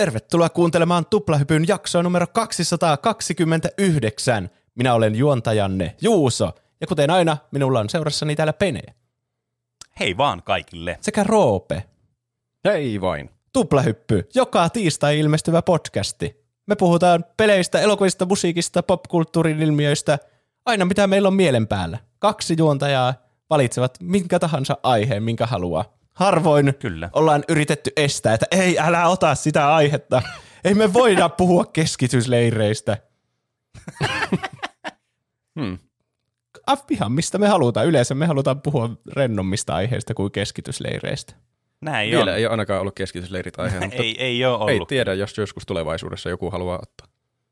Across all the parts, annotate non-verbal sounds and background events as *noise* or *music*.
Tervetuloa kuuntelemaan Tuplahypyn jaksoa numero 229. Minä olen juontajanne Juuso, ja kuten aina, minulla on seurassani täällä Pene Hei vaan kaikille. sekä Roope. Hei vain. Tuplahyppy, joka tiistai ilmestyvä podcasti. Me puhutaan peleistä, elokuvista, musiikista, popkulttuurin ilmiöistä, aina mitä meillä on mielen päällä. Kaksi juontajaa valitsevat minkä tahansa aiheen, minkä haluaa. Harvoin Kyllä. ollaan yritetty estää, että ei, älä ota sitä aihetta. Ei me voida puhua keskitysleireistä. *laughs* Hmm. Ihan mistä me halutaan. Yleensä me halutaan puhua rennommista aiheista kuin keskitysleireistä. Näin Vielä on. ei ole ainakaan ollut keskitysleirit aiheena, *laughs* mutta Ei, ei ole ollut. ei tiedä, jos joskus tulevaisuudessa joku haluaa ottaa.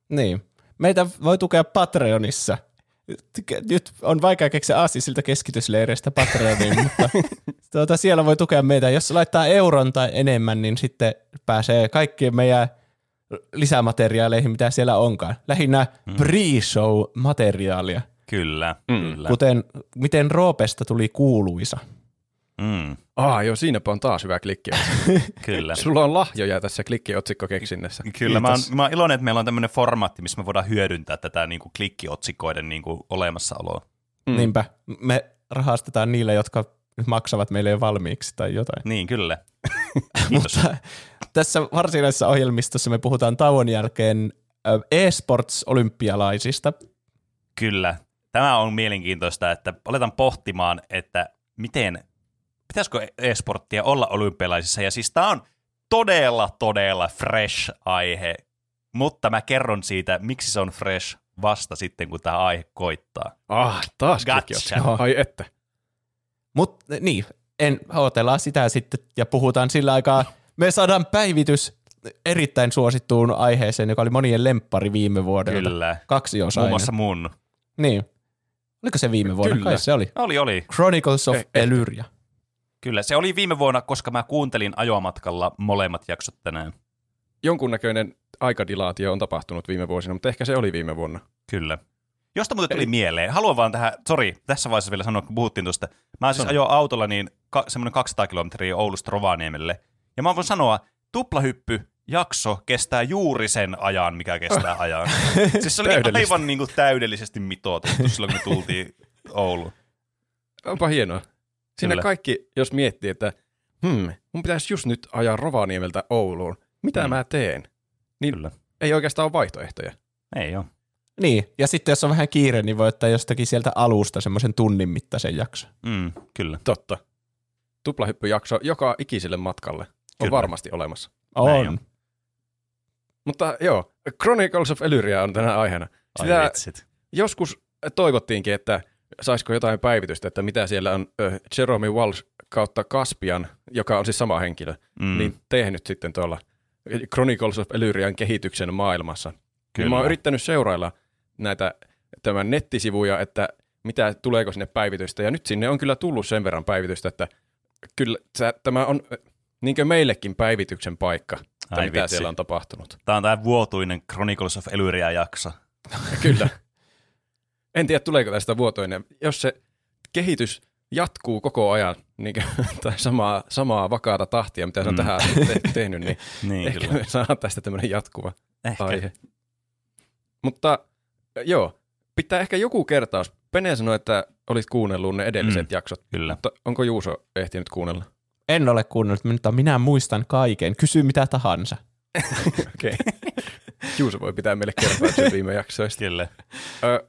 Niin. Meitä voi tukea Patreonissa. Nyt on vaikea keksiä siltä keskitysleireistä Patreoniin, mutta *laughs* tuota, siellä voi tukea meitä. Jos laittaa euron tai enemmän, niin sitten pääsee kaikkien meidän lisämateriaaleihin, mitä siellä onkaan. Lähinnä pre-show-materiaalia, Kyllä, Mm. kyllä. kuten miten Roopesta tuli kuuluisa. Mm, Ah, joo, siinäpä on taas hyvä klikki. *laughs* kyllä. Sulla on lahjoja tässä klikkiotsikko keksinnässä. Kyllä, mä oon, mä oon iloinen, että meillä on tämmöinen formaatti, missä me voidaan hyödyntää tätä niin kuin klikkiotsikoiden niin kuin olemassaoloa. Mm. Niinpä, me rahastetaan niille, jotka maksavat meille jo valmiiksi tai jotain. Niin, kyllä. *laughs* Kiitos. Mutta tässä varsinaisessa ohjelmistossa me puhutaan tauon jälkeen e-sports-olympialaisista. Kyllä. Tämä on mielenkiintoista, että aletaan pohtimaan, että miten, pitäisikö e-sporttia olla olympialaisissa. Ja siis tämä on todella, todella fresh aihe, mutta mä kerron siitä, miksi se on fresh vasta sitten, kun tämä aihe koittaa. Ah, taas Gotcha. klikkiotsikko. Ai että. Mutta niin, en, odotellaan sitä sitten ja puhutaan sillä aikaa. Me saadaan päivitys erittäin suosittuun aiheeseen, joka oli monien lemppari viime vuodelta. Kyllä. Kaksi osaa. Muun muassa mun. Niin. Oliko se viime vuonna? Kyllä. Kai se oli. Oli, oli. Chronicles of Eh, eh. Elyria. Kyllä, se oli viime vuonna, koska mä kuuntelin ajomatkalla molemmat jaksot tänään. Jonkunnäköinen aikadilaatio on tapahtunut viime vuosina, mutta ehkä se oli viime vuonna. Kyllä. Josta muuten tuli Eli- mieleen. Haluan vaan tähän, sori, tässä vaiheessa vielä sanoa, kun puhuttiin tuosta. Mä siis ajoin autolla niin ka- semmoinen 200 kilometriä Oulusta Rovaniemelle. Ja mä voin sanoa, tuplahyppy jakso kestää juuri sen ajan, mikä kestää *laughs* ajan. siis se oli aivan niin kuin täydellisesti mitoitettu silloin, kun me tultiin Ouluun. Onpa hienoa. Siinä Kyllä. kaikki, jos miettii, että hmm, mun pitäisi just nyt ajaa Rovaniemeltä Ouluun. Mitä Mm. mä teen? Niin Kyllä. ei oikeastaan ole vaihtoehtoja. Ei ole. Niin, ja sitten jos on vähän kiire, niin voi ottaa jostakin sieltä alusta semmoisen tunnin mittaisen jakson. Mm, kyllä. Totta. Tuplahyppyjakso joka ikiselle matkalle on Kyllä. varmasti olemassa. Näin On. on. Mutta joo, Chronicles of Elyria on tänään aiheena. Ai Sitä vitsit. joskus toivottiinkin, että saisiko jotain päivitystä, että mitä siellä on äh, Jerome Walsh kautta Caspian, joka on siis sama henkilö, Mm, niin tehnyt sitten tuolla Chronicles of Elyrian kehityksen maailmassa. Kyllä. kyllä. Mä oon yrittänyt seurailla näitä tämän nettisivuja, että mitä tuleeko sinne päivitystä, ja nyt sinne on kyllä tullut sen verran päivitystä, että kyllä tämä on niin meillekin päivityksen paikka, että Ai mitä vitsi. siellä on tapahtunut. Tämä on tämä vuotuinen Chronicles of Elyria jakso. Kyllä. *laughs* En tiedä, tuleeko tästä vuotoinen. Jos se kehitys jatkuu koko ajan, niin *laughs* tai samaa, samaa vakaata tahtia, mitä se on Mm. tähän te- *laughs* tehnyt, niin Niin, ehkä kyllä. me saadaan tästä tämmöinen jatkuva Ehkä. aihe. Mutta äh, joo, pitää ehkä joku kertaus. Pene sanoi, että olit kuunnellut ne edelliset Mm. jaksot, Kyllä. mutta onko Juuso ehtinyt kuunnella? En ole kuunnellut, mutta minä muistan kaiken. Kysy mitä tahansa. *laughs* Okei. Juuso voi pitää meille kertauksen viime jaksoista. Kyllä. Ö,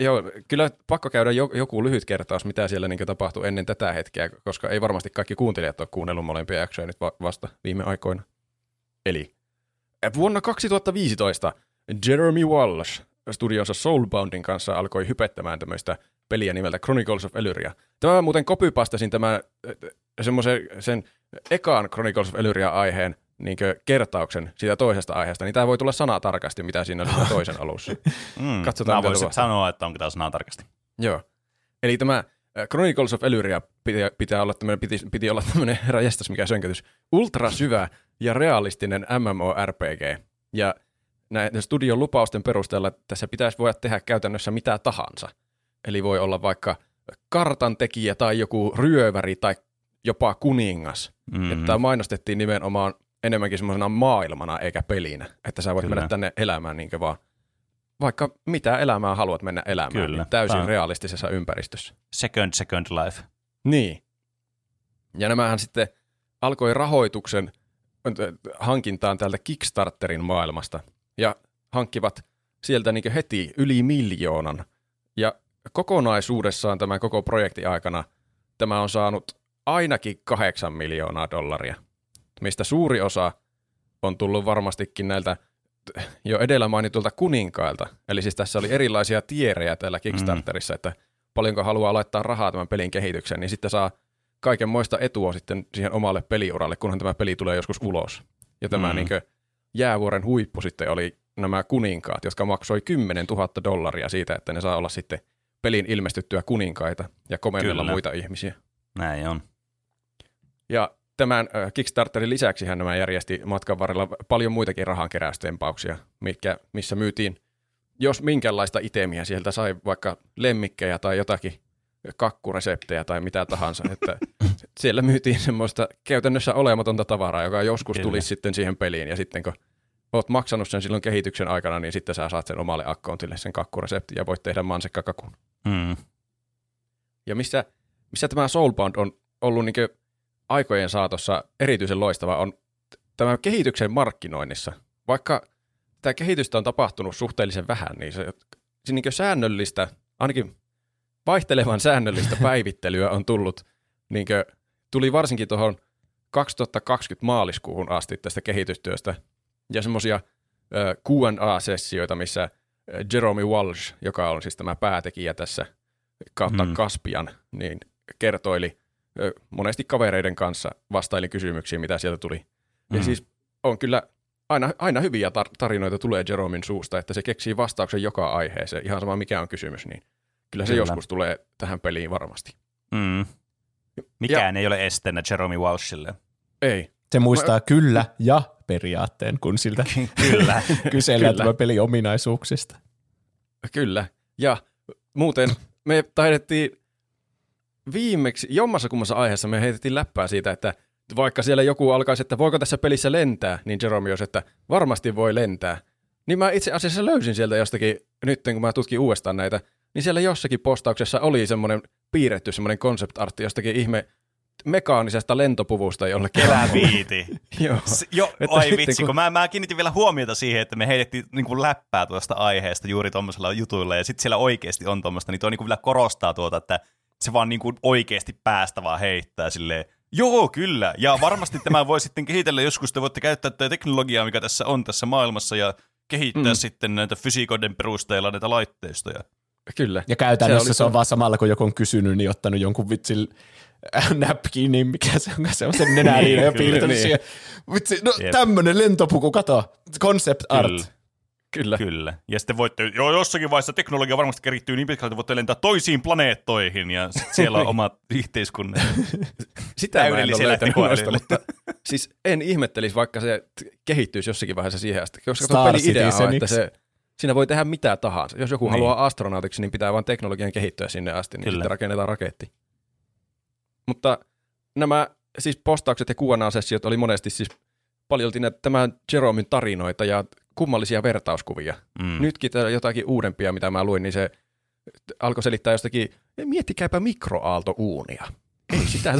joo, kyllä pakko käydä jo, joku lyhyt kertaus, mitä siellä niin tapahtui ennen tätä hetkeä, koska ei varmasti kaikki kuuntelijat ole kuunnellut molempia jaksoja nyt va- vasta viime aikoina. Eli äh, vuonna 2015 Jeremy Walsh studionsa Soulboundin kanssa alkoi hypettämään tämmöistä peliä nimeltä Chronicles of Elyria. Tämä muuten copypastasin tämän äh, semmoisen sen ekaan Chronicles of Elyria-aiheen niin kertauksen siitä toisesta aiheesta, niin tämä voi tulla sanatarkasti, mitä siinä siinä toisen alussa. *laughs* Mm. Katsotaan, Mä voisin sanoa, että onko tämä sana tarkasti. Joo. Eli tämä Chronicles of Elyria pitää, pitää olla tämmöinen, piti, piti olla tämmöinen, herra *laughs* mikä sönkätys, ultra syvä ja realistinen MMORPG. Ja näiden studion lupausten perusteella tässä pitäisi voida tehdä käytännössä mitä tahansa. Eli voi olla vaikka kartan tekijä tai joku ryöväri tai jopa kuningas. Mm-hmm. Että mainostettiin nimenomaan enemmänkin semmoisena maailmana eikä pelinä, että sä voit Kyllä. mennä tänne elämään niin vaan vaikka mitä elämää haluat mennä elämään, Kyllä. niin täysin on- realistisessa ympäristössä. Second, second life. Niin. Ja nämähän sitten alkoi rahoituksen hankintaan täältä Kickstarterin maailmasta ja hankkivat sieltä niin heti yli miljoonan. Ja kokonaisuudessaan tämän koko projektin aikana tämä on saanut ainakin kahdeksan miljoonaa dollaria, mistä suuri osa on tullut varmastikin näiltä jo edellä mainitulta kuninkailta. Eli siis tässä oli erilaisia tierejä tällä Kickstarterissa, että paljonko haluaa laittaa rahaa tämän pelin kehitykseen, niin sitten saa kaikenmoista etua sitten siihen omalle peliuralle, kunhan tämä peli tulee joskus ulos. Ja tämä Mm. mm. niin jäävuoren huippu sitten oli nämä kuninkaat, jotka maksoi 10 000 dollaria siitä, että ne saa olla sitten pelin ilmestyttyä kuninkaita ja komennella Kyllä. muita ihmisiä. Näin on. Ja tämän Kickstarterin lisäksi nämä järjesti matkan varrella paljon muitakin rahankeräystempauksia, mikä, missä myytiin, jos minkälaista itemiä sieltä sai, vaikka lemmikkejä tai jotakin kakkureseptejä tai mitä tahansa, että *coughs* siellä myytiin semmoista käytännössä olematonta tavaraa, joka joskus Kyllä. tulisi sitten siihen peliin ja sitten kun oot maksanut sen silloin kehityksen aikana, niin sitten sä saat sen omalle akkoontille sen kakkureseptin ja voit tehdä mansikkakakun. Mm. Ja missä, missä tämä Soulbound on ollut niin aikojen saatossa erityisen loistava, on tämä kehityksen markkinoinnissa. Vaikka tämä kehitystä on tapahtunut suhteellisen vähän, niin se, se niin säännöllistä, ainakin vaihtelevan säännöllistä *laughs* päivittelyä on tullut, niin tuli varsinkin tuohon 2020 maaliskuuhun asti tästä kehitystyöstä, ja semmoisia Q&A-sessioita, missä Jeremy Walsh, joka on siis tämä päätekijä tässä, kautta Mm. Kaspian, niin kertoili monesti kavereiden kanssa, vastaili kysymyksiin, mitä sieltä tuli. Ja Mm. siis on kyllä aina, aina hyviä tar- tarinoita tulee Jeromin suusta, että se keksii vastauksen joka aiheeseen, ihan sama mikä on kysymys, niin kyllä se Kyllä. joskus tulee tähän peliin varmasti. Mm. Mikään ei ole esteenä Jeremy Walshille. Ei, Se muistaa kyllä ja periaatteen, kun siltä *laughs* Kyllä. *laughs* kysellään Kyllä. tämä peli ominaisuuksista. Kyllä. Ja muuten me taidettiin viimeksi, jommassa kummassa aiheessa me heitettiin läppää siitä, että vaikka siellä joku alkaisi, että voiko tässä pelissä lentää, niin Jerome olisi, että varmasti voi lentää. Niin mä itse asiassa löysin sieltä jostakin, nyt kun mä tutkin uudestaan näitä, niin siellä jossakin postauksessa oli semmoinen piirretty semmoinen concept artti jostakin ihme mekaanisesta lentopuvusta jollekin. Elä viiti. *laughs* Joo. S- Jo, Että oi vitsi, kun- kun mä, mä kiinnitin vielä huomiota siihen, että me heitettiin niin kuin läppää tuosta aiheesta juuri tuommoisella jutuilla, ja sitten siellä oikeasti on tuommoista, niin tuo niin kuin vielä korostaa tuota, että se vaan niin kuin oikeasti päästä vaan heittää silleen, joo kyllä, ja varmasti tämä voi sitten kehitellä joskus, te voitte käyttää tätä teknologiaa, mikä tässä on tässä maailmassa, ja kehittää mm. Sitten näitä fysiikoiden perusteella näitä laitteistoja. Kyllä. Ja käytännössä Se oli se, on se- vaan samalla, kun joku on kysynyt, niin ottanut jonkun vitsin napkinin, mikä se on, semmoisen nenäliin ja piirtänyt niin. siihen. Vitsi, no Jep. tämmönen lentopuku, kato, concept art. Kyllä. Kyllä. Kyllä. Ja sitten voitte, joo, jossakin vaiheessa teknologia varmasti kehittyy niin pitkälle, että voitte lentää toisiin planeettoihin, ja sit *laughs* siellä on omat yhteiskunnat. *laughs* Sitä mä en ole löytänyt noista, tekoälyllä. mutta siis en ihmettelisi, vaikka se kehittyisi jossakin vaiheessa siihen asti. Koska Star peli idea on, että se, siinä voi tehdä mitä tahansa. Jos joku Niin. niin. haluaa astronautiksi, niin pitää vain teknologian kehittyä sinne asti, niin Kyllä. sitten rakennetaan raketti. Mutta nämä siis postaukset ja Q&A-sessiot oli monesti siis paljolti näitä tämän Jeromin tarinoita ja kummallisia vertauskuvia. Mm. Nytkin jotakin uudempia, mitä mä luin, niin se alkoi selittää jostakin, miettikääpä mikroaaltouunia. Ei sitä,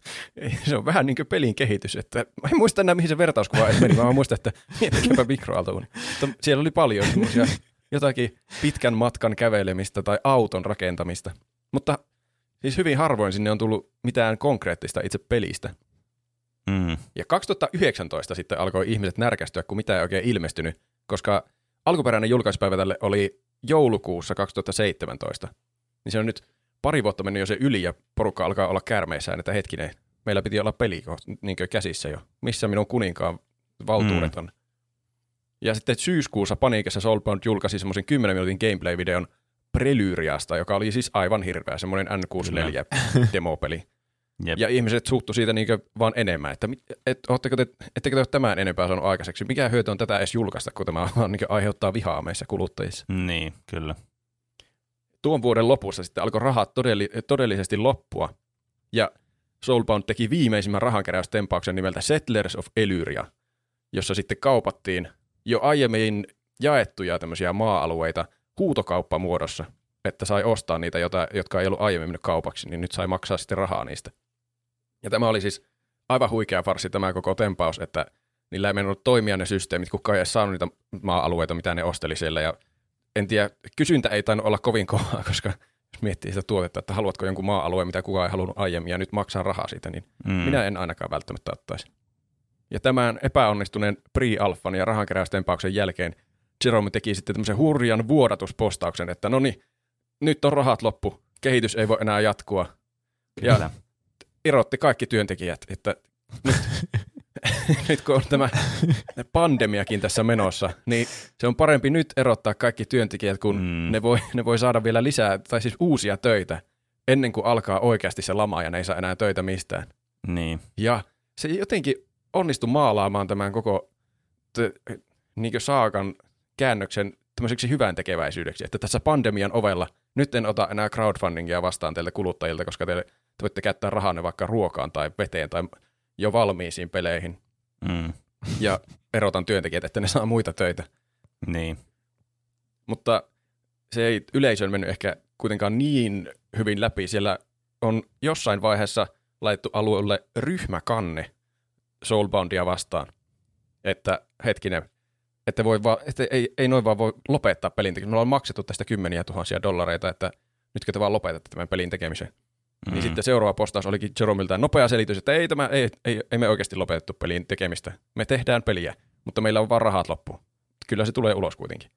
*laughs* se on vähän niin kuin pelin kehitys, että mä en muista enää mihin se vertauskuva meni, vaan mä muistan, että miettikääpä mikroaaltouunia. Mutta siellä oli paljon semmoisia jotakin pitkän matkan kävelemistä tai auton rakentamista, mutta siis hyvin harvoin sinne on tullut mitään konkreettista itse pelistä. Mm. Ja 2019 sitten alkoi ihmiset närkästyä, kun mitä ei oikein ilmestynyt, koska alkuperäinen julkaisupäivä tälle oli joulukuussa 2017. Niin se on nyt pari vuotta mennyt jo se yli ja porukka alkaa olla käärmeissään, että hetkinen, meillä piti olla peli niin käsissä jo. Missä minun kuninkaan valtuudet on? Ja sitten syyskuussa paniikissa Soulbound julkaisi semmoisen 10 minuutin gameplay-videon Prelyriasta, joka oli siis aivan hirveä, semmoinen N64-demopeli. *laughs* Jep. Ja ihmiset suuttu siitä niin vaan enemmän, että et, ootteko te, ettekö te ole tämän enempää saanut aikaiseksi? Mikä hyöty on tätä edes julkaista, kun tämä *laughs* niin aiheuttaa vihaa meissä kuluttajissa? Niin, kyllä. Tuon vuoden lopussa sitten alkoi rahat todelli, todellisesti loppua, ja Soulbound teki viimeisimmän rahankeräystempauksen nimeltä Settlers of Elyria, jossa sitten kaupattiin jo aiemmin jaettuja tämmöisiä maa-alueita huutokauppamuodossa, että sai ostaa niitä, jota, jotka ei ollut aiemmin mennyt kaupaksi, niin nyt sai maksaa sitten rahaa niistä. Ja tämä oli siis aivan huikea farsi tämä koko tempaus, että niillä ei mennyt toimia ne systeemit, kukaan ei edes saanut niitä maa-alueita, mitä ne osteli siellä. Ja en tiedä, kysyntä ei tainnut olla kovin kovaa, *laughs* koska jos miettii sitä tuotetta, että haluatko jonkun maa-alueen, mitä kukaan ei halunnut aiemmin, ja nyt maksaa rahaa siitä, niin mm. minä en ainakaan välttämättä ottaisi. Ja tämän epäonnistuneen pre-alfan ja rahankeräystempauksen jälkeen Jerome teki sitten tämmöisen hurjan vuodatuspostauksen, että no niin, nyt on rahat loppu, kehitys ei voi enää jatkua. Kyllä. Ja erotti kaikki työntekijät, että nyt, *laughs* nyt kun on tämä pandemiakin tässä menossa, niin se on parempi nyt erottaa kaikki työntekijät, kun mm. ne, voi, ne voi saada vielä lisää, tai siis uusia töitä, ennen kuin alkaa oikeasti se lama ja ne ei saa enää töitä mistään. Niin. Ja se jotenkin onnistui maalaamaan tämän koko t- niin saakan käännöksen tämmöiseksi hyvän tekeväisyydeksi, että tässä pandemian ovella nyt en ota enää crowdfundingia vastaan teiltä kuluttajilta, koska te, te voitte käyttää rahanne vaikka ruokaan tai veteen tai jo valmiisiin peleihin. Mm. Ja erotan työntekijät, että ne saa muita töitä. Niin. Mutta se ei yleisön mennyt ehkä kuitenkaan niin hyvin läpi. Siellä on jossain vaiheessa laitettu alueelle ryhmäkanne Soulboundia vastaan. Että hetkinen, että, voi vaan, että ei, ei noin vaan voi lopettaa pelin tekemistä. Me ollaan maksettu tästä kymmeniä tuhansia dollareita, että nytkö te vaan lopetatte tämän pelin tekemisen. Mm. Niin sitten seuraava postaus olikin Jeromilta nopea selitys, että ei, tämä, ei, ei, ei me oikeasti lopetettu pelin tekemistä. Me tehdään peliä, mutta meillä on vaan rahat loppu. Kyllä se tulee ulos kuitenkin.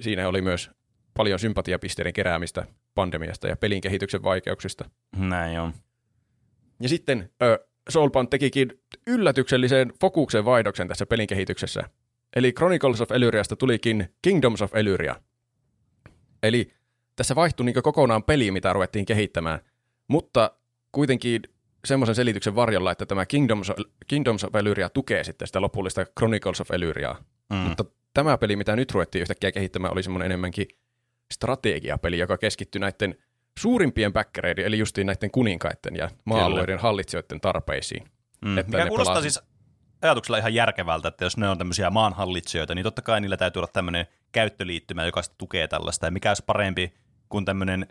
Siinä oli myös paljon sympatiapisteiden keräämistä pandemiasta ja pelin kehityksen vaikeuksista. Näin on. Ja sitten äh, Soulbound tekikin yllätyksellisen fokuksen vaihdoksen tässä pelin kehityksessä. Eli Chronicles of Elyriasta tulikin Kingdoms of Elyria. Eli tässä vaihtui niin kokonaan peli, mitä ruvettiin kehittämään, mutta kuitenkin semmoisen selityksen varjolla, että tämä Kingdoms of, Kingdoms of Elyria tukee sitten sitä lopullista Chronicles of Elyriaa. Mm. Mutta tämä peli, mitä nyt ruvettiin yhtäkkiä kehittämään, oli semmoinen enemmänkin strategiapeli, joka keskittyi näiden suurimpien backereiden, eli justiin näiden kuninkaiden ja maa-alueiden hallitsijoiden tarpeisiin. Mm. Että Mikä kuulostaa siis ajatuksella ihan järkevältä, että jos ne on tämmöisiä maanhallitsijoita, niin totta kai niillä täytyy olla tämmöinen käyttöliittymä, joka sitten tukee tällaista. Ja mikä olisi parempi kuin tämmöinen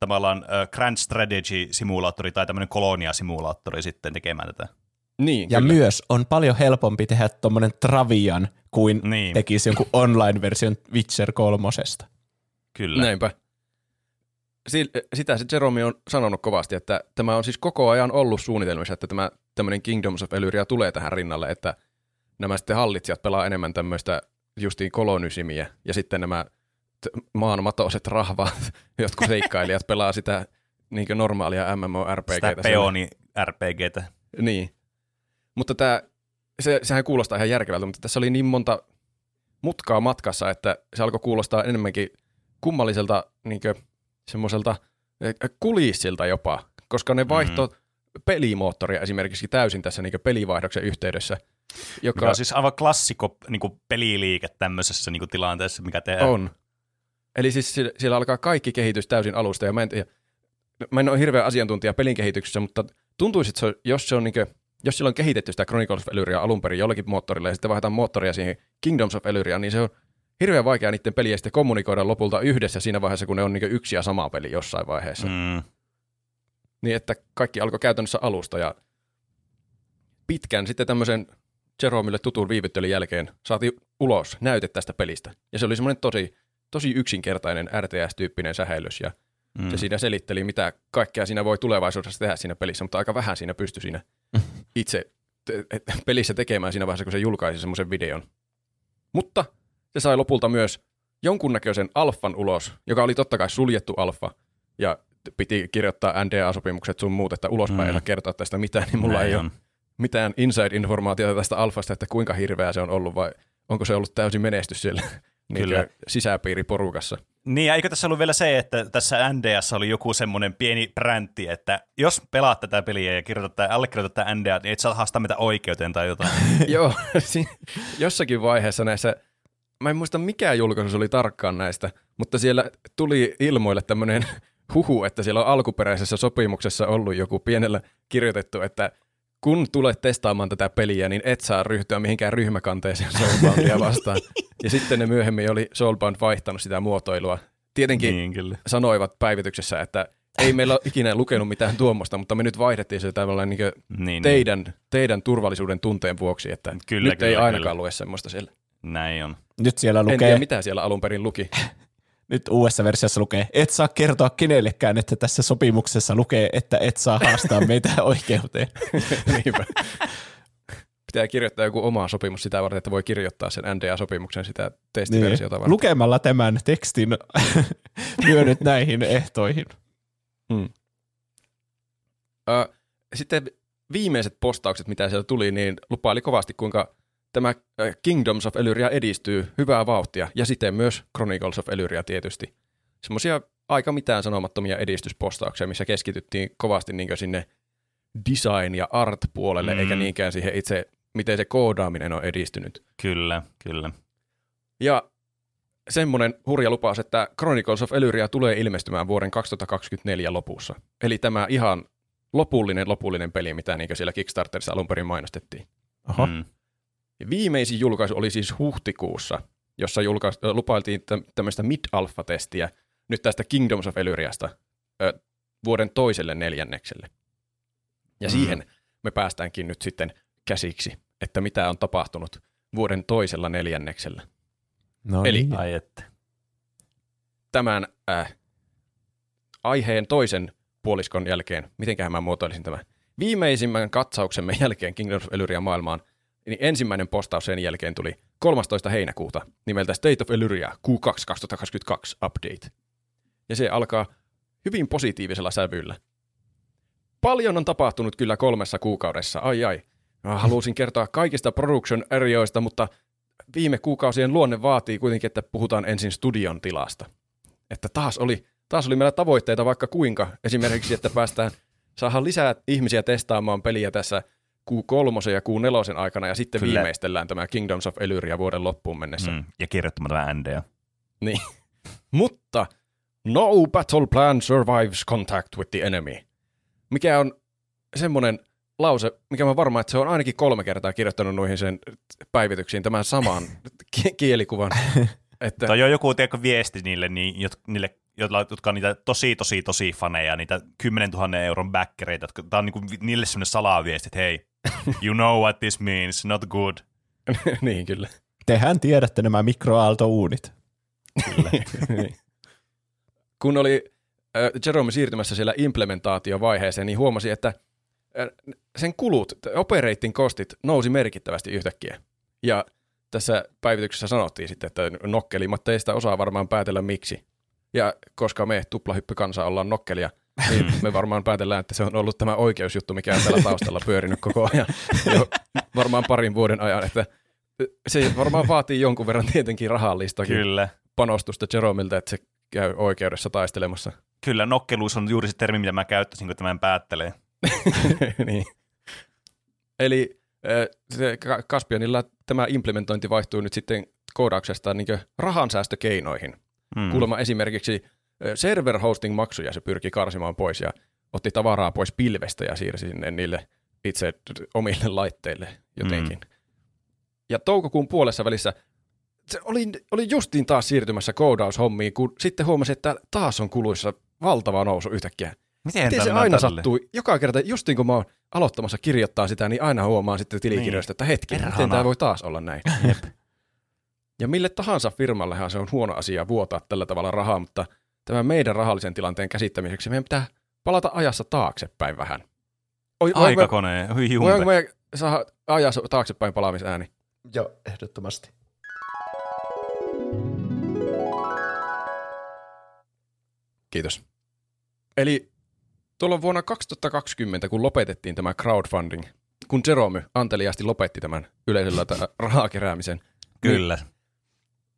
tavallaan uh, Grand Strategy-simulaattori tai tämmöinen kolonia-simulaattori sitten tekemään tätä. Niin, ja kyllä. myös on paljon helpompi tehdä tuommoinen Travian kuin niin. tekisi jonkun online-version Witcher kolmosesta. Kyllä. Näinpä. Sitä se Jerome on sanonut kovasti, että tämä on siis koko ajan ollut suunnitelmissa, että tämä tämmöinen Kingdoms of Elyria tulee tähän rinnalle, että nämä sitten hallitsijat pelaa enemmän tämmöistä justiin kolonysimiä, ja sitten nämä maanmatoiset rahvaat, *laughs* jotkut seikkailijat pelaa sitä niin normaalia MMORPGtä. Sitä peoni RPGtä. Niin. Mutta tämä, se, sehän kuulostaa ihan järkevältä, mutta tässä oli niin monta mutkaa matkassa, että se alkoi kuulostaa enemmänkin kummalliselta niin semmoiselta eh, kulissilta jopa, koska ne vaihto mm pelimoottoria esimerkiksi täysin tässä niin pelivaihdoksen yhteydessä. Joka mikä on siis aivan klassikko niin peliliike tämmöisessä niin tilanteessa, mikä tehdään. On. Eli siis siellä alkaa kaikki kehitys täysin alusta, ja mä en, mä en ole hirveä asiantuntija pelin kehityksessä, mutta tuntuisi, että se on, jos, se on niin kuin, jos sillä on kehitetty sitä Chronicles of Elyria alun perin jollakin moottorilla, ja sitten vaihdetaan moottoria siihen Kingdoms of Elyria, niin se on hirveän vaikea niiden peliä sitten kommunikoida lopulta yhdessä siinä vaiheessa, kun ne on niin yksi ja sama peli jossain vaiheessa. Mm niin että kaikki alkoi käytännössä alusta ja pitkän sitten tämmöisen Jeromille tutun viivyttelyn jälkeen saatiin ulos näyte tästä pelistä. Ja se oli semmoinen tosi, tosi yksinkertainen RTS-tyyppinen sähellys ja mm. se siinä selitteli, mitä kaikkea siinä voi tulevaisuudessa tehdä siinä pelissä, mutta aika vähän siinä pystyi siinä *laughs* itse te- pelissä tekemään siinä vaiheessa, kun se julkaisi semmoisen videon. Mutta se sai lopulta myös jonkunnäköisen alfan ulos, joka oli totta kai suljettu alfa, ja piti kirjoittaa NDA-sopimukset sun muut, että ulospäin mm. ei kertoa tästä mitään, niin mulla Näin ei on. ole mitään inside-informaatiota tästä alfasta, että kuinka hirveä se on ollut vai onko se ollut täysin menestys siellä Kyllä. sisäpiiriporukassa. Niin, ja eikö tässä ollut vielä se, että tässä NDS oli joku semmoinen pieni bräntti, että jos pelaat tätä peliä ja kirjoitat tai allekirjoitat tätä NDA, niin et saa haastaa mitä oikeuteen tai jotain. *laughs* Joo, jossakin vaiheessa näissä, mä en muista mikä julkaisu oli tarkkaan näistä, mutta siellä tuli ilmoille tämmöinen *laughs* huhu, että siellä on alkuperäisessä sopimuksessa ollut joku pienellä kirjoitettu, että kun tulet testaamaan tätä peliä, niin et saa ryhtyä mihinkään ryhmäkanteeseen Soulboundia vastaan. ja sitten ne myöhemmin oli Soulbound vaihtanut sitä muotoilua. Tietenkin Niin, kyllä. sanoivat päivityksessä, että ei meillä ole ikinä lukenut mitään tuommoista, mutta me nyt vaihdettiin se tavallaan niin Niin, teidän, teidän turvallisuuden tunteen vuoksi, että Kyllä, nyt ei kyllä, ainakaan kyllä. lue semmoista siellä. Niin, näin on. Nyt siellä En lukee, tiedä, mitä siellä alun perin luki. Nyt uudessa versiossa lukee, et saa kertoa kenellekään, että tässä sopimuksessa lukee, että et saa haastaa meitä *laughs* oikeuteen. *laughs* Niinpä. Pitää kirjoittaa joku oma sopimus sitä varten, että voi kirjoittaa sen NDA-sopimuksen sitä testiversiota varten. Lukemalla tämän tekstin *laughs* myönnyt näihin ehtoihin. Ö, sitten viimeiset postaukset, mitä siellä tuli, niin lupaili kovasti, kuinka tämä Kingdoms of Elyria edistyy hyvää vauhtia, ja sitten myös Chronicles of Elyria tietysti. Semmoisia aika mitään sanomattomia edistyspostauksia, missä keskityttiin kovasti niin sinne design- ja art-puolelle, Mm. eikä niinkään siihen itse, miten se koodaaminen on edistynyt. Kyllä, kyllä. Ja semmoinen hurja lupaus, että Chronicles of Elyria tulee ilmestymään vuoden 2024 lopussa. Eli tämä ihan lopullinen, lopullinen peli, mitä niin siellä Kickstarterissa alun perin mainostettiin. Oho. Mm. Viimeisin julkaisu oli siis huhtikuussa, jossa julkais, lupailtiin tä- tämmöistä mid-alpha-testiä nyt tästä Kingdoms of Elyriasta ö, vuoden toiselle neljännekselle. Ja Mm. siihen me päästäänkin nyt sitten käsiksi, että mitä on tapahtunut vuoden toisella neljänneksellä. No Eli- niin. Ai että. tämän äh, aiheen toisen puoliskon jälkeen, mitenköhän mä muotoilisin tämän, viimeisimmän katsauksemme jälkeen Kingdoms of Elyria maailmaan, niin ensimmäinen postaus sen jälkeen tuli 13. heinäkuuta nimeltä State of Elyria Q2 2022 Update. Ja se alkaa hyvin positiivisella sävyllä. Paljon on tapahtunut kyllä kolmessa kuukaudessa, ai ai. Mä halusin kertoa kaikista production areoista, mutta viime kuukausien luonne vaatii kuitenkin, että puhutaan ensin studion tilasta. Että taas oli, taas oli meillä tavoitteita vaikka kuinka. Esimerkiksi, että päästään, saadaan lisää ihmisiä testaamaan peliä tässä Q3 ja Q4 aikana, ja sitten Kyllä. viimeistellään tämä Kingdoms of Elyria vuoden loppuun mennessä. Mm. Ja kirjoittamaan tämä NDA. *laughs* Mutta no battle plan survives contact with the enemy. Mikä on semmoinen lause, mikä mä varmaan, että se on ainakin kolme kertaa kirjoittanut noihin sen päivityksiin tämän saman *laughs* ki- kielikuvan. *laughs* Että, Toi on joku tiedätkö, viesti niille, niin, jot- niille jotka on niitä tosi, tosi, tosi faneja, niitä 10 000 euron backereita. jotka- Tää on niinku niille semmoinen salaviesti, että hei, you know what this means, not good. *laughs* niin kyllä. Tehän tiedätte nämä mikroaaltouunit. *laughs* Niin. Kun oli äh, Jerome siirtymässä siellä implementaatiovaiheeseen, niin huomasi, että äh, sen kulut, operating kostit nousi merkittävästi yhtäkkiä. Ja tässä päivityksessä sanottiin sitten, että nokkelimmat teistä osaa varmaan päätellä miksi. Ja koska me tuplahyppykansa ollaan nokkelia, niin *laughs* me varmaan päätellään, että se on ollut tämä oikeusjuttu, mikä on täällä taustalla pyörinyt koko ajan *laughs* jo varmaan parin vuoden ajan, että se varmaan vaatii jonkun verran tietenkin rahallistakin Kyllä. panostusta Jeromilta, että se käy oikeudessa taistelemassa. Kyllä, nokkeluus on juuri se termi, mitä mä käyttäisin, kun tämän päättelee. *laughs* niin. Eli äh, se Ka- Caspianilla tämä implementointi vaihtuu nyt sitten koodauksesta niin rahansäästökeinoihin. Mm. Mm. Kuulemma esimerkiksi server hosting maksuja se pyrki karsimaan pois ja otti tavaraa pois pilvestä ja siirsi sinne niille itse omille laitteille jotenkin. Mm. Ja toukokuun puolessa välissä se oli, oli justiin taas siirtymässä koodaushommiin, kun sitten huomasi, että taas on kuluissa valtava nousu yhtäkkiä. Miten, Miten se aina tälle? sattuu? Joka kerta, justiin kun mä oon aloittamassa kirjoittaa sitä, niin aina huomaan sitten tilikirjoista, että hetki, miten Perhana. tämä voi taas olla näin. *laughs* ja mille tahansa firmallehan se on huono asia vuotaa tällä tavalla rahaa, mutta tämän meidän rahallisen tilanteen käsittämiseksi meidän pitää palata ajassa taaksepäin vähän. Oi, voinko me- Aikakone, hui Voinko jumpe. me saada ajassa taaksepäin palaamisääni? Joo, ehdottomasti. Kiitos. Eli tuolla vuonna 2020, kun lopetettiin tämä crowdfunding, kun Jerome anteliaasti lopetti tämän yleisöllä rahaa keräämisen, Kyllä.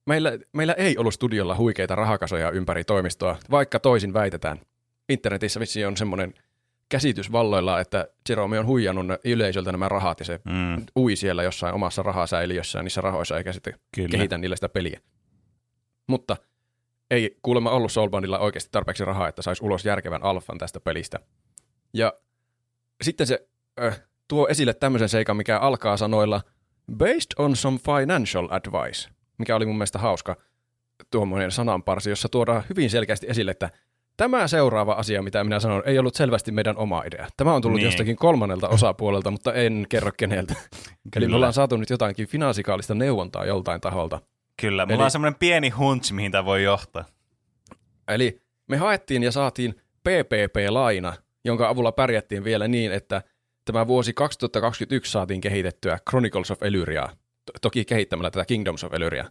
Meillä, meillä ei ollut studiolla huikeita rahakasoja ympäri toimistoa, vaikka toisin väitetään. Internetissä vissiin on semmoinen käsitys valloilla, että Jerome on huijannut yleisöltä nämä rahat ja se Mm, ui siellä jossain omassa rahasäiliössään niissä rahoissa eikä sitten kyllä. kehitä niillä sitä peliä. Mutta ei kuulemma ollut Soulboundilla oikeasti tarpeeksi rahaa, että saisi ulos järkevän alfan tästä pelistä. Ja sitten se äh, tuo esille tämmöisen seikan, mikä alkaa sanoilla based on some financial advice, mikä oli mun mielestä hauska tuommoinen sananparsi, jossa tuodaan hyvin selkeästi esille, että tämä seuraava asia, mitä minä sanon, ei ollut selvästi meidän oma idea. Tämä on tullut Niin. jostakin kolmannelta osapuolelta, mutta en kerro keneltä. *laughs* Eli me ollaan saatu nyt jotakin finanssikaalista neuvontaa joltain taholta. Kyllä, mulla Eli- on semmoinen pieni hunch, mihin tämä voi johtaa. Eli me haettiin ja saatiin PPP-laina, jonka avulla pärjättiin vielä niin, että tämä vuosi 2021 saatiin kehitettyä Chronicles of Elyriaa, toki kehittämällä tätä Kingdoms of Elyria.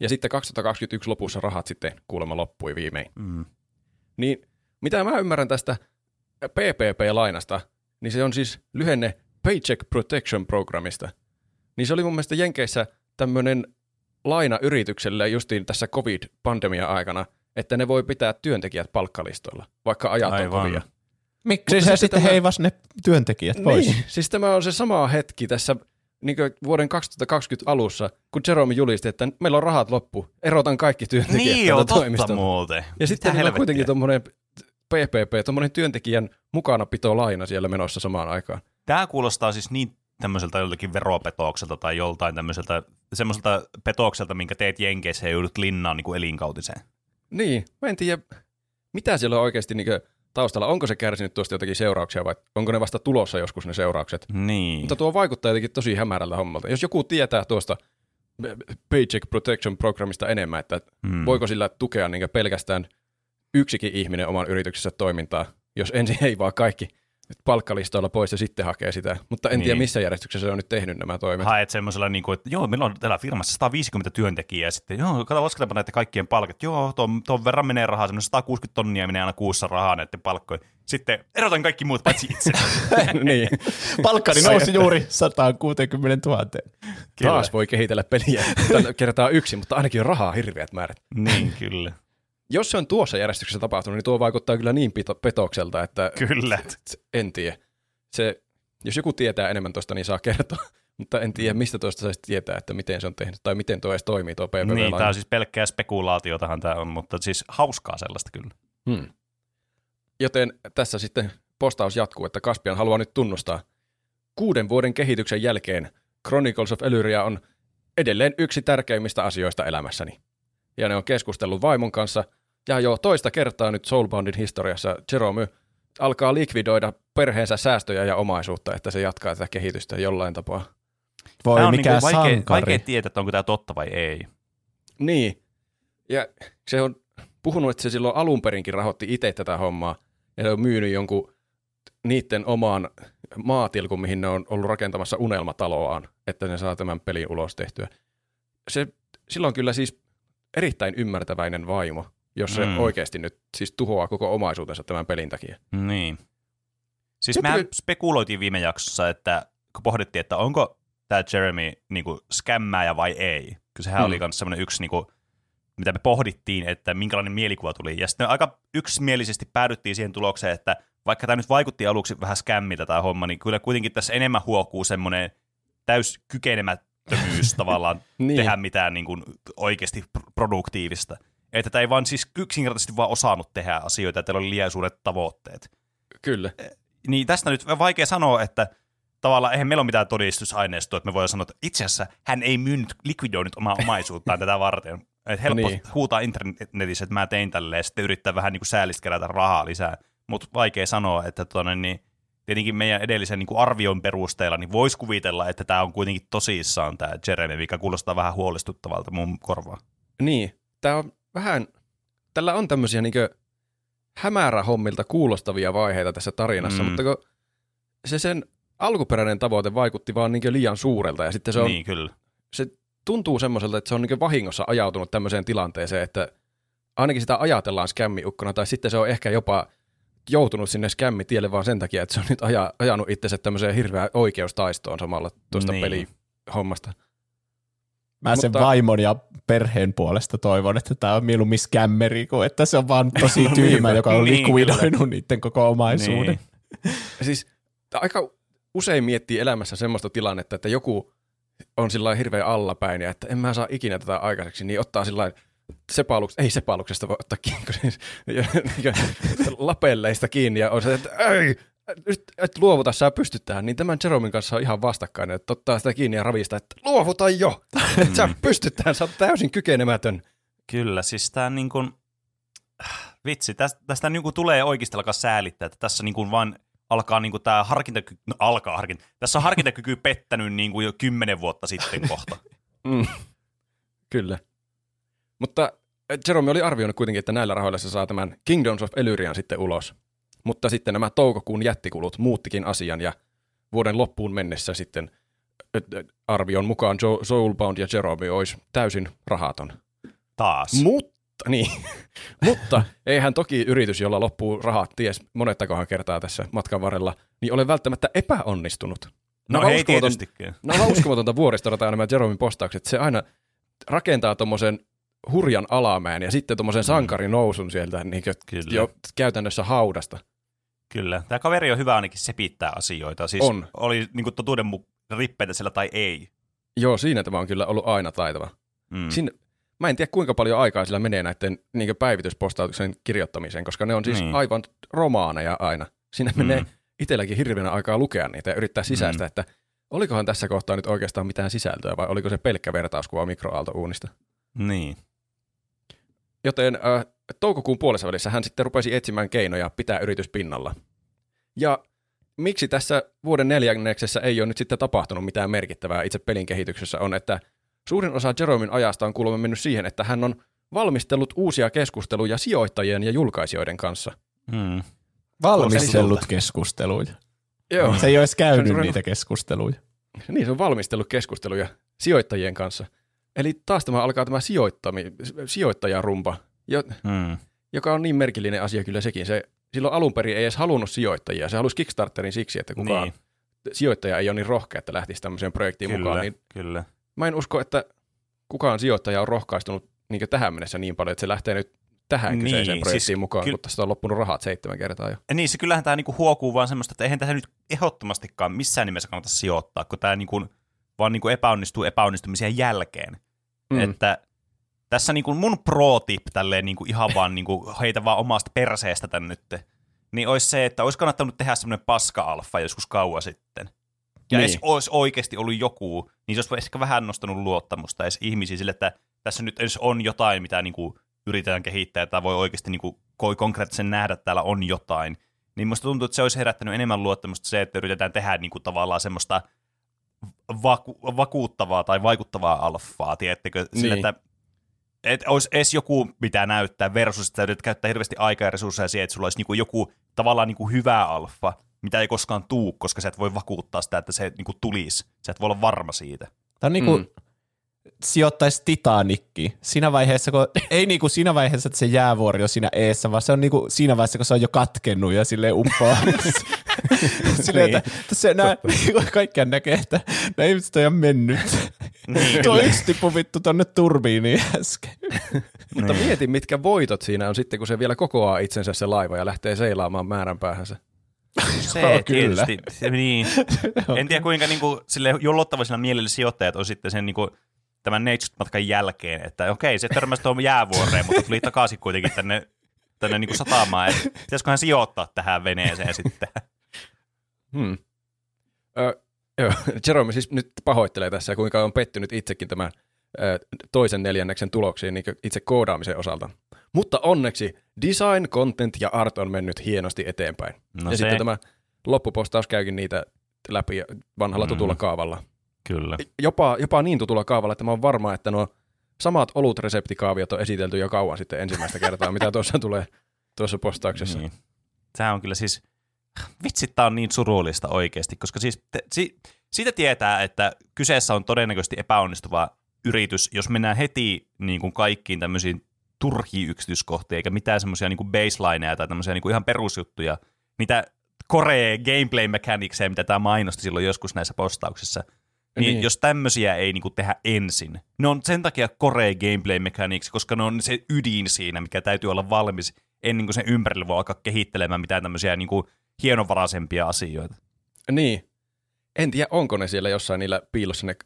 Ja sitten 2021 lopussa rahat sitten kuulemma loppui viimein. Mm. Niin mitä mä ymmärrän tästä PPP-lainasta, niin se on siis lyhenne Paycheck Protection Programmista. Niin se oli mun mielestä Jenkeissä tämmöinen laina yritykselle justiin tässä COVID-pandemia-aikana, että ne voi pitää työntekijät palkkalistoilla, vaikka ajat on Aivan. kovia. Miksi Mutta se sitten sitten tämä- heivas ne työntekijät pois? Niin, siis tämä on se sama hetki tässä niin vuoden 2020 alussa, kun Jerome julisti, että meillä on rahat loppu, erotan kaikki työntekijät Niin, joo, totta muuten. Ja sitten niillä on kuitenkin tuommoinen PPP, tuommoinen työntekijän mukanapito laina siellä menossa samaan aikaan. Tämä kuulostaa siis niin tämmöiseltä joltakin veropetokselta tai joltain tämmöiseltä semmoiselta petokselta, minkä teet Jenkeissä ja joudut linnaan niin kuin elinkautiseen. Niin, mä en tiedä, mitä siellä on oikeasti niin taustalla. Onko se kärsinyt tuosta jotakin seurauksia vai onko ne vasta tulossa joskus ne seuraukset? Niin. Mutta tuo vaikuttaa jotenkin tosi hämärältä hommalta. Jos joku tietää tuosta Paycheck Protection Programmista enemmän, että Hmm. voiko sillä tukea niin pelkästään yksikin ihminen oman yrityksessä toimintaa, jos ensin ei vaan kaikki palkkalistoilla pois ja sitten hakee sitä. Mutta en Niin. tiedä, missä järjestyksessä se on nyt tehnyt nämä toimet. Haet semmoisella, niin kuin, että joo, meillä on täällä firmassa 150 työntekijää, ja sitten joo, kato, lasketaanpa näiden kaikkien palkat. Joo, tuon, tuon verran menee rahaa, semmoinen 160 tonnia menee aina kuussa rahaa näiden palkkoihin. Sitten erotan kaikki muut, paitsi itse. *laughs* niin. Palkkani nousi juuri 160 000. Taas voi kehitellä peliä. Kertaa yksi, mutta ainakin on rahaa hirveät määrät. niin, kyllä. Jos se on tuossa järjestyksessä tapahtunut, niin tuo vaikuttaa kyllä niin pito- petokselta, että Kyllä. en tiedä. Se, jos joku tietää enemmän tuosta, niin saa kertoa. *laughs* Mutta en tiedä, mistä tuosta saisi tietää, että miten se on tehnyt, tai miten tuo edes toimii tuo PPV. Niin, tämä on siis pelkkää spekulaatiotahan tämä on, mutta siis hauskaa sellaista kyllä. Hmm. Joten tässä sitten postaus jatkuu, että Kaspian haluaa nyt tunnustaa. Kuuden vuoden kehityksen jälkeen Chronicles of Elyria on edelleen yksi tärkeimmistä asioista elämässäni. Ja ne on keskustellut vaimon kanssa, ja jo toista kertaa nyt Soulboundin historiassa Jerome alkaa likvidoida perheensä säästöjä ja omaisuutta, että se jatkaa tätä kehitystä jollain tapaa. Voi Tää on mikä niinku vaikea, sankari. vaikea tietää, että onko tämä totta vai ei. Niin. Ja se on puhunut, että se silloin alun perinkin rahoitti itse tätä hommaa. Ja se on myynyt jonkun niiden omaan maatilkun, mihin ne on ollut rakentamassa unelmataloaan, että ne saa tämän pelin ulos tehtyä. Se, sillä on kyllä siis erittäin ymmärtäväinen vaimo, jos se Mm. oikeasti nyt siis tuhoaa koko omaisuutensa tämän pelin takia. Niin. Siis mehän oli- spekuloitiin viime jaksossa, että kun pohdittiin, että onko tämä Jeremy niinku skämmääjä vai ei. Kyllä sehän Mm. oli myös semmoinen yksi, niinku, mitä me pohdittiin, että minkälainen mielikuva tuli. Ja sitten aika yksimielisesti päädyttiin siihen tulokseen, että vaikka tämä nyt vaikutti aluksi vähän skämmiltä tämä homma, niin kyllä kuitenkin tässä enemmän huokuu semmoinen täys kykenemättömyys *laughs* tavallaan Niin. tehdä mitään niin kuin oikeasti pr- produktiivista. Että tämä ei vaan siis yksinkertaisesti vaan osannut tehdä asioita, että teillä oli liian suuret tavoitteet. Kyllä. Niin tästä nyt on vaikea sanoa, että tavallaan eihän meillä ole mitään todistusaineistoa, että me voidaan sanoa, että itse asiassa hän ei myynyt, likvidoinut omaa omaisuuttaan tätä varten. Että helppo Niin. huutaa internetissä, että mä tein tälleen, ja sitten yrittää vähän niin kuin säälistä kerätä rahaa lisää. Mutta vaikea sanoa, että tuonne, niin tietenkin meidän edellisen niin kuin arvion perusteella niin voisi kuvitella, että tämä on kuitenkin tosissaan tämä Jeremy, mikä kuulostaa vähän huolestuttavalta mun korvaan. Niin, tämä on vähän, tällä on tämmöisiä niinkö hämärähommilta kuulostavia vaiheita tässä tarinassa, Mm. mutta kun se sen alkuperäinen tavoite vaikutti vaan niinkö liian suurelta ja sitten se, on, Niin, kyllä. se tuntuu semmoiselta, että se on niinkö vahingossa ajautunut tämmöiseen tilanteeseen, että ainakin sitä ajatellaan skämmiukkona tai sitten se on ehkä jopa joutunut sinne skämmitielle vaan sen takia, että se on nyt aja, ajanut itsensä tämmöiseen hirveään oikeustaistoon samalla tuosta Niin. niin. pelihommasta. Mä sen Mutta- vaimon ja perheen puolesta toivon, että tämä on mieluummin skämmeri, kuin että se on vaan tosi *laughs* tyhmä, joka on Niin, likvidoinut niiden koko omaisuuden. Niin. Siis aika usein miettii elämässä semmoista tilannetta, että joku on sillä hirveän allapäin ja että en mä saa ikinä tätä aikaiseksi, niin ottaa sillä lailla sepaluks, ei sepaluksesta voi ottaa kiinni, kun siis, lapelleista kiinni ja on se, että ei, nyt et luovuta, sä pystyt tähän, niin tämän Jeromin kanssa on ihan vastakkain, että ottaa sitä kiinni ja ravista, että luovuta jo, että sä pystyt tähän, sä oot täysin kykenemätön. Kyllä, siis tää niin kuin, vitsi, tästä, tästä niin kuin tulee oikeasti alkaa säälittää, että tässä niin kuin vaan alkaa niin kuin tämä harkintakyky, no alkaa harkinta, tässä on harkintakyky pettänyt niin kuin jo kymmenen vuotta sitten kohta. Mm. Kyllä. Mutta eh, Jerome oli arvioinut kuitenkin, että näillä rahoilla se saa tämän Kingdoms of Elyrian sitten ulos. Mutta sitten nämä toukokuun jättikulut muuttikin asian ja vuoden loppuun mennessä sitten eh, eh, arvion mukaan Soulbound ja Jerome olisi täysin rahaton. Taas. Mutta, niin. *laughs* Mutta eihän toki yritys, jolla loppuu rahat ties monettakohan kertaa tässä matkan varrella, niin ole välttämättä epäonnistunut. no Nämä ei uskomaton- tietystikään. On uskomatonta vuoristorataa nämä Jeromin postaukset. Se aina rakentaa tuommoisen hurjan alamäen ja sitten tuommoisen sankarin nousun sieltä niin Kyllä. jo käytännössä haudasta. Kyllä. Tämä kaveri on hyvä ainakin sepittää asioita. Siis On. oli niin kuin totuuden mu- rippeitä siellä tai ei. Joo, siinä tämä on kyllä ollut aina taitava. Mm. Mm. Sinne, mä en tiedä kuinka paljon aikaa sillä menee näiden niin päivityspostauksen kirjoittamiseen, koska ne on siis Niin. aivan romaaneja aina. Siinä Mm. menee itselläkin hirveänä aikaa lukea niitä ja yrittää sisäistä, Mm. mm. että olikohan tässä kohtaa nyt oikeastaan mitään sisältöä vai oliko se pelkkä vertauskuva mikroaaltouunista. Niin. Joten äh, toukokuun puolessa välissä hän sitten rupesi etsimään keinoja pitää yritys pinnalla. Ja miksi tässä vuoden neljänneksessä ei ole nyt sitten tapahtunut mitään merkittävää itse pelin kehityksessä on, että suurin osa Jeromin ajasta on kuulemma mennyt siihen, että hän on valmistellut uusia keskusteluja sijoittajien ja julkaisijoiden kanssa. Mm. Valmistellut keskusteluja. Joo. Se ei olisi käynyt niitä keskusteluja. Niin, se on valmistellut keskusteluja sijoittajien kanssa. Eli taas tämä alkaa tämä sijoittami, sijoittajarumpa, jo, Mm. joka on niin merkillinen asia kyllä sekin. Se silloin alun perin ei edes halunnut sijoittajia. Se halusi Kickstarterin siksi, että kukaan Niin. sijoittaja ei ole niin rohkea, että lähtisi tämmöiseen projektiin Kyllä, mukaan. Niin kyllä. mä en usko, että kukaan sijoittaja on rohkaistunut niin tähän mennessä niin paljon, että se lähtee nyt tähän Niin, kyseiseen projektiin siis siis mukaan, ky- kun tästä on loppunut rahat seitsemän kertaa jo. Niin, se kyllähän tämä niinku huokuu vaan semmoista, että eihän tähän nyt ehdottomastikaan missään nimessä kannata sijoittaa, kun tämä niinku, vaan niinku epäonnistuu epäonnistumisen jälkeen. Mm. Että tässä niinku mun pro-tip tälleen niinku ihan vaan niinku heitä vaan omasta perseestä tän nyt, niin olisi se, että olisi kannattanut tehdä semmoinen paska-alfa joskus kauan sitten. Ja niin. Niin. edes olisi oikeasti ollut joku, niin se olisi ehkä vähän nostanut luottamusta edes ihmisiin sille, että tässä nyt edes on jotain, mitä niinku yritetään kehittää, että voi oikeasti niinku, koi konkreettisen nähdä, että täällä on jotain. Niin musta tuntuu, että se olisi herättänyt enemmän luottamusta se, että yritetään tehdä niinku tavallaan semmoista vaku- vakuuttavaa tai vaikuttavaa alfaa, tiedättekö? Sille, Niin. että että olisi edes joku, mitä näyttää, versus että yrität käyttää hirveästi aikaa ja resursseja siihen, että sulla olisi niinku joku tavallaan niinku hyvä alfa, mitä ei koskaan tuu, koska sä et voi vakuuttaa sitä, että se niinku tulisi. Sä et voi olla varma siitä. Tämä on niin kuin Mm. Sijoittaisi Titanikki. Siinä vaiheessa, kun, *laughs* ei niin kuin siinä vaiheessa, että se jäävuori on siinä eessä, vaan se on niin kuin siinä vaiheessa, kun se on jo katkennut ja sille uppoaa. *laughs* *laughs* Silleen, Niin. että tässä nää, kaikkiaan näkee, että nämä ihmiset on ihan mennyt. Niin, Tuo yksi tippui vittu tonne turbiiniin äsken. Mutta Niin. mieti, mitkä voitot siinä on sitten, kun se vielä kokoaa itsensä se laiva ja lähtee seilaamaan määränpäähänsä. Se Joo, kyllä. tietysti. Se, niin. En tiedä kuinka niinku, sille jollottavaisilla mielellä sijoittajat on sitten sen niinku, tämän Neitsyt-matkan jälkeen, että okei, se törmäsi tuohon jäävuoreen, mutta tuli takaisin kuitenkin tänne, tänne niinku satamaan, että pitäisiköhän sijoittaa tähän veneeseen sitten. Hmm. Ö, joo, Jerome siis nyt pahoittelee tässä, kuinka on pettynyt itsekin tämän ö, toisen neljänneksen tuloksiin niin itse koodaamisen osalta. Mutta onneksi design, content ja art on mennyt hienosti eteenpäin. No ja se, sitten tämä loppupostaus käykin niitä läpi vanhalla Mm. tutulla kaavalla. Kyllä. Jopa, jopa niin tutulla kaavalla, että mä oon varma, että nuo samat olutreseptikaaviot on esitelty jo kauan sitten ensimmäistä kertaa, mitä tuossa tulee tuossa postauksessa. Niin. Tämä on kyllä siis, vitsi, tämä on niin surullista oikeasti, koska siis te, si, siitä tietää, että kyseessä on todennäköisesti epäonnistuva yritys, jos mennään heti niin kuin kaikkiin tämmöisiin turhiin yksityiskohtiin, eikä mitään semmoisia niin baselineja tai tämmöisiä niin kuin ihan perusjuttuja, mitä Core gameplay mechanicsia, mitä tämä mainosti silloin joskus näissä postauksissa, niin, niin. Niin. jos tämmöisiä ei niinku tehdä ensin. Ne on sen takia Core gameplay mechanics, koska ne on se ydin siinä, mikä täytyy olla valmis ennen kuin sen ympärille voi alkaa kehittelemään mitään tämmöisiä niinku hienovaraisempia asioita. Niin. En tiedä, onko ne siellä jossain niillä piilossa ne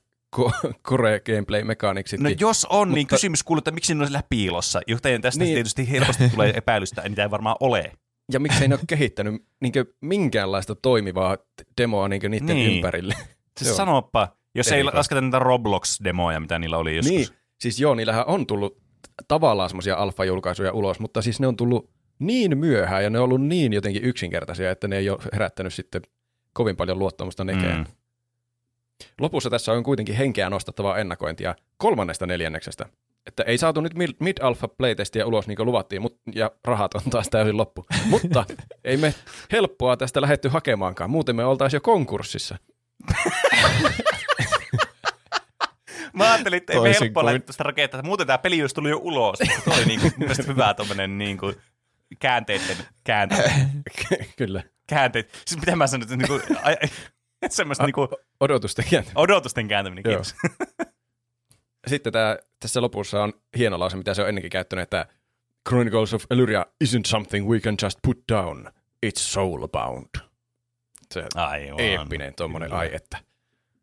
core gameplay mekaniksit. No jos on, niin Mutta- kysymys kuuluu, että miksi ne on siellä piilossa, joten tästä niin. Niin. tietysti helposti tulee epäilystä, niitä ei varmaan ole. Ja miksei ne ole kehittänyt niinkö minkäänlaista toimivaa demoa niinkö niiden Niin. ympärille. Siis sanoppa, jos ei erikoista. lasketa niitä Roblox-demoja, mitä niillä oli joskus. Niin, siis joo, niillähän on tullut tavallaan semmoisia alfa-julkaisuja ulos, mutta siis ne on tullut niin myöhään ja ne on ollut niin jotenkin yksinkertaisia, että ne ei ole herättänyt sitten kovin paljon luottamusta nekään. Mm. Lopussa tässä on kuitenkin henkeä nostattavaa ennakointia kolmannesta neljänneksestä. Että ei saatu nyt mid- mid-alpha playtestiä ulos niin kuin luvattiin, mut, ja rahat on taas täysin loppu. Mutta *laughs* ei me helppoa tästä lähetty hakemaankaan, muuten me oltaisiin jo konkurssissa. Mä ajattelin, että ei me helppoa kuin- tästä rakentaa, että muuten tämä peli olisi tullut jo ulos. Tuo oli niinku, mun mielestä hyvä tommonen niinku käänteiden käänte, Kyllä. käänteet. Siis mitä mä sanon, että niinku, ai, ai, semmoista niinku Odotustekijät. odotusten kääntäminen. Joo. Kiitos. *laughs* Sitten tää, tässä lopussa on hieno lause, mitä se on ennenkin käyttänyt, että Chronicles of Elyria isn't something we can just put down. It's soulbound. Se Aivan. eeppinen tuommoinen ai että.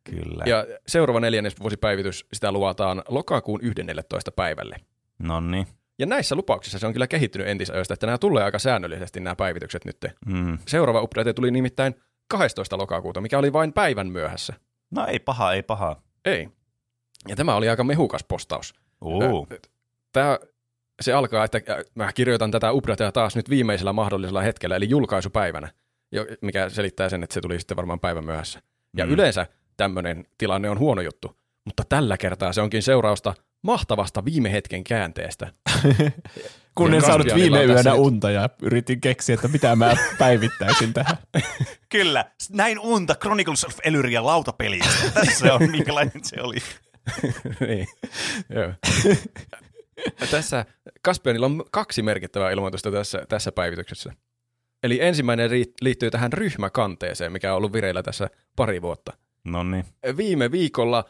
Kyllä. Ja seuraava neljännesvuosipäivitys, sitä luvataan lokakuun 11. päivälle. No niin. Ja näissä lupauksissa se on kyllä kehittynyt entisajoista, että nämä tulee aika säännöllisesti nämä päivitykset nyt. Mm. Seuraava update tuli nimittäin 12. lokakuuta, mikä oli vain päivän myöhässä. No ei paha, ei paha. Ei. Ja tämä oli aika mehukas postaus. Uh. Tämä, se alkaa, että äh, mä kirjoitan tätä updatea taas nyt viimeisellä mahdollisella hetkellä, eli julkaisupäivänä, mikä selittää sen, että se tuli sitten varmaan päivän myöhässä. Ja Mm. yleensä tämmöinen tilanne on huono juttu, mutta tällä kertaa se onkin seurausta mahtavasta viime hetken käänteestä. *laughs* Kun en saanut viime yönä nyt- unta ja yritin keksiä, että mitä mä päivittäisin tähän. *laughs* Kyllä. Näin unta Chronicles of Elyria lautapeliä. Tässä on, minkälainen se oli. *laughs* niin. Joo. tässä Kaspianilla on kaksi merkittävää ilmoitusta tässä, tässä päivityksessä. Eli ensimmäinen liittyy tähän ryhmäkanteeseen, mikä on ollut vireillä tässä pari vuotta. No niin. Viime viikolla,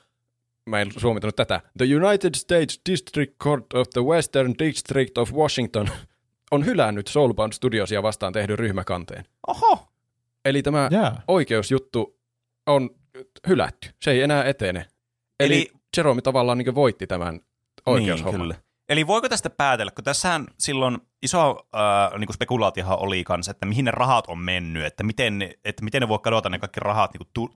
mä en suomitanut tätä, The United States District Court of the Western District of Washington *laughs* on hylännyt Soulbound Studiosia vastaan tehdyn ryhmäkanteen. Oho. Eli tämä Jaa. oikeusjuttu on hylätty. Se ei enää etene. Eli, Eli- Eli Jerome tavallaan niin voitti tämän oikeushomman. Niin, kyllä. Eli voiko tästä päätellä, kun tässähän silloin iso äh, niin spekulaatiohan oli kanssa, että mihin ne rahat on mennyt, että miten, ne- että miten ne voi kadota ne kaikki rahat niin kuin, tu,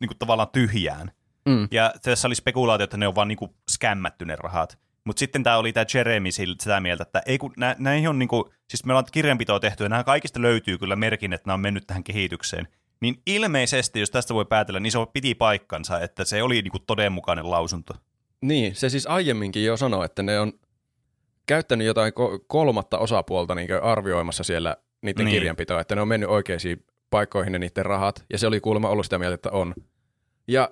niin kuin tavallaan tyhjään. Mm. Ja tässä oli spekulaatio, että ne on vaan niin kuin skämmätty ne rahat. Mutta sitten tämä oli tämä Jeremy sitä mieltä, että ei kun nä, näihin on niinku, siis me ollaan kirjanpitoa tehty ja nämä kaikista löytyy kyllä merkin, että nämä on mennyt tähän kehitykseen. Niin ilmeisesti, jos tästä voi päätellä, niin se piti paikkansa, että se oli niinku todenmukainen lausunto. Niin, se siis aiemminkin jo sanoi, että ne on käyttänyt jotain ko- kolmatta osapuolta niin arvioimassa siellä niiden Niin. kirjanpitoa, että ne on mennyt oikeisiin paikkoihin ne niiden rahat, ja se oli kuulemma ollut sitä mieltä, että on. Ja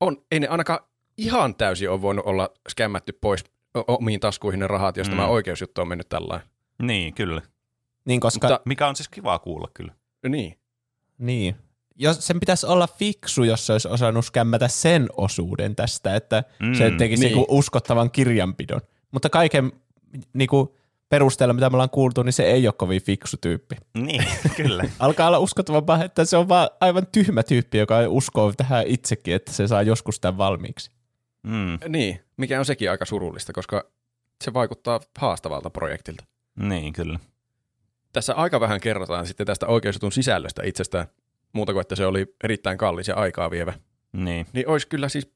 on, ei ne ainakaan ihan täysin ole voinut olla skämmätty pois omiin taskuihin ne rahat, jos Mm. tämä oikeusjuttu on mennyt tällainen. Niin, kyllä. Niin, koska Mutta- Mikä on siis kiva kuulla kyllä. Niin. Niin. Jos sen pitäisi olla fiksu, jos se olisi osannut skämmätä sen osuuden tästä, että Mm, se tekisi niin. niin. niinku uskottavan kirjanpidon. Mutta kaiken niinku perusteella, mitä me ollaan kuultu, niin se ei ole kovin fiksu tyyppi. Niin, *laughs* kyllä. Alkaa olla uskottavampaa, että se on vaan aivan tyhmä tyyppi, joka uskoo tähän itsekin, että se saa joskus tämän valmiiksi. Mm, Niin, mikä on sekin aika surullista, koska se vaikuttaa haastavalta projektilta. niin, kyllä. Tässä aika vähän kerrotaan sitten tästä oikeusjutun sisällöstä itsestään, muuta kuin että se oli erittäin kallis ja aikaa vievä. Niin. Niin olisi kyllä siis,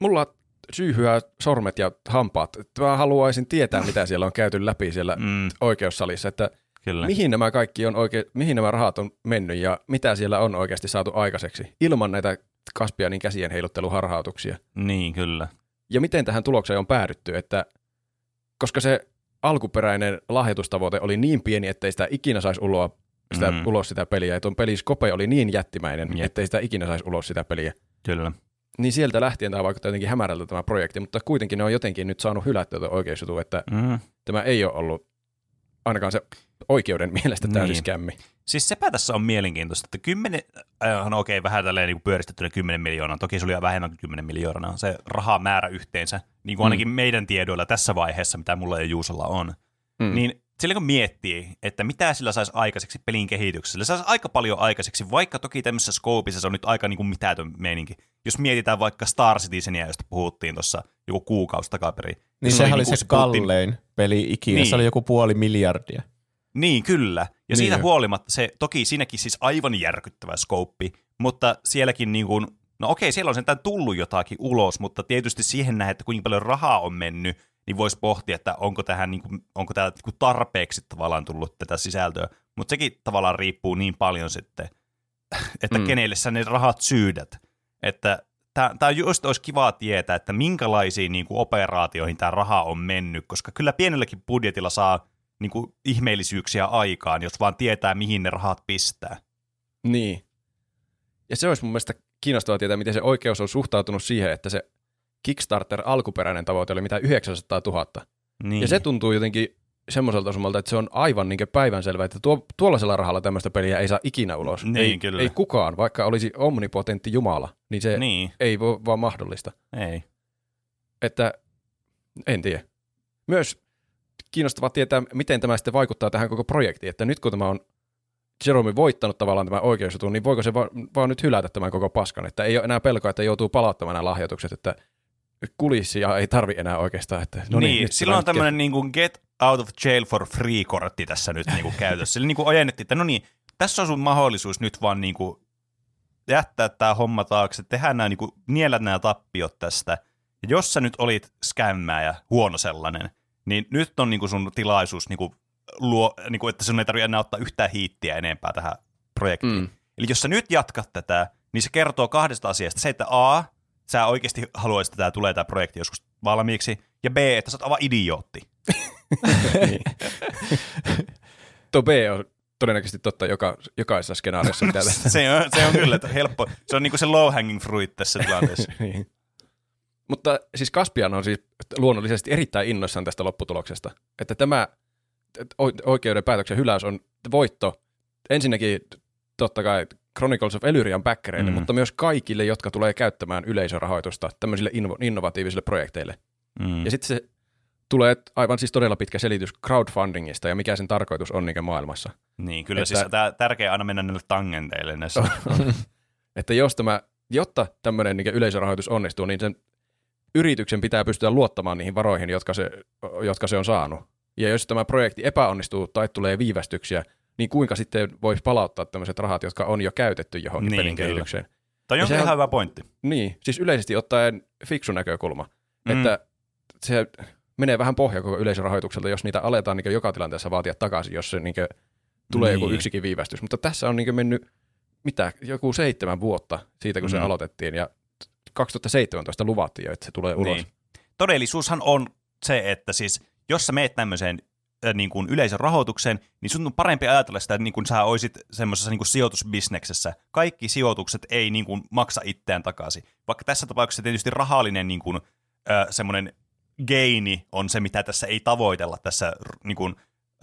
mulla syyhyää sormet ja hampaat. että Mä haluaisin tietää, mitä siellä on käyty läpi siellä Mm, oikeussalissa, että kyllä. mihin nämä kaikki on oikein, mihin nämä rahat on mennyt ja mitä siellä on oikeasti saatu aikaiseksi ilman näitä Kaspianin käsien heilutteluharhautuksia. Niin, kyllä. Ja miten tähän tulokseen on päädytty, että koska se alkuperäinen lahjoitustavoite oli niin pieni, ettei sitä ikinä saisi uloa sitä, Mm. ulos sitä peliä, ja tuon pelin skope oli niin jättimäinen. Jep. ettei sitä ikinä saisi ulos sitä peliä. Kyllä. Niin sieltä lähtien tämä vaikuttaa jotenkin hämärältä tämä projekti, mutta kuitenkin ne on jotenkin nyt saanut hylättyä tuon oikeusjutun, että Mm. tämä ei ole ollut ainakaan se oikeuden mielestä täysin Niin. niin. skämmi. Siis sepä tässä on mielenkiintoista, että kymmenen, äh, no okei, vähän tälleen niin pyöristettynä 10 miljoonaa, toki se oli jo vähemmän kuin 10 miljoonaa, se rahamäärä yhteensä, niin kuin Mm. ainakin meidän tiedoilla tässä vaiheessa, mitä mulla ja Juusolla on, Mm. niin sillä kun miettii, että mitä sillä saisi aikaiseksi pelin kehityksessä, sillä saisi aika paljon aikaiseksi, vaikka toki tämmöisessä skoopissa se on nyt aika niin kuin mitätön meininki. Jos mietitään vaikka Star Citizenia, josta puhuttiin tuossa joku kuukausi takaperin. Niin se sehän oli niinku- se puhuttiin- kallein peli ikinä, Niin. se oli joku puoli miljardia. Niin, kyllä. Ja Niin siitä huolimatta se, toki siinäkin siis aivan järkyttävä skouppi, mutta sielläkin niin kuin, no okei, siellä on sentään tullut jotakin ulos, mutta tietysti siihen nähdään, että kuinka paljon rahaa on mennyt, niin voisi pohtia, että onko tähän niin kuin, onko tää niin kuin tarpeeksi tavallaan tullut tätä sisältöä. Mutta sekin tavallaan riippuu niin paljon sitten, että mm. kenelle sä ne rahat syydät. Että tämä just olisi kiva tietää, että minkälaisiin niin kuin operaatioihin tämä raha on mennyt, koska kyllä pienelläkin budjetilla saa niin kuin ihmeellisyyksiä aikaan, jos vaan tietää, mihin ne rahat pistää. Niin. Ja se olisi mun mielestä kiinnostavaa tietää, miten se oikeus on suhtautunut siihen, että se Kickstarter alkuperäinen tavoite oli mitä 900 000. Niin. Ja se tuntuu jotenkin semmoiselta osumalta, että se on aivan niin päivänselvä, että tuo, tuollaisella rahalla tämmöistä peliä ei saa ikinä ulos. Niin, ei, kyllä. ei kukaan, vaikka olisi omnipotentti Jumala, niin se Niin, ei voi vaan mahdollista. ei. Että en tiedä. Myös kiinnostavaa tietää, miten tämä sitten vaikuttaa tähän koko projektiin, että nyt kun tämä on Jerome voittanut tavallaan tämän oikeusjutun, niin voiko se va- vaan nyt hylätä tämän koko paskan, että ei ole enää pelkoa, että joutuu palauttamaan nämä lahjoitukset, että kulissia ei tarvi enää oikeastaan. Että, no niin, nyt silloin on tämmöinen niin kuin get out of jail for free-kortti tässä nyt niin kuin käytössä. Eli niin kuin ojennettiin, että no niin, tässä on sun mahdollisuus nyt vaan niin kuin jättää tämä homma taakse, tehdään nämä, niin kuin, niellä nämä tappiot tästä. Ja jos sä nyt olit skämmää ja huono sellainen, niin nyt on niin kuin sun tilaisuus, niin kuin, luo, niin kuin, että sun ei tarvitse enää ottaa yhtään hiittiä enempää tähän projektiin. Mm. Eli jos sä nyt jatkat tätä, niin se kertoo kahdesta asiasta. Se, että A, sä oikeasti haluaisit, että tämä tulee tämä projekti joskus valmiiksi, ja B, että sä oot aivan idiootti. *laughs* Tuo B on todennäköisesti totta joka, jokaisessa skenaariossa, *laughs* tässä. se, on, se on kyllä että helppo. Se on niinku se low hanging fruit tässä tilanteessa. *laughs* niin. Mutta siis Kaspian on siis luonnollisesti erittäin innoissaan tästä lopputuloksesta. Että tämä oikeuden päätöksen hyläys on voitto ensinnäkin totta kai Chronicles of Elyrian backereille, Mm. mutta myös kaikille, jotka tulee käyttämään yleisörahoitusta tämmöisille inno- innovatiivisille projekteille. Mm. Ja sitten se tulee aivan siis todella pitkä selitys crowdfundingista ja mikä sen tarkoitus on niin maailmassa. Niin, kyllä Että- siis tää, tärkeää aina mennä näille tangenteille näissä. *laughs* että jos tämä, jotta tämmöinen niin yleisörahoitus onnistuu, niin sen yrityksen pitää pystyä luottamaan niihin varoihin, jotka se, jotka se on saanut. Ja jos tämä projekti epäonnistuu tai tulee viivästyksiä, niin kuinka sitten voisi palauttaa tämmöiset rahat, jotka on jo käytetty johonkin Niin, pelin kyllä. kehitykseen. Toi on sehän- ihan hyvä pointti. Niin, siis yleisesti ottaen fiksu näkökulma, Mm. että se menee vähän pohja koko yleisörahoitukselta, jos niitä aletaan niin joka tilanteessa vaatia takaisin, jos se niin tulee Niin. joku yksikin viivästys. Mutta tässä on niin mennyt mitä, joku seitsemän vuotta siitä, kun se Mm. aloitettiin, ja 2017 luvattiin jo, että se tulee ulos. Niin. Todellisuushan on se, että siis jos sä meet tämmöiseen niin kuin yleisön rahoitukseen, niin sun on parempi ajatella sitä, että niin kuin sä oisit semmoisessa niin kuin sijoitusbisneksessä. Kaikki sijoitukset ei niin kuin maksa itseään takaisin. Vaikka tässä tapauksessa tietysti rahallinen niin kuin, äh, semmoinen geini on se, mitä tässä ei tavoitella tässä niin kuin,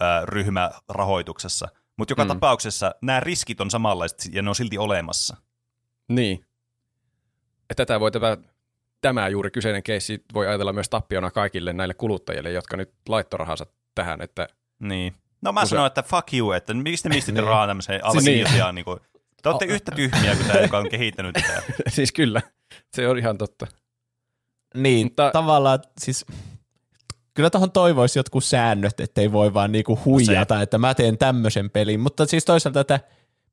äh, ryhmärahoituksessa. Mutta joka Mm. tapauksessa nämä riskit on samanlaiset ja ne on silti olemassa. Niin. Ja tätä voi tämä, tämä juuri kyseinen keissi voi ajatella myös tappiona kaikille näille kuluttajille, jotka nyt laittoi rahansa tähän, että Niin. No mä Kun se- sanoin, että fuck you, että miksi te mistitte *laughs* Niin. rahaa tämmöiseen Siis niin. asiaan. Niin kuin, te olette *laughs* yhtä tyhmiä kuin tämä, joka on kehittänyt tätä. *laughs* siis kyllä, se on ihan totta. Niin, Mutta- Mutta, tavallaan siis kyllä tuohon toivoisi jotkut säännöt, ettei voi vaan niinku huijata, että mä teen tämmöisen pelin. Mutta siis toisaalta, että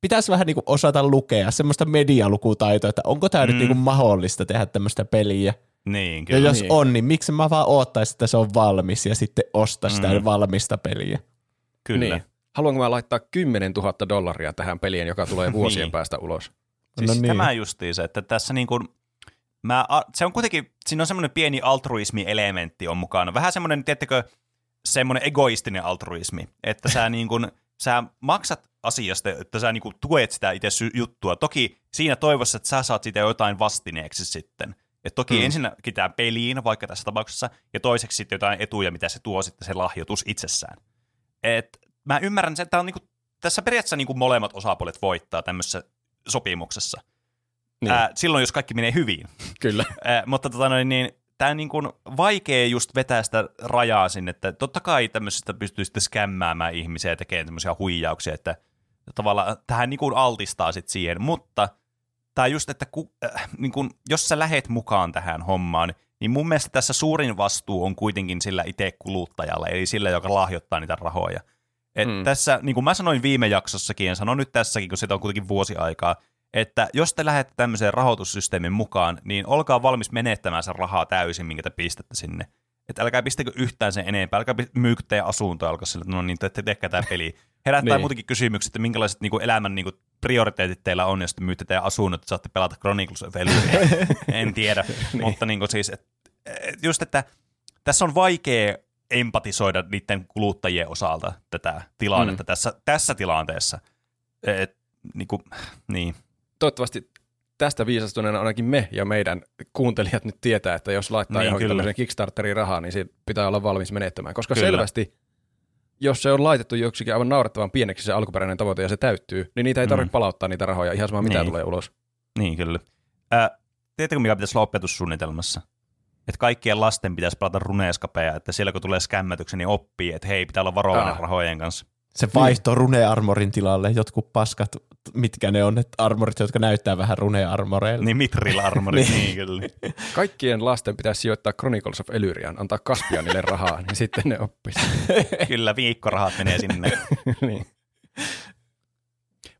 pitäisi vähän niinku osata lukea semmoista medialukutaitoa, että onko tämä mm. nyt Mm. niinku mahdollista tehdä tämmöistä peliä. Niin, Ja kyllä. jos Niin. on, niin miksi mä vaan oottaisin, että se on valmis ja sitten osta sitä Mm. valmista peliä. kyllä. Niin. Haluanko mä laittaa 10 000 dollaria tähän peliin, joka tulee vuosien Niin. päästä ulos? Siis No niin. tämä justiin se, että tässä niin kuin, mä, se on kuitenkin, siinä on semmoinen pieni altruismi-elementti on mukana. Vähän semmoinen, tiettäkö, semmoinen egoistinen altruismi, että sä *laughs* niin kuin, sä maksat asiasta, että sä niin kuin tuet sitä itse juttua. Toki siinä toivossa, että sä saat siitä jotain vastineeksi sitten. Et toki Mm. ensinnäkin tämä peliin, vaikka tässä tapauksessa, ja toiseksi sitten jotain etuja, mitä se tuo sitten se lahjoitus itsessään. Et mä ymmärrän sen, että on niinku, tässä periaatteessa niinku molemmat osapuolet voittaa tämmöisessä sopimuksessa. Niin. Niin. Ää, silloin, jos kaikki menee hyvin. Kyllä. Ää, mutta tota noin, niin, tämä on niin kuin vaikea just vetää sitä rajaa sinne, että totta kai tämmöisestä pystyy sitten skämmäämään ihmisiä ja tekemään tämmöisiä huijauksia, että tavallaan tähän niin kuin altistaa sitten siihen, mutta tämä just, että ku, äh, niin kuin, jos sä lähet mukaan tähän hommaan, niin mun mielestä tässä suurin vastuu on kuitenkin sillä itse kuluttajalle, eli sillä, joka lahjoittaa niitä rahoja. Et Mm. Tässä, niin kuin mä sanoin viime jaksossakin, ja sanon nyt tässäkin, kun siitä on kuitenkin vuosi aikaa, että jos te lähdette tämmöiseen rahoitussysteemin mukaan, niin olkaa valmis menettämään sen rahaa täysin, minkä te pistätte sinne. Että älkää pistäkö yhtään sen enempää, älkää myykö teidän asuntoa, alkaa sille, että no niin, te te tehkää tämä peli. Herättää Niin. muutenkin kysymykset, että minkälaiset niin kuin elämän niin kuin prioriteetit teillä on, jos te myytte teidän asunnot, että saatte pelata Chronicles of *laughs* en tiedä, mutta niin kuin siis, et, et just, että tässä on vaikea empatisoida niiden kuluttajien osalta tätä tilannetta Mm. tässä, tässä tilanteessa. Et, niin, kuin, niin. Toivottavasti tästä viisastuneena ainakin me ja meidän kuuntelijat nyt tietää, että jos laittaa Niin, johonkin kyllä. tämmöiseen Kickstarteriin rahaa, niin siitä pitää olla valmis menettämään. Koska Kyllä. selvästi, jos se on laitettu joksikin aivan naurettavan pieneksi se alkuperäinen tavoite ja se täyttyy, niin niitä ei tarvitse Mm. palauttaa niitä rahoja ihan sama mitä Niin. tulee ulos. Niin, kyllä. Ää, tiedättekö, mikä pitäisi olla opetussuunnitelmassa? Että kaikkien lasten pitäisi pelata runeeskapeja, että siellä kun tulee skämmätyksen, niin oppii, että hei, pitää olla varovainen Ah. rahojen kanssa. Se vaihto rune-armorin tilalle, jotkut paskat, mitkä ne on, ne armorit, jotka näyttää vähän rune-armoreilta. Niin Mitril armorit, *laughs* niin kyllä. Kaikkien lasten pitäisi sijoittaa Chronicles of Elyrian, antaa Kaspianille rahaa, niin sitten ne oppisi. *laughs* Kyllä, viikkorahat menee sinne. *laughs* niin.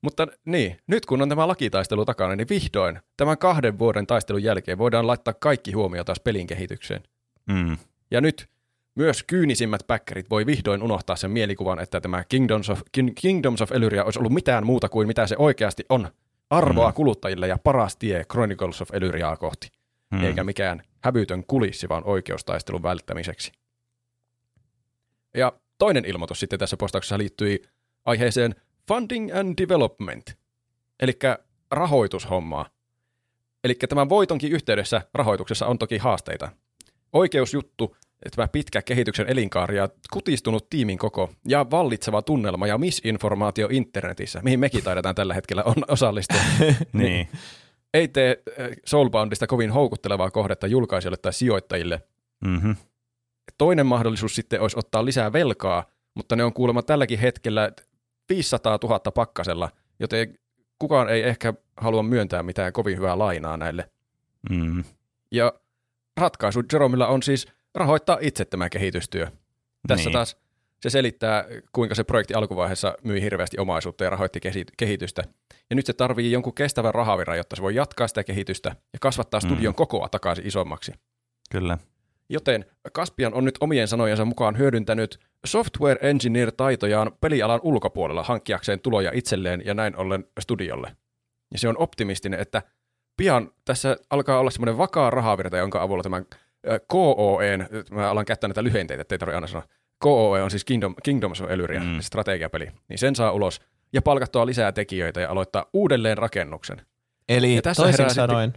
Mutta niin, nyt kun on tämä lakitaistelu takana, niin vihdoin tämän kahden vuoden taistelun jälkeen voidaan laittaa kaikki huomio taas pelin kehitykseen. Mm. Ja nyt myös kyynisimmät päkkärit voi vihdoin unohtaa sen mielikuvan, että tämä Kingdoms of, King- Kingdoms of Elyria olisi ollut mitään muuta kuin mitä se oikeasti on. Arvoa Mm. kuluttajille ja paras tie Chronicles of Elyriaa kohti, Mm. eikä mikään hävytön kulissi, vaan oikeustaistelun välttämiseksi. Ja toinen ilmoitus sitten tässä postauksessa liittyi aiheeseen Funding and Development, eli rahoitushommaa. Eli tämän voitonkin yhteydessä rahoituksessa on toki haasteita. Oikeusjuttu, tämä pitkä kehityksen elinkaari ja kutistunut tiimin koko ja vallitseva tunnelma ja misinformaatio internetissä, mihin mekin taidetaan tällä hetkellä on *laughs* osallistua, Niin. ei tee äh, Soulboundista kovin houkuttelevaa kohdetta julkaisijoille tai sijoittajille. Mm-hmm. Toinen mahdollisuus sitten olisi ottaa lisää velkaa, mutta ne on kuulemma tälläkin hetkellä 500 000 pakkasella, joten kukaan ei ehkä halua myöntää mitään kovin hyvää lainaa näille. Mm. Ja ratkaisu Jeromilla on siis rahoittaa itse tämä kehitystyö. Tässä Niin. taas se selittää, kuinka se projekti alkuvaiheessa myi hirveästi omaisuutta ja rahoitti kehitystä. Ja nyt se tarvii jonkun kestävän rahavirran, jotta se voi jatkaa sitä kehitystä ja kasvattaa studion Mm. kokoa takaisin isommaksi. Kyllä. Joten Caspian on nyt omien sanojensa mukaan hyödyntänyt software engineer-taitojaan pelialan ulkopuolella hankkiakseen tuloja itselleen ja näin ollen studiolle. Ja se on optimistinen, että pian tässä alkaa olla semmoinen vakaa rahavirta, jonka avulla tämän KOEn, mä alan käyttää näitä lyhenteitä, ettei tarvitse aina sanoa, KOE on siis Kingdom, Kingdoms of Elyria, Mm. strategiapeli, niin sen saa ulos ja palkattua lisää tekijöitä ja aloittaa uudelleen rakennuksen. Eli toisin herää sitten- sanoen,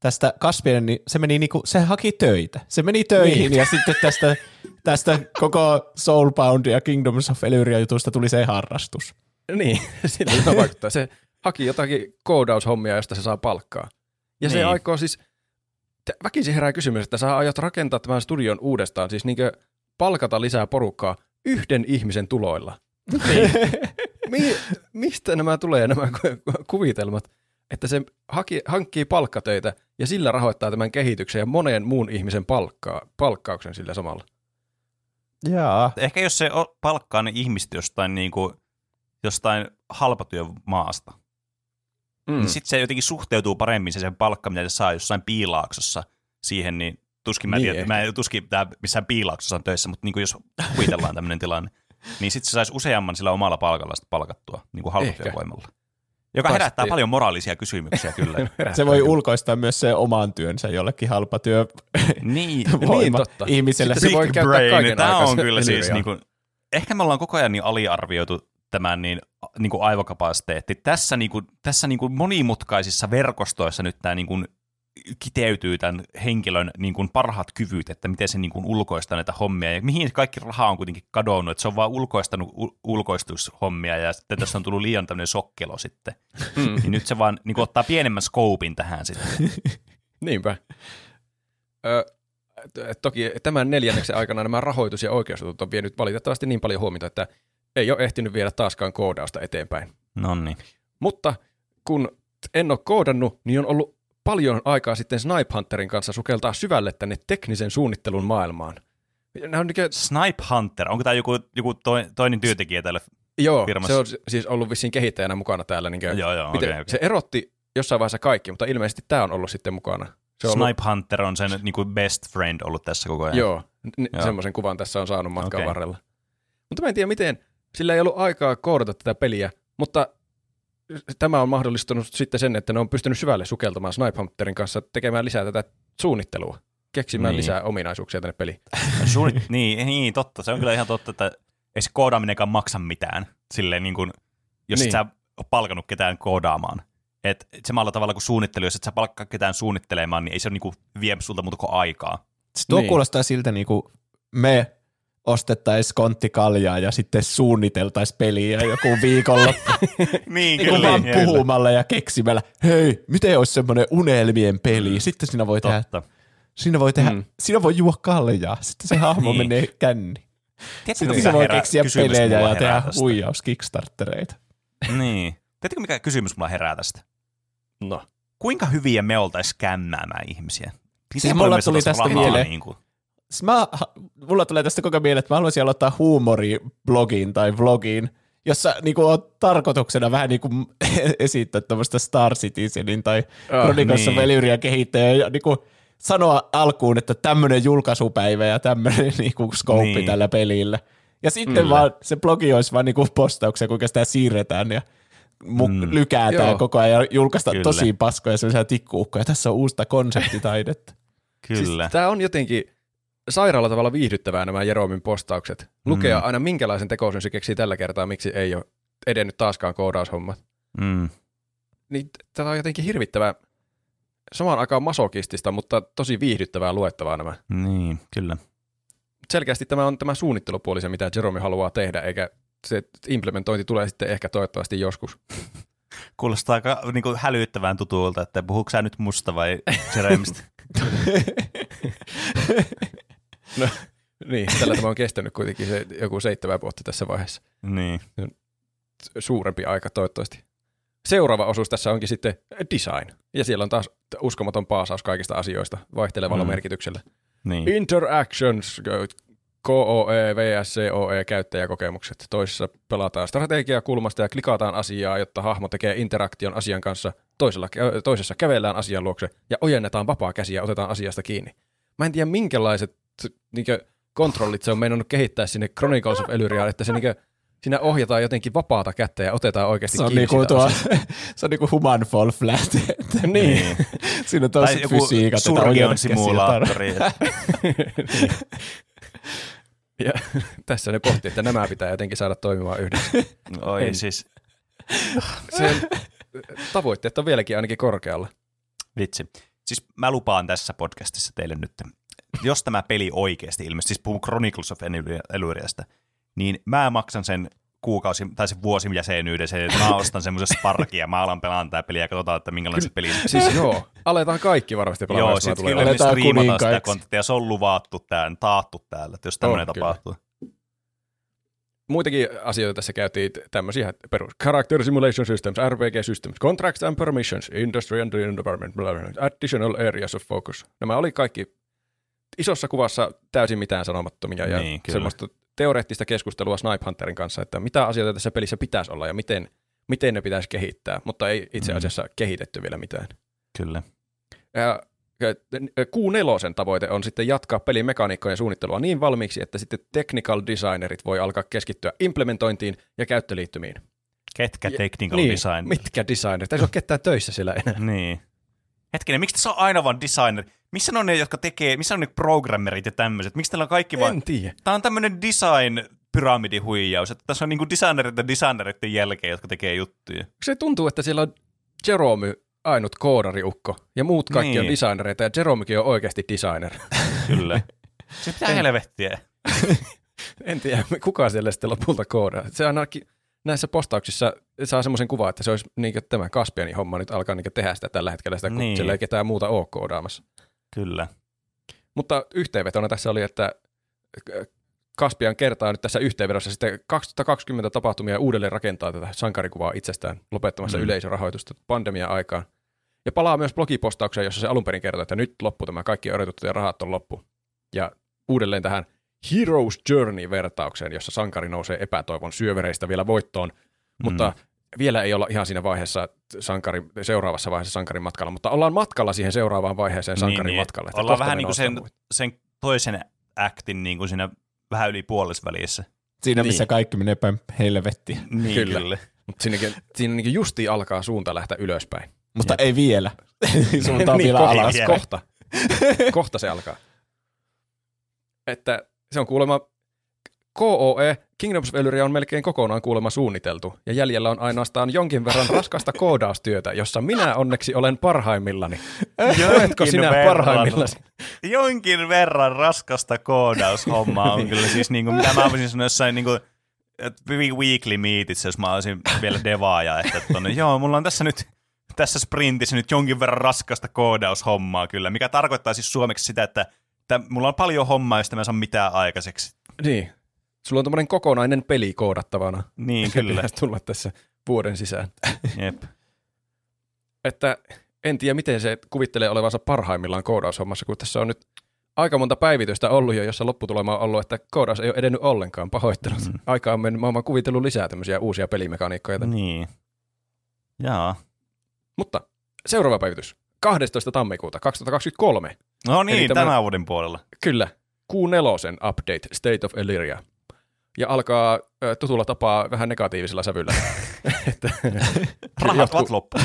tästä Kaspian, niin se meni niinku, se haki töitä. Se meni töihin Niin. ja sitten tästä, tästä koko Soulbound ja Kingdoms of Elyria jutusta tuli se harrastus. Niin, *laughs* sillä se vaikuttaa. Se haki jotakin koodaushommia, josta se saa palkkaa. Ja niin. se aikoo siis, te- väkisin herää kysymys, että sä aiot rakentaa tämän studion uudestaan, siis niinkö palkata lisää porukkaa yhden ihmisen tuloilla. Niin. *laughs* Mi- mistä nämä tulee, nämä ku- kuvitelmat, että se haki, hankkii palkkatöitä ja sillä rahoittaa tämän kehityksen ja monen muun ihmisen palkkaa, palkkauksen sillä samalla. Jaa. Ehkä jos se palkkaa ne ihmiset jostain, niin kuin, jostain halpatyömaasta, mm. niin sitten se jotenkin suhteutuu paremmin se sen palkka, mitä se saa jossain piilaaksossa siihen, niin tuskin mä, Niin niin tiedän, mä en tuskin tää missään piilaaksossa on töissä, mutta niin kuin jos kuvitellaan tämmöinen tilanne, niin sitten se saisi useamman sillä omalla palkalla sitä palkattua niin kuin halpatyövoimalla. Joka Taas herättää ei- paljon moraalisia kysymyksiä kyllä. *laughs* Se voi ulkoistaa myös se oman työnsä jollekin halpatyö *laughs* niin, *laughs* voima totta. ihmiselle. Sitten se voi käyttää kaiken Tämä aikaa on kyllä siis, niin kuin, ehkä me ollaan koko ajan niin aliarvioitu tämän niin, niin kuin aivokapasiteetti. Tässä, niin kuin, tässä niin kuin monimutkaisissa verkostoissa nyt tämä niin kuin kiteytyy tämän henkilön niin kuin parhaat kyvyt, että miten se niin kuin ulkoistaa näitä hommia ja mihin kaikki raha on kuitenkin kadonnut, että se on vaan ulkoistanut u- ulkoistushommia ja sitten tässä on tullut liian tämmöinen sokkelo sitten. Mm. Niin nyt se vaan niin kuin ottaa pienemmän skoopin tähän sitten. *laughs* Niinpä. Ö, toki tämän neljänneksen aikana nämä rahoitus- ja oikeusjutut on vienyt valitettavasti niin paljon huomiota, että ei ole ehtinyt viedä taaskaan koodausta eteenpäin. No niin. Mutta kun en ole koodannut, niin on ollut paljon aikaa sitten Snipe Hunterin kanssa sukeltaa syvälle tänne teknisen suunnittelun maailmaan. Ne on niinkö, Snipe Hunter, onko tämä joku, joku toi, toinen työntekijä tällä? joo, firmassa. se on siis ollut vissiin kehittäjänä mukana täällä. Niinkö, Joo, joo, miten, okei, okei. Se erotti jossain vaiheessa kaikki, mutta ilmeisesti tämä on ollut sitten mukana. Se on ollut, Snipe Hunter on sen niin kuin best friend ollut tässä koko ajan. Joo, n- Joo. semmoisen kuvan tässä on saanut matkan Okei. varrella. Mutta mä en tiedä miten, sillä ei ollut aikaa koodata tätä peliä, mutta tämä on mahdollistunut sitten sen, että ne on pystynyt syvälle sukeltamaan Snipe Hunterin kanssa tekemään lisää tätä suunnittelua, keksimään Niin. lisää ominaisuuksia tänne peliin. *laughs* Suunnit- niin, niin, totta. Se on kyllä ihan totta, että ei se koodaaminenkaan maksa mitään. Silleen niin kuin, jos niin. Et sä ole palkannut ketään koodaamaan. Et samalla tavalla kuin suunnittelu, jos et sä palkkaa ketään suunnittelemaan, niin ei se ole niin kuin vie sulta muuta kuin aikaa. Tuo niin. kuulostaa siltä, niin kuin me ostettaisiin konttikaljaa ja sitten suunniteltaisiin peliä joku viikonloppu *laughs* niin, niin kuin vaan puhumalla ja keksimällä, hei, miten olisi semmoinen unelmien peli? Sitten siinä voi tehdä, Totta. siinä voi, tehdä, Mm. mm. siinä voi juo kaljaa, sitten se hahmo Niin. menee känni. Tiedätkö, Sitten siinä voi keksiä pelejä ja tehdä tästä? huijaus Kickstartereita. Niin. Tiedätkö, mikä kysymys mulla herää tästä? No. Kuinka hyviä me oltaisiin skämmäämään ihmisiä? Miten Siis mulla me tuli tästä mieleen- Niin kuin? Siis mä, mulla tulee tästä koko mieleen, että mä haluaisin aloittaa huumoriblogiin tai vlogiin, jossa niinku on tarkoituksena vähän niinku *laughs* esittää tämmöistä Star Citizenin tai Ah, Chronicles niin. of Elyria kehittäjä ja niinku sanoa alkuun, että tämmöinen julkaisupäivä ja tämmöinen *laughs* niinku skouppi Niin. niin. tällä pelillä. Ja sitten Mm. vaan se blogi olisi vaan niinku postauksia, kuinka sitä siirretään ja mu- Mm. mm. lykätään Joo. koko ajan ja julkaistaan Kyllä. tosi paskoja sellaisia tikkuukkoja. Tässä on uusta konseptitaidetta. Kyllä. Siis tämä on jotenkin sairaalla tavalla viihdyttävää nämä Jeromin postaukset. Lukea Mm. aina minkälaisen tekosyyn se keksii tällä kertaa, miksi ei ole edennyt taaskaan koodaushommat. mm. Niin tätä on jotenkin hirvittävää, samaan aikaan masokistista, mutta tosi viihdyttävää luettavaa nämä. Niin, kyllä. Selkeästi tämä on tämä suunnittelupuoli se, mitä Jerome haluaa tehdä, eikä se implementointi tulee sitten ehkä toivottavasti joskus. *laughs* Kuulostaa aika niin kuin hälyttävän tutulta, että puhuuko sä nyt musta vai Jeremistä? *laughs* *laughs* Niin, tällä tämä on kestänyt kuitenkin se joku seitsemän vuotta tässä vaiheessa. niin. Suurempi aika toivottavasti. Seuraava osuus tässä onkin sitten design. Ja siellä on taas uskomaton paasaus kaikista asioista vaihtelevalla Mm. merkityksellä. niin. Interactions, KOE, vs. COE käyttäjäkokemukset. Toisessa pelataan strategiakulmasta ja klikataan asiaa, jotta hahmo tekee interaktion asian kanssa. Toisella, toisessa kävellään asian luokse ja ojennetaan vapaa käsi ja otetaan asiasta kiinni. Mä en tiedä minkälaiset niinkö, kontrollit se on meinannut kehittää sinne Chronicles of Elyriaan, että se niinkö, siinä ohjataan jotenkin vapaata kättä ja otetaan oikeasti Se on, kiinni niinku tuo, *laughs* se on niinku human fall flat. Että *laughs* Niin. Siinä on Tai joku fysiikat, että surgeon simulaattori. *laughs* Ja tässä ne pohti, että nämä pitää jotenkin saada toimimaan yhdessä. Oi En. siis, Sen tavoitteet on vieläkin ainakin korkealla. vitsi. Siis mä lupaan tässä podcastissa teille nyt, jos tämä peli oikeasti ilmeisesti, siis puhun Chronicles of Elyriasta, niin mä maksan sen kuukausi tai sen vuosijäsenyyden, sen, että mä *laughs* ostan semmoisen sparkin ja mä alan pelaan tätä peliä ja katsotaan, että minkälainen se peli Siis joo, aletaan kaikki varmasti pelaamaan, Joo, sitten kyllä me striimataan sitä kontenttia, ja se on luvattu, tää, taattu täällä, että jos tämmöinen On, kyllä. tapahtuu. Muitakin asioita tässä käytiin tämmöisiä perus. Character Simulation Systems, RPG Systems, Contracts and Permissions, Industry and Environment, blah, blah, blah, Additional Areas of Focus. Nämä oli kaikki isossa kuvassa täysin mitään sanomattomia ja Niin, kyllä. semmoista teoreettista keskustelua Snipe Hunterin kanssa, että mitä asioita tässä pelissä pitäisi olla ja miten, miten ne pitäisi kehittää, mutta ei itse Mm. asiassa kehitetty vielä mitään. Kyllä. Ja Q4 tavoite on sitten jatkaa pelin mekaniikkojen suunnittelua niin valmiiksi, että sitten technical designerit voi alkaa keskittyä implementointiin ja käyttöliittymiin. Ketkä Ja- technical niin, design? mitkä designerit? Ei se ole ketään töissä siellä enää. Niin. Hetkinen, miksi tässä on aina vaan designer? Missä ne on ne, jotka tekee, missä on ne programmerit ja tämmöiset? Miksi täällä on kaikki vaan... En tiedä. Tää on tämmönen design pyramidihuijaus, että tässä on niinku designerit ja designereiden jälkeen, jotka tekee juttuja. Se tuntuu, että siellä on Jerome ainut koodariukko ja muut kaikki Niin. on designereita ja Jeromekin on oikeasti designer. *laughs* Kyllä. *laughs* Se pitää En- helvettiä. *laughs* en tiedä, kuka siellä sitten lopulta koodaa. Se ainakin näissä postauksissa saa semmoisen kuvan, että se olisi niin tämä Kaspianin homma nyt alkaa niin tehdä sitä tällä hetkellä, sitä, kun Niin. siellä ei ketään muuta ole koodaamassa. Kyllä. Mutta yhteenvetona tässä oli, että Kaspian kertaa nyt tässä yhteenvedossa sitten 2020 tapahtumia uudelleen rakentaa tätä sankarikuvaa itsestään lopettamassa Mm. mm. yleisörahoitusta pandemian aikaan. Ja palaa myös blogipostaukseen, jossa se alun perin kertoo, että nyt loppu tämä kaikki odotettu ja rahat on loppu. Ja uudelleen tähän Hero's Journey-vertaukseen, jossa sankari nousee epätoivon syövereistä vielä voittoon, mutta vielä ei olla ihan siinä vaiheessa sankari, seuraavassa vaiheessa sankarin matkalla, mutta ollaan matkalla siihen seuraavaan vaiheeseen sankarin niin, matkalle. että Ollaan vähän niin kuin sen, muita. sen toisen actin niin kuin siinä vähän yli puolesvälissä. Siinä, missä Niin. kaikki menee päin helvettiä. Niin, Kyllä. kyllä. Mutta siinäkin, siinä niin justiin alkaa suunta lähteä ylöspäin. Mutta ei vielä. *laughs* Suunta on niin, vielä kohta, alas. vielä. kohta. kohta se alkaa. Että se on kuulemma KOE, Kingdoms of on melkein kokonaan kuulemma suunniteltu, ja jäljellä on ainoastaan jonkin verran raskasta koodaustyötä, jossa minä onneksi olen parhaimmillani. Oletko sinä verran. parhaimmillasi? Jonkin verran raskasta koodaushommaa on kyllä siis niin kuin, mitä mä voisin sanoa jossain niin kuin, weekly meetissä, jos mä olisin vielä devaaja, että tonne, joo, mulla on tässä nyt tässä sprintissä nyt jonkin verran raskasta koodaushommaa kyllä, mikä tarkoittaa siis suomeksi sitä, että, että mulla on paljon hommaa, josta mä en saa mitään aikaiseksi. Niin. Sulla on tämmöinen kokonainen peli koodattavana. Niin, *laughs* kyllä. Tulla tässä vuoden sisään. Jep. *laughs* Että en tiedä, miten se kuvittelee olevansa parhaimmillaan koodaushommassa, kun tässä on nyt aika monta päivitystä ollut jo, jossa lopputulema on ollut, että koodaus ei ole edennyt ollenkaan. Pahoittelut. Mm. Aika on mennyt, mä oon kuvitellut lisää tämmöisiä uusia pelimekaniikkoja. Niin. Jaa. Mutta seuraava päivitys. 12. tammikuuta 2023. No Eli niin, tämä- tämän vuoden puolella. Kyllä, Q4 update State of Illyria. Ja alkaa ö, tutulla tapaa vähän negatiivisella sävyllä. *laughs* että *laughs* Rahat jotkut, ovat loppu.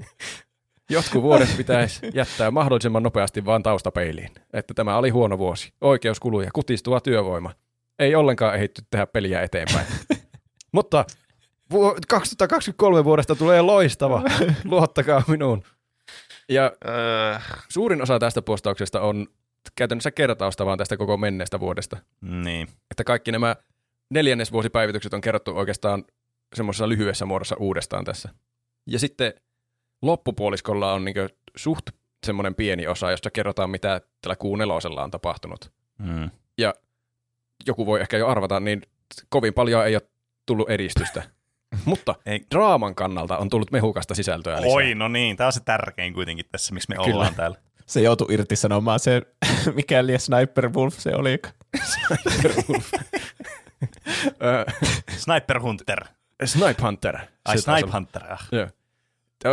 *laughs* jotkut vuodet pitäisi jättää mahdollisimman nopeasti vaan taustapeiliin. Että tämä oli huono vuosi. Oikeuskuluja, kutistuva työvoima. Ei ollenkaan ehitty tehdä peliä eteenpäin. Mutta vu- 2023 vuodesta tulee loistava. Luottakaa minuun. Ja Öö, suurin osa tästä postauksesta on käytännössä kertausta vaan tästä koko menneestä vuodesta. niin. Että kaikki nämä neljännesvuosipäivitykset on kerrottu oikeastaan semmoisessa lyhyessä muodossa uudestaan tässä. Ja sitten loppupuoliskolla on niin suht semmoinen pieni osa, josta kerrotaan, mitä tällä kuun nelosella on tapahtunut. Mm. Joku voi ehkä jo arvata, niin kovin paljon ei ole tullut edistystä. *laughs* Mutta Ei. draaman kannalta on tullut mehukasta sisältöä lisää. Oi, no niin, tämä on se tärkein kuitenkin tässä, miksi me Kyllä. ollaan täällä. Se joutui irtisanomaan se, *laughs* mikä liian Sniper Wolf se oli. *laughs* Ö, Sniper Hunter. Snipe Hunter. Ai Snipe. Hunter. Ah. Joo.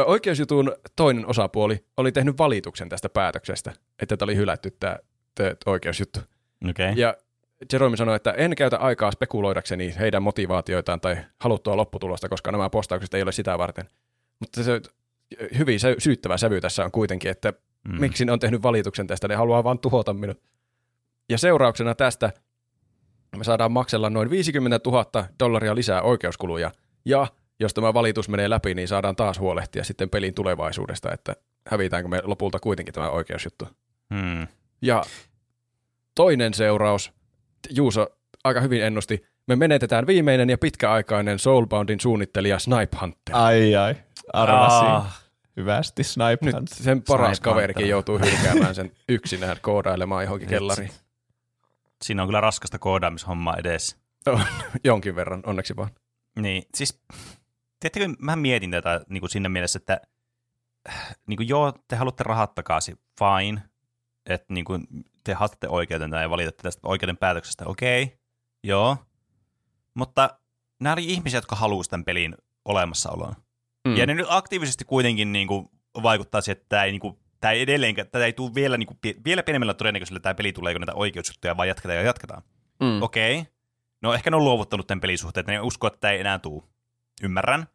Oikeusjutun toinen osapuoli oli tehnyt valituksen tästä päätöksestä, että tämä oli hylätty tämä, tämä oikeusjuttu. Okei. Okay. Ja Jerome sanoi, että en käytä aikaa spekuloidakseni heidän motivaatioitaan tai haluttua lopputulosta, koska nämä postaukset ei ole sitä varten. Mutta se hyvin syyttävä sävy tässä on kuitenkin, että Mm. miksi ne on tehnyt valituksen tästä, ne haluaa vaan tuhota minut. Ja seurauksena tästä me saadaan maksella noin 50 000 dollaria lisää oikeuskuluja, ja jos tämä valitus menee läpi, niin saadaan taas huolehtia sitten pelin tulevaisuudesta, että hävitäänkö me lopulta kuitenkin tämä oikeusjuttu. Mm. Ja toinen seuraus, Juuso aika hyvin ennusti, me menetetään viimeinen ja pitkäaikainen Soulboundin suunnittelija Snipe Hunter. Ai ai, arvasin. Ah, Hyvästi Snipe Nyt Hunt. sen paras Snipe kaverikin Hunter. joutuu hylkäämään sen yksinään koodailemaan johonkin kellariin. siinä on kyllä raskasta koodaamishommaa edessä. *laughs* Jonkin verran, onneksi vaan. Niin, siis, tiedättekö, mä mietin tätä niin kuin siinä mielessä, että niin kuin, joo, te haluatte rahat takaisin, fine, että niin kuin, te haastatte oikeuden tai valitatte tästä oikeuden päätöksestä, okei, okay, joo, mutta nämä oli ihmisiä, jotka halusivat tämän pelin olemassaoloon. Mm. Ja ne nyt aktiivisesti kuitenkin niin kuin, vaikuttaa siihen, että tämä ei, niin kuin, tämä ei edelleenkään, tätä ei tule vielä, niin kuin, vielä pienemmällä todennäköisyydellä tämä peli tulee, kun näitä oikeusjuttuja vaan jatketaan ja jatketaan. Mm. Okei. Okay. No ehkä ne on luovuttanut tämän pelisuhteen, että ne uskoo, että tämä ei enää tuu. Ymmärrän.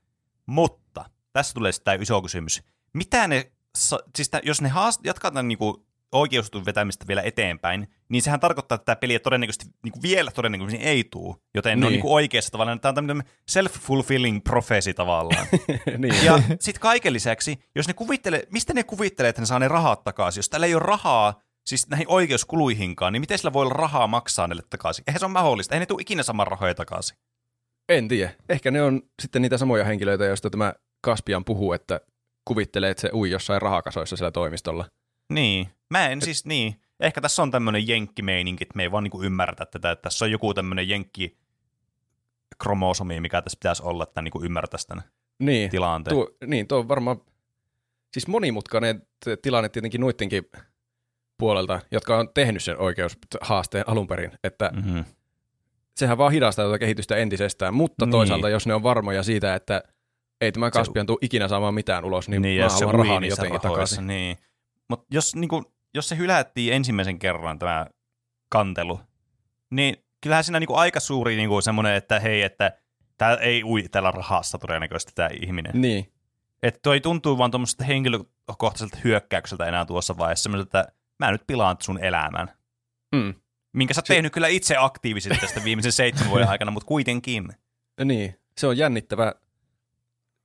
Mutta tässä tulee sitten tämä iso kysymys. Mitä ne, siis tää, jos ne haast- jatkaa tämän niinku oikeusjutun vetämistä vielä eteenpäin, niin sehän tarkoittaa, että tämä peli todennäköisesti niinku vielä todennäköisesti ei tuu. Joten niin. ne on Niin. niinku oikeassa tavallaan. Tämä on tämmöinen self-fulfilling prophecy tavallaan. *laughs* niin. Ja sitten kaiken lisäksi, jos ne kuvittelee, mistä ne kuvittelee, että ne saa ne rahat takaisin? Jos täällä ei ole rahaa, siis näihin oikeuskuluihinkaan, niin miten sillä voi olla rahaa maksaa niille takaisin? Eihän se ole mahdollista. Ei ne tule ikinä saman rahoja takaisin. En tiedä. Ehkä ne on sitten niitä samoja henkilöitä, joista tämä Kaspian puhuu, että kuvittelee, että se ui jossain rahakasoissa siellä toimistolla. Niin. Mä en siis niin. Ehkä tässä on tämmöinen jenkkimeininki, että me ei vaan niinku ymmärretä tätä, että tässä on joku tämmöinen jenkki kromosomi, mikä tässä pitäisi olla, että niinku ymmärtäisi tämän Niin, tilanteen. tuo, niin, tuo on varmaan siis monimutkainen tilanne tietenkin noittenkin puolelta, jotka on tehnyt sen oikeushaasteen alun perin, että Mm-hmm. sehän vaan hidastaa tätä kehitystä entisestään, mutta Niin. toisaalta jos ne on varmoja siitä, että ei tämä Kaspian tule ikinä saamaan mitään ulos, niin, niin mä se haluan rahani jotenkin rahoissa, takaisin. Niin. Mutta jos, niinku, jos se hylättiin ensimmäisen kerran tämä kantelu, niin kyllähän siinä niinku aika suuri niinku semmoinen, että hei, että tämä ei ui tällä rahassa todennäköisesti tämä ihminen. Niin, Että toi tuntuu vaan tuommoiselta henkilökohtaiselta hyökkäykseltä enää tuossa vaiheessa, semmoiselta, että mä nyt pilaan sun elämän. mm. Minkä sä oot tehnyt kyllä itse aktiivisesti tästä viimeisen seitsemän vuoden *laughs* aikana, mutta kuitenkin. niin, se on jännittävä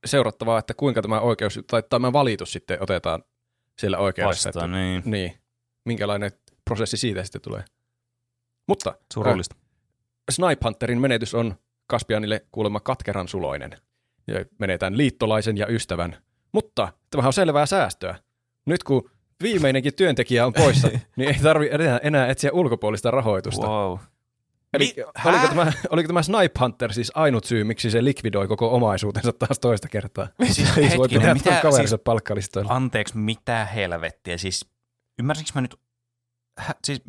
seurattavaa, että kuinka tämä oikeus tai tämä valitus sitten otetaan siellä oikeudessa. Että, Vastaan, niin. niin, minkälainen prosessi siitä sitten tulee. Mutta Surullista. Snipe Hunterin menetys on Kaspianille kuulemma katkeran suloinen. Ja menetään liittolaisen ja ystävän. Mutta tämähän on selvää säästöä. Nyt kun viimeinenkin työntekijä on poissa, *laughs* niin ei tarvi enää, enää etsiä ulkopuolista rahoitusta. Wow. Eli Mi- oliko, tämä, oliko tämä Snipe Hunter siis ainut syy, miksi se likvidoi koko omaisuutensa taas toista kertaa? *laughs* Siis Ei voi hetkinen, pitää mitä- siis- palkkalistoilla. Anteeksi, mitä helvettiä. Siis ymmärsinkö mä nyt, hä, siis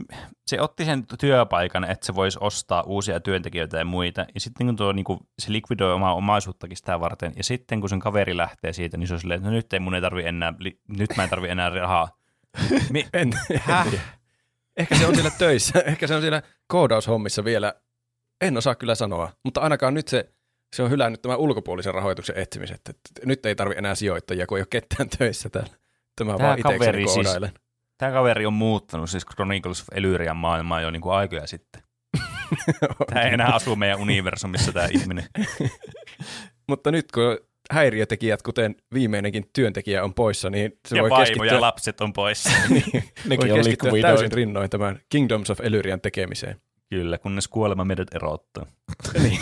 se otti sen työpaikan, että se voisi ostaa uusia työntekijöitä ja muita, ja sitten kun tuo, niin kuin, se likvidoi omaa omaisuuttakin sitä varten, ja sitten kun sen kaveri lähtee siitä, niin se on silleen, että no nyt ei mun ei tarvi enää, li, nyt mä en tarvi enää rahaa. *laughs* Mi, En, Häh? Ehkä se on siellä töissä, *laughs* ehkä se on siellä koodaushommissa vielä. En osaa kyllä sanoa, mutta ainakaan nyt se, se on hylännyt tämän ulkopuolisen rahoituksen etsimisen. Että nyt ei tarvi enää sijoittajia, kun ei ole ketään töissä täällä. Tämä Tää vaan itsekseni kaveri siis-. Tämä kaveri on muuttanut siis Chronicles of Elyrian maailmaa jo niin kuin aikoja sitten. *laughs* Tämä ei enää asu meidän universumissa tämä ihminen. *laughs* Mutta nyt kun häiriötekijät, kuten viimeinenkin työntekijä on poissa, niin se ja voi vaimo keskittyä, ja lapset on poissa. *laughs* niin, *laughs* Nekin voi on keskittyä täysin rinnoin tämän Kingdoms of Elyrian tekemiseen. Kyllä, kunnes kuolema meidät erottaa. *laughs* Niin.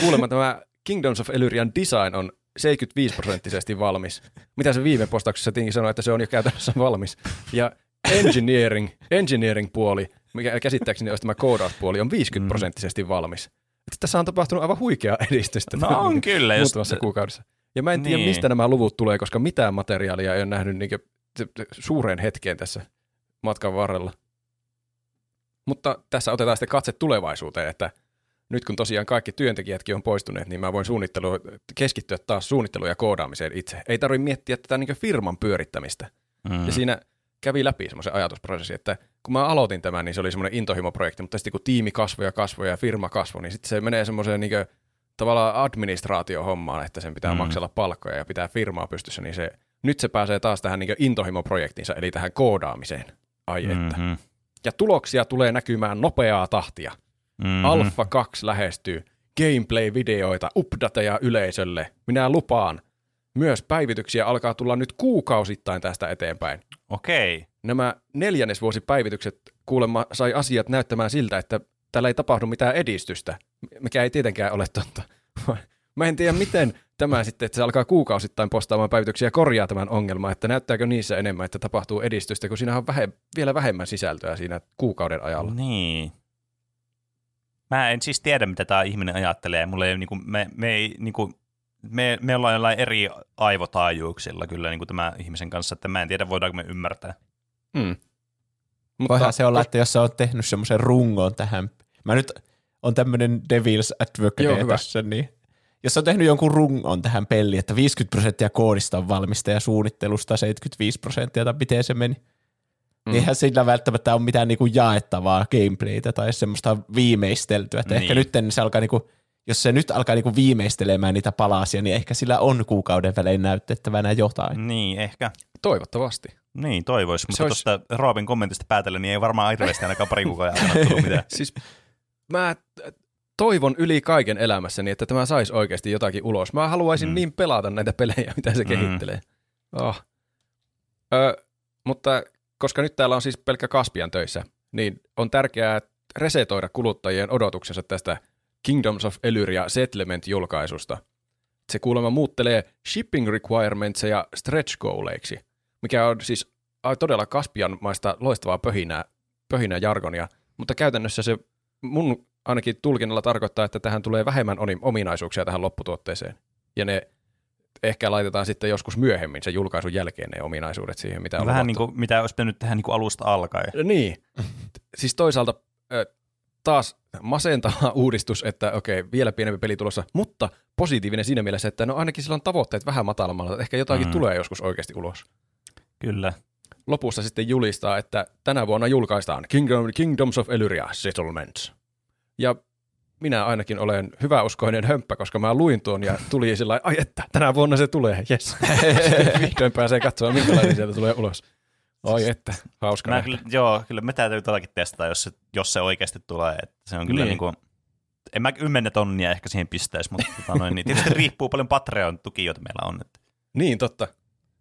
Kuulemma tämä Kingdoms of Elyrian design on 75 prosenttisesti valmis. Mitä se viime postauksessa tietenkin sanoi, että se on jo käytännössä valmis. Ja engineering, engineering puoli, mikä käsittääkseni olisi tämä koodauspuoli, on 50 prosenttisesti valmis. Että tässä on tapahtunut aivan huikeaa edistystä. No on kyllä, Muutamassa kuukaudessa. Ja mä en tiedä, Niin. mistä nämä luvut tulee, koska mitään materiaalia ei ole nähnyt niin suureen hetkeen tässä matkan varrella. Mutta tässä otetaan sitten katse tulevaisuuteen, että nyt kun tosiaan kaikki työntekijätkin on poistuneet, niin mä voin suunnittelu, keskittyä taas suunnitteluun ja koodaamiseen itse. Ei tarvitse miettiä tätä niin firman pyörittämistä. Mm. Ja siinä kävi läpi semmoisen ajatusprosessin, että kun mä aloitin tämän, niin se oli semmoinen intohimoprojekti, mutta sitten kun tiimi kasvoi ja kasvoi ja firma kasvoi, niin sitten se menee semmoiseen niin tavallaan administraatiohommaan, että sen pitää Mm. mm. maksella palkkoja ja pitää firmaa pystyssä, niin se, nyt se pääsee taas tähän niin intohimoprojektiinsa, eli tähän koodaamiseen. Ai että. Mm-hmm. Ja tuloksia tulee näkymään nopeaa tahtia. Mm-hmm. Alpha 2 lähestyy. Gameplay-videoita, updateja yleisölle. Minä lupaan. Myös päivityksiä alkaa tulla nyt kuukausittain tästä eteenpäin. Okei. Nämä neljännesvuosipäivitykset kuulemma sai asiat näyttämään siltä, että täällä ei tapahdu mitään edistystä, mikä ei tietenkään ole totta. *laughs* Mä en tiedä, miten tämä sitten, että se alkaa kuukausittain postaamaan päivityksiä korjaa tämän ongelman, että näyttääkö niissä enemmän, että tapahtuu edistystä, kun siinä on vähe, vielä vähemmän sisältöä siinä kuukauden ajalla. Niin. Mä en siis tiedä, mitä tämä ihminen ajattelee. Mulla ei, niinku, me, me, ei, niinku, me, me ollaan jollain eri aivotaajuuksilla kyllä niinku tämä ihmisen kanssa, että mä en tiedä, voidaanko me ymmärtää. Mm. Voihan se olla, että jos sä oot tehnyt semmoisen rungon tähän. Mä nyt on tämmöinen Devil's Advocate Joo, hyvä. tässä, niin jos sä oot tehnyt jonkun rungon tähän peliin, että 50 prosenttia koodista on valmista ja suunnittelusta 75 prosenttia, tai miten se meni, mm. niin eihän sillä välttämättä ole mitään niinku jaettavaa gameplaytä tai semmoista viimeisteltyä. Että Niin. ehkä nyt se alkaa niinku, jos se nyt alkaa niinku viimeistelemään niitä palasia, niin ehkä sillä on kuukauden välein näytettävänä jotain. Niin, ehkä. Toivottavasti. Niin, toivoisi. Mutta olisi- tuosta Roobin kommentista päätellen, niin ei varmaan hirveästi ainakaan pari kuukauden aikana tullut *laughs* mitään. Siis mä toivon yli kaiken elämässäni, että tämä saisi oikeasti jotakin ulos. Mä haluaisin Mm. niin pelata näitä pelejä, mitä se Mm. mm. kehittelee. Oh. Ö, mutta koska nyt täällä on siis pelkkä Kaspian töissä, niin on tärkeää resetoida kuluttajien odotuksensa tästä Kingdoms of Elyria Settlement-julkaisusta. Se kuulemma muuttelee shipping requirementseja stretch goaleiksi, mikä on siis todella Kaspian maista loistavaa pöhinää, pöhinää jargonia, mutta käytännössä se mun ainakin tulkinnalla tarkoittaa, että tähän tulee vähemmän ominaisuuksia tähän lopputuotteeseen. Ja ne ehkä laitetaan sitten joskus myöhemmin sen julkaisun jälkeen ne ominaisuudet siihen, mitä on Vähän niin luvattu. kuin, mitä olisi pitänyt tehdä niin kuin alusta alkaen. Niin. siis toisaalta taas masentava *laughs* uudistus, että okei, vielä pienempi peli tulossa, mutta positiivinen siinä mielessä, että no ainakin sillä on tavoitteet vähän matalammalla, että ehkä jotakin Mm. tulee joskus oikeasti ulos. Kyllä. Lopussa sitten julistaa, että tänä vuonna julkaistaan Kingdom, Kingdoms of Elyria Settlements. Ja minä ainakin olen hyväuskoinen hömppä, koska mä luin tuon ja tuli sillä ai että, tänä vuonna se tulee, jes. *laughs* Vihdoin pääsee katsomaan, minkälainen sieltä tulee ulos. Ai että, hauska Mä kyllä, joo, kyllä me täytyy totakin testaa, jos se, jos se oikeasti tulee. Että se on kyllä niin. Niin. kuin, en mä kymmentä tonnia ehkä siihen pistäisi, mutta tota noin, niin tietysti *laughs* riippuu paljon Patreon-tuki, joita meillä on. Että. Niin, totta.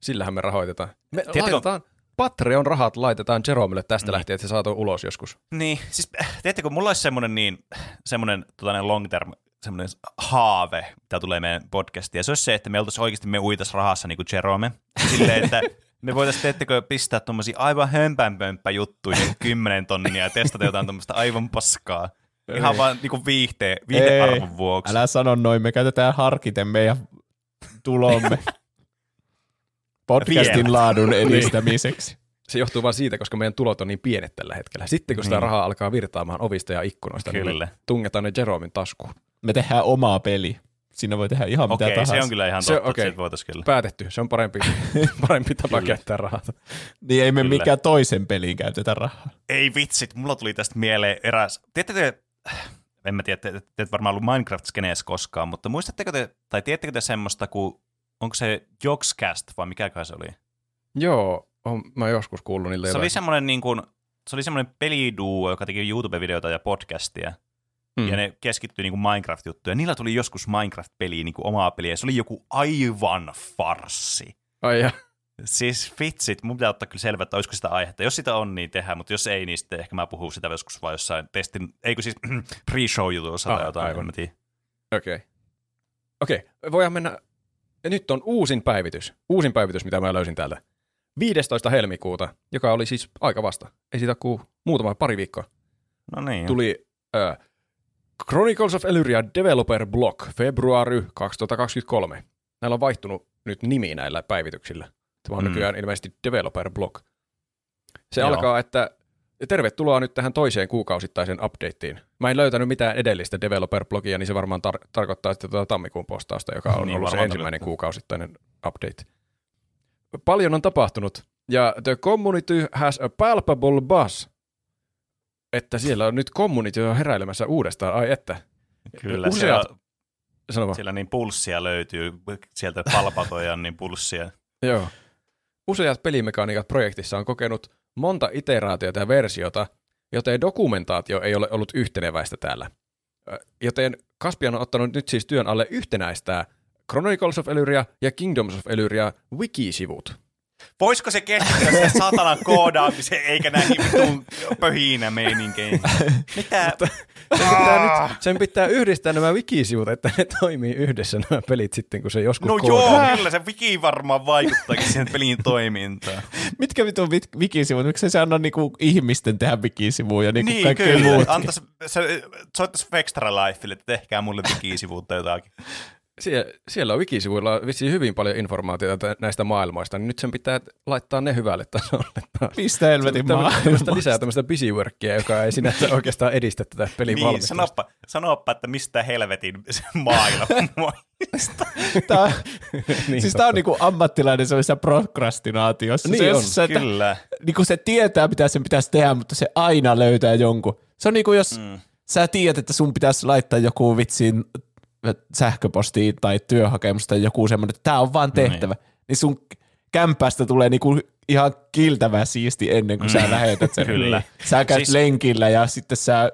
Sillähän me rahoitetaan. Me Tiedätkö- laitetaan, Patreon-rahat laitetaan Jeromelle tästä Niin. lähtien, että se saatu ulos joskus. Niin, siis äh, tiedättekö, mulla olisi semmoinen niin, semmoinen tota, long term semmoinen haave, mitä tulee meidän podcastiin, ja se olisi se, että me oltaisiin oikeasti, me uitas rahassa niin kuin Jerome, silleen, että *laughs* me voitaisiin, teettekö, pistää tuommoisia aivan hömpänpömppä juttuja, niin 10 tonnia, ja testata jotain tuommoista aivan paskaa. Ihan Ei. vaan niin kuin viihteen, viihdearvon vuoksi. Älä sano noin, me käytetään harkiten meidän tulomme *laughs* podcastin Pienet. laadun edistämiseksi. Se johtuu vain siitä, koska meidän tulot on niin pienet tällä hetkellä. Sitten kun sitä Niin. rahaa alkaa virtaamaan ovista ja ikkunoista, niin Kyllä. me tungetaan ne Jeromin taskuun. Me tehdään omaa peli. Siinä voi tehdä ihan mitä Okei, tahansa. se on kyllä ihan Se- totta, okei. että se voitaisiin kyllä. Päätetty. Se on parempi, *laughs* parempi tapa Kyllä. käyttää rahaa. Niin ei me Kyllä. mikään toisen peliin käytetä rahaa. Ei vitsit, mulla tuli tästä mieleen eräs. Tiedättekö te, en mä tiedä, te, te et varmaan ollut Minecraft-skeneessä koskaan, mutta muistatteko te, tai tiedättekö te semmoista, kuin, onko se Jogscast vai mikäköhän se oli? Joo, on, mä joskus kuullut niiltä Se jotain. oli semmoinen niin kuin, se oli semmoinen peliduo, joka teki YouTube-videoita ja podcastia, Mm. ja ne keskittyi niin Minecraft-juttuja. Niillä tuli joskus Minecraft-peliä, niin omaa peliä, ja se oli joku aivan farssi. Ai ja. Siis vitsit, mun pitää ottaa kyllä selvä, että olisiko sitä aihetta. Jos sitä on, niin tehdään, mutta jos ei, niin sitten ehkä mä puhun sitä joskus vaan jossain testin, eikö siis *clears throat* pre-show-jutussa tai Ah, jotain, aivan. Okei. Okei, voidaan mennä. Ja nyt on uusin päivitys. Uusin päivitys, mitä mä löysin täältä. 15. helmikuuta, joka oli siis aika vasta. Ei siitä kuin muutama pari viikkoa. No niin. Tuli äh, Chronicles of Elyria Developer Block, februari 2023. Näillä on vaihtunut nyt nimi näillä päivityksillä. Tämä on Mm. nykyään ilmeisesti Developer Block. Se Joo. Alkaa, että tervetuloa nyt tähän toiseen kuukausittaiseen updateen. Mä en löytänyt mitään edellistä Developer-blogia, niin se varmaan tar- tarkoittaa sitten tuota tammikuun postausta, joka on Niin, ollut se ensimmäinen tarkoittaa. kuukausittainen update. Paljon on tapahtunut, ja the community has a palpable buzz. Että siellä on nyt community on heräilemässä uudestaan, ai että. Kyllä, useat- siellä, siellä niin pulssia löytyy, sieltä palpatojan niin pulssia. *laughs* Joo. Useat pelimekaniikat projektissa on kokenut monta iteraatiota ja versiota, joten dokumentaatio ei ole ollut yhteneväistä täällä. Joten Caspian on ottanut nyt siis työn alle yhtenäistää Chronicles of Elyria ja Kingdoms of Elyria wikisivut. Voisiko se keskittyä sen satanan koodaamiseen, eikä näihin vitun pöhinä meininkeihin? Mitä? Sen pitää, nyt, sen pitää yhdistää nämä wikisivut, että ne toimii yhdessä nämä pelit sitten, kun se joskus No koodaa. joo, kyllä se wiki varmaan vaikuttaakin siihen pelin toimintaan. Mitkä vitun vit- wikisivut? Miksi se anna niinku ihmisten tehdä wikisivuja niin kuin Niin, kaikki kyllä. muut? Antais, se, soittaisi Extra Lifeille, että tehkää mulle wikisivuutta jotakin. Sie- siellä on wikisivuilla vissiin hyvin paljon informaatiota näistä maailmoista, niin nyt sen pitää laittaa ne hyvälle tasolle taas. Mistä helvetin maailmasta? lisää tämmöistä busyworkia, joka ei sinänsä *laughs* oikeastaan edistä tätä pelin Niin, sanoppa, sanoppa, että mistä helvetin se maailma. *laughs* Tää, on- *laughs* niin, siis tää on niinku ammattilainen semmoisessa prokrastinaatiossa. Niin se, on, se, että, Kyllä. niinku se tietää, mitä sen pitäisi tehdä, mutta se aina löytää jonkun. Se on niinku jos Mm. sä tiedät, että sun pitäisi laittaa joku vitsiin sähköpostiin tai työhakemus tai joku semmoinen, että tää on vaan tehtävä. Niin, niin sun kämpästä tulee niinku ihan kiltävä siisti ennen kuin sä Mm, lähetät sen. *laughs* kyllä. Sä käyt Siis- lenkillä ja sitten sä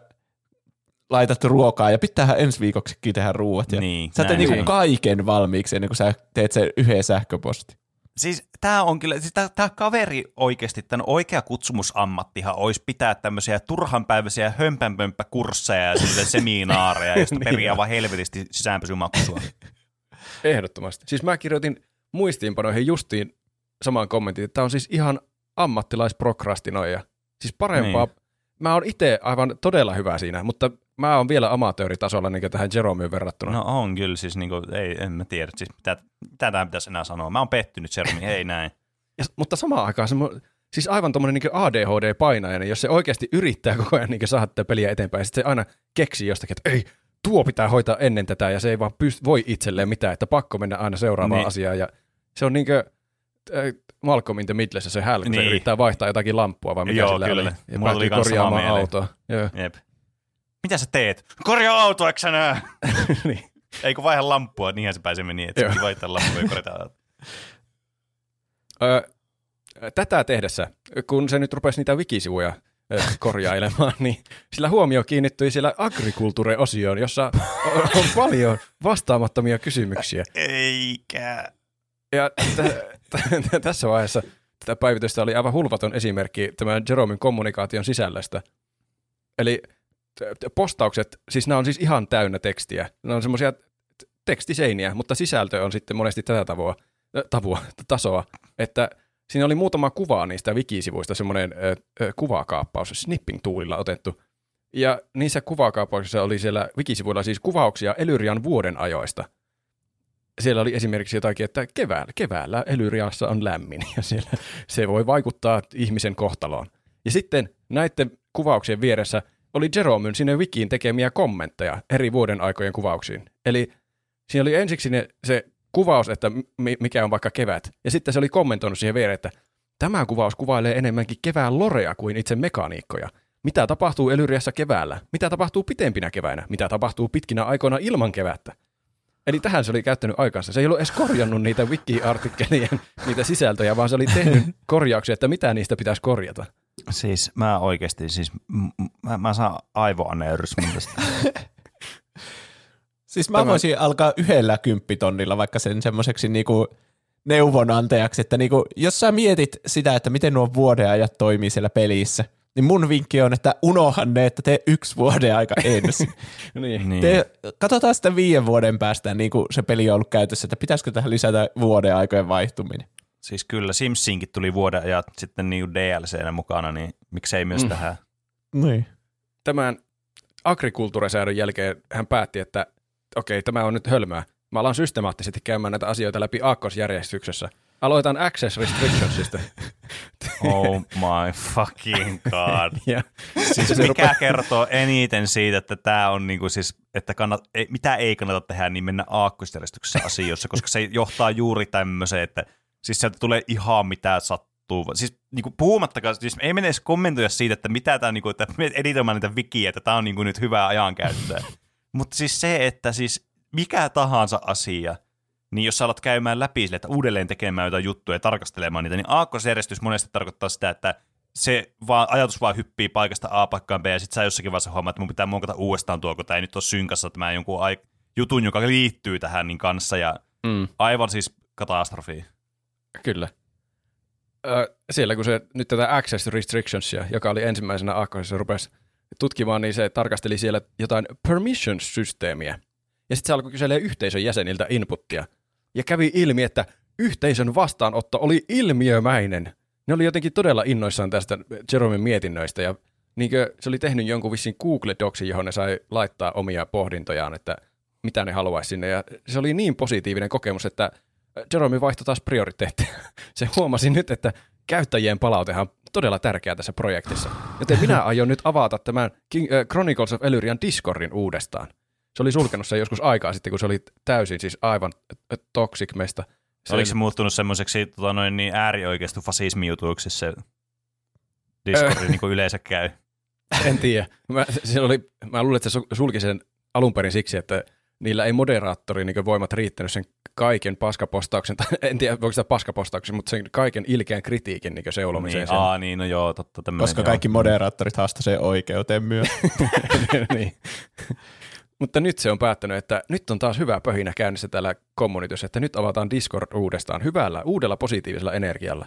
laitat ruokaa ja pitäähän ensi viikoksikin tehdä ruuat. Ja Niin, sä teet niinku kaiken valmiiksi ennen kuin sä teet sen yhden sähköposti. Siis tämä on kyllä, siis tämä kaveri oikeasti, tämän oikea kutsumusammattihan olisi pitää tämmöisiä turhanpäiväisiä hömpänpömppäkursseja ja seminaareja, josta *laughs* Niin periä on. vaan helvetisti sisäänpysymaksua. Ehdottomasti. Siis mä kirjoitin muistiinpanoihin justiin saman kommentin, että tämä on siis ihan ammattilaisprokrastinoija. Siis parempaa. Niin. Mä oon itse aivan todella hyvä siinä, mutta mä oon vielä amatööritasolla niin tähän Jeromeen verrattuna. No on kyllä, siis niinku, ei, en mä tiedä, siis mitä, mitä tämä pitäisi enää sanoa. Mä oon pettynyt Jeremy, ei näin. *laughs* Ja, mutta samaan aikaan semmo, siis aivan tuommoinen niin ADHD-painajainen, jos se oikeasti yrittää koko ajan niin saada tätä peliä eteenpäin, ja sitten se aina keksii jostakin, että ei, tuo pitää hoitaa ennen tätä, ja se ei vaan pyst- voi itselleen mitään, että pakko mennä aina seuraavaan Niin. asiaan, ja se on niin kuin, Malcolm in the Middlessä se häl, kun se Niin. yrittää vaihtaa jotakin lamppua, vai mikä Joo, sillä kyllä. oli, ja Mulla tuli korjaamaan autoa. Joo. Jep. Mitä sä teet? Korjaa autoa, eikö sä näe? *laughs* niin. Ei kun vaiha lamppua, niinhän se pääsee meni, että se vaihtaa lamppua ja korjata autoa. Ö, tätä tehdessä, kun se nyt rupesi niitä wikisivuja korjailemaan, niin sillä huomio kiinnittyi siellä agrikulture-osioon, jossa on, on paljon vastaamattomia kysymyksiä. Eikä. Ja t- t- tässä vaiheessa tätä päivitystä oli aivan hulvaton esimerkki tämän Jeromin kommunikaation sisällöstä. Eli postaukset, siis nämä on siis ihan täynnä tekstiä. Ne on semmoisia tekstiseiniä, mutta sisältö on sitten monesti tätä tavoa, äh, tavua, tasoa, että siinä oli muutama kuva niistä wikisivuista, semmoinen kuvakaappaus, snipping-tuulilla otettu. Ja niissä kuvakaappauksissa oli siellä wikisivuilla siis kuvauksia Elyrian vuoden ajoista. Siellä oli esimerkiksi jotakin, että keväällä, keväällä Elyriassa on lämmin ja siellä se voi vaikuttaa ihmisen kohtaloon. Ja sitten näiden kuvauksien vieressä oli Jeromen sinne wikiin tekemiä kommentteja eri vuoden aikojen kuvauksiin. Eli siinä oli ensiksi ne, se kuvaus, että mi- mikä on vaikka kevät, ja sitten se oli kommentoinut siihen viereen, että tämä kuvaus kuvailee enemmänkin kevään lorea kuin itse mekaniikkoja. Mitä tapahtuu Elyriassa keväällä? Mitä tapahtuu pitempinä keväinä? Mitä tapahtuu pitkinä aikoina ilman kevättä? Eli tähän se oli käyttänyt aikansa. Se ei ollut edes korjannut niitä wiki-artikkelien niitä sisältöjä, vaan se oli tehnyt korjauksia, että mitä niistä pitäisi korjata. Siis mä oikeasti, siis m- m- mä, mä saan aivoaneurysmin tästä. *laughs* Siis mä Tämä- voisin alkaa yhdellä kymppitonnilla vaikka sen semmoiseksi niinku neuvonantajaksi, että niinku, jos sä mietit sitä, että miten nuo vuodenajat toimii siellä pelissä, niin mun vinkki on, että unohan ne, että tee yksi vuoden aika ensin. *laughs* Niin. niin. Te, katsotaan sitten viiden vuoden päästä, niin kuin se peli on ollut käytössä, että pitäisikö tähän lisätä vuoden aikojen vaihtuminen. Siis kyllä Simsiinkin tuli vuoden ajat sitten niin DLCnä mukana, niin miksei myös Mm. tähän. Niin. Tämän agrikulttuurisäädön jälkeen hän päätti, että okei, tämä on nyt hölmää. Mä alan systemaattisesti käymään näitä asioita läpi aakkosjärjestyksessä. Aloitan access restrictionsista. *laughs* Oh my fucking god. *laughs* ja Siis se mikä kertoo eniten siitä, että tämä on niinku siis, että kannat, ei, mitä ei kannata tehdä, niin mennä aakkosjärjestyksessä asioissa, koska se johtaa juuri tämmöiseen, että siis sieltä tulee ihan mitä sattuu. Siis niinku puhumattakaan, siis ei mene edes kommentoida siitä, että mitä tämä, niinku, että menet editoimaan niitä wikiä, että tämä on niinku nyt hyvää ajankäyttöä. *laughs* Mutta siis se, että siis mikä tahansa asia, niin jos sä alat käymään läpi sille, että uudelleen tekemään jotain juttuja ja tarkastelemaan niitä, niin aakkosjärjestys monesti tarkoittaa sitä, että se vaan, ajatus vaan hyppii paikasta A paikkaan B, ja sitten sä jossakin vaiheessa huomaat, että mun pitää muokata uudestaan tuo, kun tämä ei nyt ole synkassa tämä jonkun ai- jutun, joka liittyy tähän niin kanssa, ja mm, aivan siis katastrofi. Kyllä. Ö, siellä kun se nyt tätä access restrictionsia, joka oli ensimmäisenä aakkosessa, rupesi tutkimaan, niin se tarkasteli siellä jotain permissions-systeemiä. Ja sitten se alkoi kyselemään yhteisön jäseniltä inputtia. Ja kävi ilmi, että yhteisön vastaanotto oli ilmiömäinen. Ne oli jotenkin todella innoissaan tästä Jeromen mietinnöistä ja niin se oli tehnyt jonkun vissin Google Docsin, johon ne sai laittaa omia pohdintojaan, että mitä ne haluaisi sinne. Ja se oli niin positiivinen kokemus, että Jerome vaihtoi taas prioriteetteja. *laughs* Se huomasi nyt, että käyttäjien palautehan on todella tärkeää tässä projektissa. Joten minä *laughs* aion nyt avata tämän King, äh, Chronicles of Elyrian Discordin uudestaan. Se oli sulkenut sen joskus aikaa sitten, kun se oli täysin siis aivan äh, toxic meistä. Se Oliko se muuttunut semmoiseksi tota noin, niin äärioikeistu fasismijutuiksi se Discordi niin kuin yleensä käy? En tiedä. Mä, se oli, mä luulen, että se su- sulki sen alun perin siksi, että niillä ei moderaattori niin voimat riittänyt sen kaiken paskapostauksen, tai en tiedä voiko sitä paskapostauksen, mutta sen kaiken ilkeän kritiikin niin seulomiseen. Niin, aa, niin, no joo, totta. Tämmönen, Koska joo. kaikki moderaattorit haastaa sen oikeuteen myös. *laughs* niin. Mutta nyt se on päättänyt, että nyt on taas hyvä pöhinä käynnissä täällä communityssä, että nyt avataan Discord uudestaan hyvällä, uudella positiivisella energialla.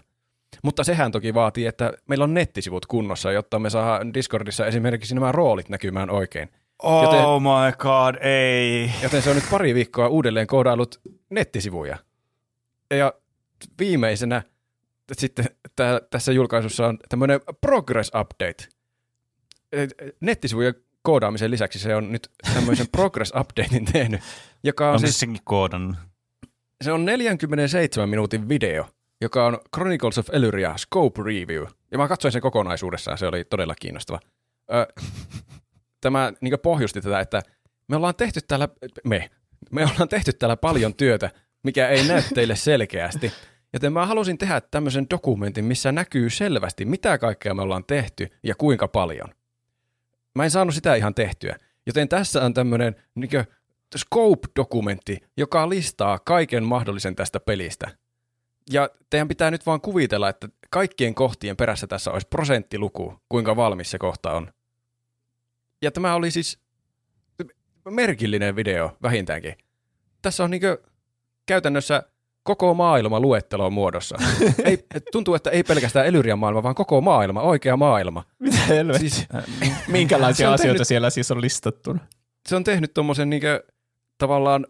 Mutta sehän toki vaatii, että meillä on nettisivut kunnossa, jotta me saadaan Discordissa esimerkiksi nämä roolit näkymään oikein. Oh Joten- my god, ei. Joten se on nyt pari viikkoa uudelleen koodaillut nettisivuja. Ja viimeisenä sitten tää, tässä julkaisussa on tämmöinen progress update. Et- Nettisivujen koodaamisen lisäksi se on nyt tämmöisen *laughs* progress updatein tehnyt, joka on Onko siis se senkin koodan? se on 47 minuutin video, joka on Chronicles of Elyria Scope Review. Ja mä katsoin sen kokonaisuudessaan, se oli todella kiinnostava. Ö, tämä niin pohjusti tätä, että me ollaan tehty täällä, me, me ollaan tehty täällä paljon työtä, mikä ei näy teille selkeästi. Joten mä halusin tehdä tämmöisen dokumentin, missä näkyy selvästi, mitä kaikkea me ollaan tehty ja kuinka paljon. Mä en saanut sitä ihan tehtyä. Joten tässä on tämmöinen niin scope-dokumentti, joka listaa kaiken mahdollisen tästä pelistä. Ja teidän pitää nyt vaan kuvitella, että kaikkien kohtien perässä tässä olisi prosenttiluku, kuinka valmis se kohta on. Ja tämä oli siis merkillinen video vähintäänkin. Tässä on niinkö käytännössä koko maailma luettelon muodossa. *laughs* ei, tuntuu, että ei pelkästään Elyrian maailma, vaan koko maailma, oikea maailma. Mitä helvettiä? Siis, *laughs* Minkälaisia asioita tehnyt- siellä siis on listattuna? se on tehnyt tuommoisen niinkö tavallaan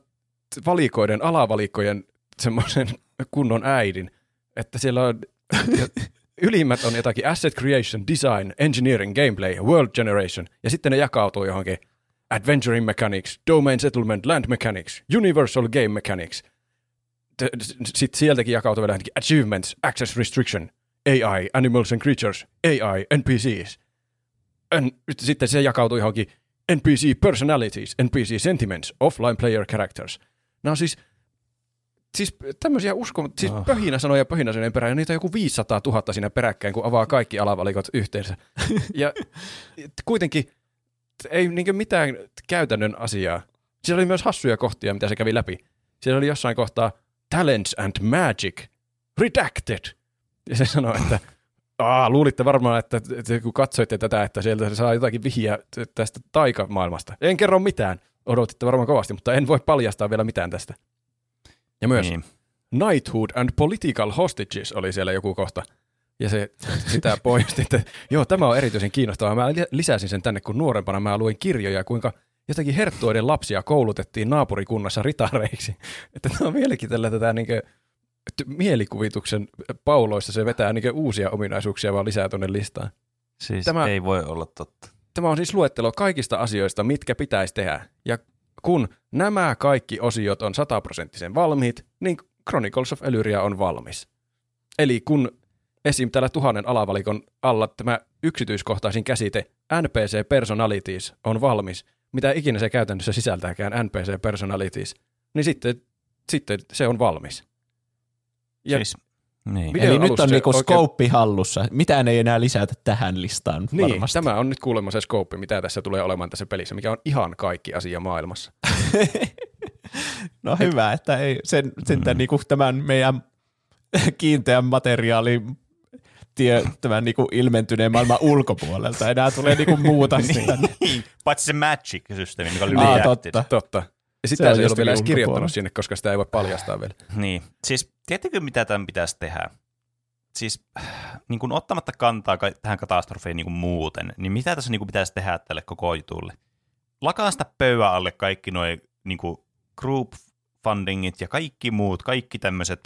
valikoiden, alavalikojen semmoisen kunnon äidin, että siellä on *laughs* ylimmät on jotakin asset creation, design, engineering, gameplay, world generation, ja sitten ne jakautuu johonkin adventuring mechanics, domain settlement, land mechanics, universal game mechanics. Sitten sieltäkin jakautuu vielä achievements, access restriction, AI, animals and creatures, AI, NPCs. Sitten se jakautuu johonkin NPC personalities, NPC sentiments, offline player characters. Nämä on siis, siis tämmöisiä uskomat, siis Ah. pöhinä sanoja pöhinä sanojen perään, ja niitä on joku 500 000 siinä peräkkäin, kun avaa kaikki alavalikot yhteensä. *laughs* ja kuitenkin ei niin mitään käytännön asiaa. Siellä oli myös hassuja kohtia, mitä se kävi läpi. Siellä oli jossain kohtaa Talents and Magic, Redacted. Ja se sanoi, että *laughs* Aa, luulitte varmaan, että että kun katsoitte tätä, että sieltä se saa jotakin vihiä tästä taikamaailmasta. En kerro mitään. Odotitte varmaan kovasti, mutta en voi paljastaa vielä mitään tästä. Ja myös Niin. Knighthood and Political Hostages oli siellä joku kohta. Ja se sitä *laughs* poisti, että joo, tämä on erityisen kiinnostavaa. Mä li- lisäsin sen tänne, kun nuorempana mä luin kirjoja, kuinka jotakin herttuoiden lapsia koulutettiin naapurikunnassa ritareiksi. *laughs* Että tämä on vieläkin tällä tätä niin mielikuvituksen pauloissa se vetää niin uusia ominaisuuksia vaan lisää tuonne listaan. Siis Tämä- Tämä... ei voi olla totta. Tämä on siis luettelo kaikista asioista, mitkä pitäisi tehdä. Ja kun nämä kaikki osiot on sataprosenttisen valmiit, niin Chronicles of Elyria on valmis. Eli kun esim. tällä tuhannen alavalikon alla tämä yksityiskohtaisin käsite NPC Personalities on valmis, mitä ikinä se käytännössä sisältääkään NPC Personalities, niin sitten, sitten se on valmis. Ja Siis, niin. Video Eli nyt on niinku oikein- skouppi hallussa. Mitään ei enää lisätä tähän listaan niin, varmasti. tämä on nyt kuulemma se scope, mitä tässä tulee olemaan tässä pelissä, mikä on ihan kaikki asia maailmassa. *laughs* No hyvä, että ei sen, sentään niinku tämän meidän *laughs* kiinteän materiaalin tie, tämän niinku ilmentyneen maailman *laughs* ulkopuolelta enää tulee niinku muuta sitä. niin. Paitsi se Magic-systeemi, mikä oli Aa, totta. Totta. Ja sitä on se ei jostakin vielä edes kirjoittanut sinne, koska sitä ei voi paljastaa vielä. Niin. Siis, tiedättekö mitä tämän pitäisi tehdä? Siis, niin kuin ottamatta kantaa ka- tähän katastrofiin niin kuin muuten, niin mitä tässä niin kuin pitäisi tehdä tälle koko jutulle? Lakaan sitä pöydän alle kaikki noin niin group fundingit ja kaikki muut, kaikki tämmöiset.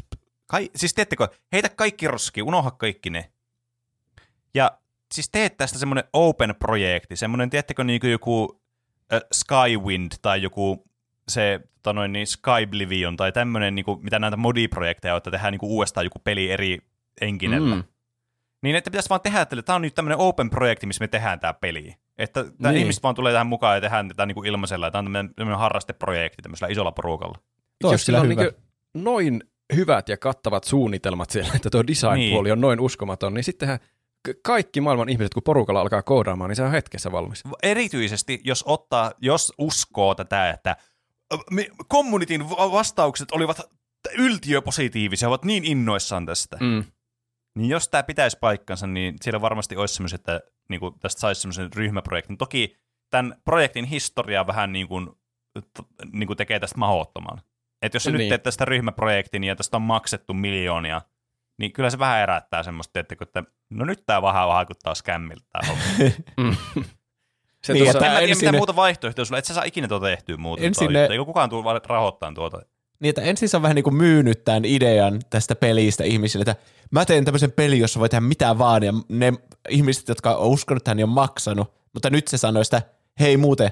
Kai, siis teettekö, heitä kaikki roskiin, unoha kaikki ne. Ja siis teet tästä semmoinen open-projekti, semmoinen, tiedättekö, niin kuin joku äh, Skywind tai joku se tota noin, niin Skyblivion tai tämmöinen, niin kuin, mitä näitä modiprojekteja on, että tehdään niin kuin uudestaan joku peli eri enkinellä. Mm. Niin, että pitäisi vaan tehdä, että tämä on nyt tämmöinen open-projekti, missä me tehdään tämä peli. Että tämä Niin. ihmiset vaan tulee tähän mukaan ja tehdään tätä niin kuin ilmaisella. Tämä on tämmöinen, tämmöinen harrasteprojekti tämmöisellä isolla porukalla. Toi Jos sillä on kyllä niin noin hyvät ja kattavat suunnitelmat siellä, että tuo design-puoli Niin. on noin uskomaton, niin sittenhän kaikki maailman ihmiset, kun porukalla alkaa koodaamaan, niin se on hetkessä valmis. Erityisesti, jos ottaa, jos uskoo tätä, että communityn va- vastaukset olivat yltiöpositiivisia, ovat niin innoissaan tästä. Mm. Niin jos tämä pitäisi paikkansa, niin siellä varmasti olisi semmoiset, että niin kuin, tästä saisi semmoisen ryhmäprojektin. Toki tämän projektin historia vähän niin kuin, niin kuin tekee tästä mahdottoman. Että jos sä Niin. nyt teet tästä ryhmäprojektin ja tästä on maksettu miljoonia, niin kyllä se vähän herättää semmoista, että, no nyt tämä vähän vaikuttaa skämmiltä. tää homma. *laughs* Se Niin, tuossa, en mä tiedä, ensin mitä ne- muuta vaihtoehtoja sulla, et sä saa ikinä tuota tehtyä muuta. Ensin ne-. Eikö kukaan tule rahoittamaan tuota? Niin, että ensin se on vähän niin kuin myynyt tämän idean tästä pelistä ihmisille, että mä teen tämmöisen pelin, jossa voi tehdä mitä vaan, ja ne ihmiset, jotka on uskonut tähän, niin on maksanut, mutta nyt se sanoo sitä, hei muuten,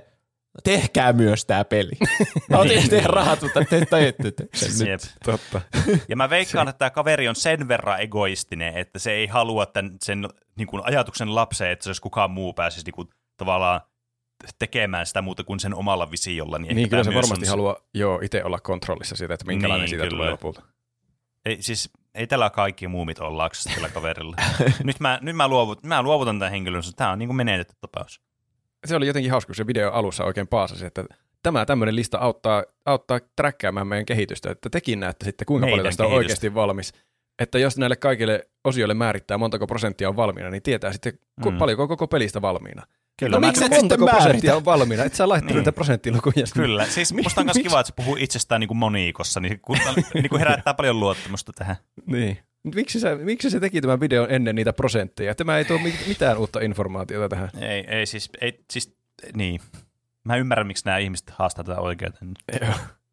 tehkää myös tämä peli. *laughs* Mä otin teidän rahat, mutta te tajutte sen nyt. Jep. Totta. *laughs* Ja mä veikkaan, että tämä kaveri on sen verran egoistinen, että se ei halua tämän, sen niin kuin ajatuksen lapseen, että se jos kukaan muu pääsisi niin kuin, tavallaan tekemään sitä muuta kuin sen omalla visiolla. Niin, Niin kyllä se varmasti on- haluaa joo, itse olla kontrollissa siitä, että minkälainen Niin, siitä kyllä. tulee lopulta. Ei, siis ei tällä kaikki muumit ole laksassa tällä kaverilla. *laughs* nyt mä, nyt mä, luovut, mä luovutan tämän henkilön, tämä on niin kuin menetetty tapaus. Se oli jotenkin hauska, kun se video alussa oikein paasasi, että tämä tämmöinen lista auttaa, auttaa träkkäämään meidän kehitystä, että tekin näette sitten, kuinka Meidän paljon tästä on kehitystä. oikeasti valmis. Että jos näille kaikille osioille määrittää, montako prosenttia on valmiina, niin tietää sitten, Mm. paljonko koko pelistä valmiina. Kyllä, no mä- miksi et sitten prosenttia on valmiina? Et sä laittanut Niin. niitä prosenttilukuja. sinne. Kyllä, siis musta on myös kiva, että se puhuu itsestään niin kuin monikossa, niin, kun, *laughs* niin kuin herättää paljon luottamusta tähän. Niin. Mut Miksi, sä, miksi se teki tämän videon ennen niitä prosentteja? Tämä ei tuo mit- mitään uutta informaatiota tähän. Ei, ei siis, ei, siis, niin. Mä ymmärrän, miksi nämä ihmiset haastaa tätä oikeuteen.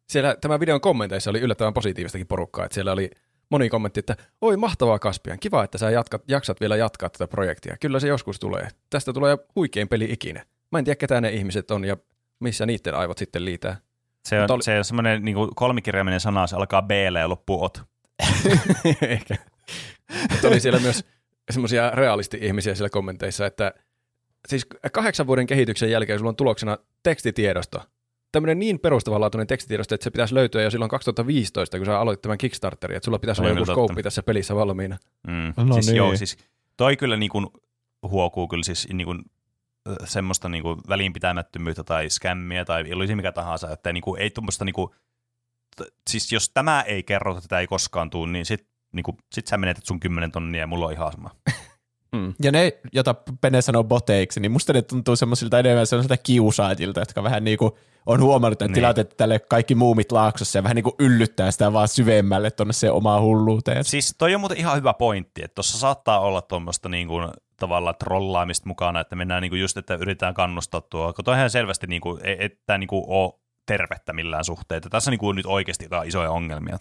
Siellä tämän videon kommenteissa oli yllättävän positiivistakin porukkaa, että siellä oli moni kommentti, että oi mahtavaa Kaspian, kiva, että sä jatkat, jaksat vielä jatkaa tätä projektia. Kyllä se joskus tulee. Tästä tulee huikein peli ikinä. Mä en tiedä, ketä ne ihmiset on ja missä niiden aivot sitten liitää. Se on, Mutta oli- se on semmoinen niin kolmikirjaiminen sana, se alkaa b ja loppuu ot. *laughs* Ehkä. Mutta oli siellä myös semmoisia realisti-ihmisiä siellä kommenteissa, että siis kahdeksan vuoden kehityksen jälkeen sulla on tuloksena tekstitiedosto. Tämmöinen niin perustavanlaatuinen tekstitiedosto, että se pitäisi löytyä jo silloin 2015, kun sä aloitit tämän Kickstarterin, että sulla pitäisi olla joku totta. skouppi tässä pelissä valmiina. Mm. No siis niin. joo, siis toi kyllä niin kuin huokuu kyllä siis niin kuin, semmoista niin kuin välinpitämättömyyttä tai skämmiä tai olisi mikä tahansa, että niin kuin, ei tuommoista niin kuin, t- siis jos tämä ei kerro, että tätä ei koskaan tule, niin sit, niin kuin, sit sä menetät sun 10 tonnia ja mulla on ihan sama. *laughs* Mm. Ja ne, jota Pene sanoo boteiksi, niin musta ne tuntuu semmoisilta enemmän semmoisilta kiusaajilta, jotka vähän niin kuin on huomannut, että Niin. tilanteet tälle kaikki muumit laaksossa ja vähän niin kuin yllyttää sitä vaan syvemmälle tuonne se omaa hulluuteen. Siis toi on muuten ihan hyvä pointti, että tuossa saattaa olla tuommoista niin kuin, tavallaan trollaamista mukana, että mennään niin kuin just, että yritetään kannustaa tuo, kun toi ihan selvästi niin kuin, ei- ei tämä niin kuin ole tervettä millään suhteita. Tässä on niin kuin nyt oikeasti jotain isoja ongelmia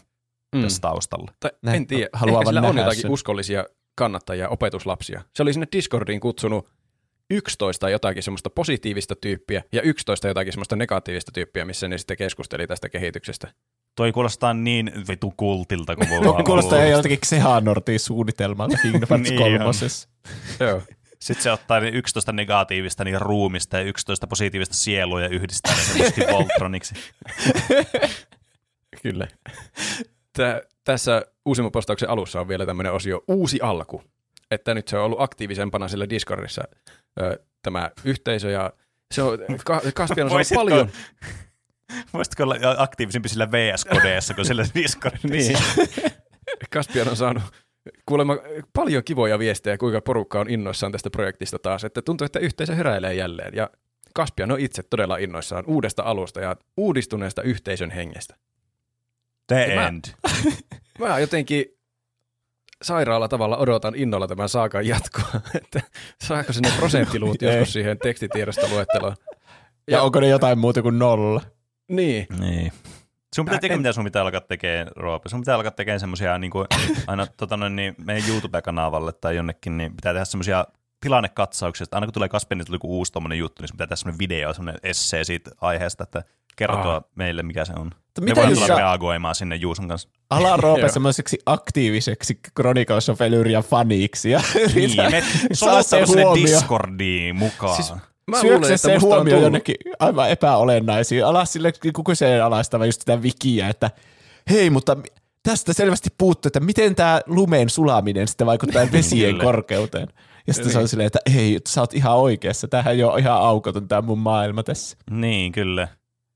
Mm. tässä taustalla. Tai en tiedä, haluavan ehkä sillä on jotakin sen. uskollisia kannattajia, opetuslapsia. Se oli sinne Discordiin kutsunut 11 jotakin semmoista positiivista tyyppiä ja 11 jotakin semmoista negatiivista tyyppiä, missä ne sitten keskusteli tästä kehityksestä. Toi kuulostaa niin vitu kultilta kuin voi vaan kuulostaa olla. joltakin Xehanortin suunnitelmalta *laughs* Kingdom Hearts Niin kolmosessa. Joo. Sitten se ottaa ne 11 negatiivista niin ruumista ja 11 positiivista sielua ja yhdistää ne semmoisesti *laughs* Voltroniksi. Kyllä. Tää, tässä uusimman postauksen alussa on vielä tämmöinen osio uusi alku. Että nyt se on ollut aktiivisempana sillä Discordissa ö, tämä yhteisö ja se on, ka, Kaspian on Voisitko- paljon. Voisitko olla aktiivisempi sillä VS-kodeessa kuin sillä Discordissa? Niin. *laughs* Kaspian on saanut kuulemma paljon kivoja viestejä, kuinka porukka on innoissaan tästä projektista taas. Että tuntuu, että yhteisö heräilee jälleen. Ja Kaspian on itse todella innoissaan uudesta alusta ja uudistuneesta yhteisön hengestä. The Ja end. Mä *laughs* jotenkin sairaalla tavalla odotan innolla tämän saakan jatkoa, *laughs* että saako sinne prosenttiluvut Ei. joskus siihen tekstitiedosta luetteloon. Ja, Ja- onko ne jotain muuta kuin nolla? Niin, Niin. Sun pitää Mä tehdä, en- mitä sun pitää alkaa tekemään, Roope. Sun pitää alkaa tekemään semmosia niin kuin, aina tota, noin, niin meidän YouTube-kanavalle tai jonnekin, niin pitää tehdä semmosia tilannekatsauksia, että aina kun tulee Kasperin tuli joku uusi tommonen juttu, niin sun pitää tehdä semmoinen video, semmoinen essee siitä aiheesta, että kertoa Ah. meille, mikä se on. Mutta Me mitä voidaan jos tulla reagoimaan sinne Juuson kanssa. ala *laughs* Roope semmoiseksi aktiiviseksi Chronicles of Elyria faniksi ja Niin, me soluttaa sinne. Discordiin mukaan. Siis mä Syöksä luulen, että se musta on huomio tullut. jonnekin aivan epäolennaisiin. Ala sille niin kyseenalaistava just sitä wikiä, että hei, mutta tästä selvästi puuttuu, että miten tämä lumen sulaminen sitten vaikuttaa *laughs* vesien Kyllä. korkeuteen. Ja sitten se on Niin. silleen, että ei, sä oot ihan oikeassa. Tämähän ei ole ihan aukoton tämä mun maailma tässä. niin, kyllä.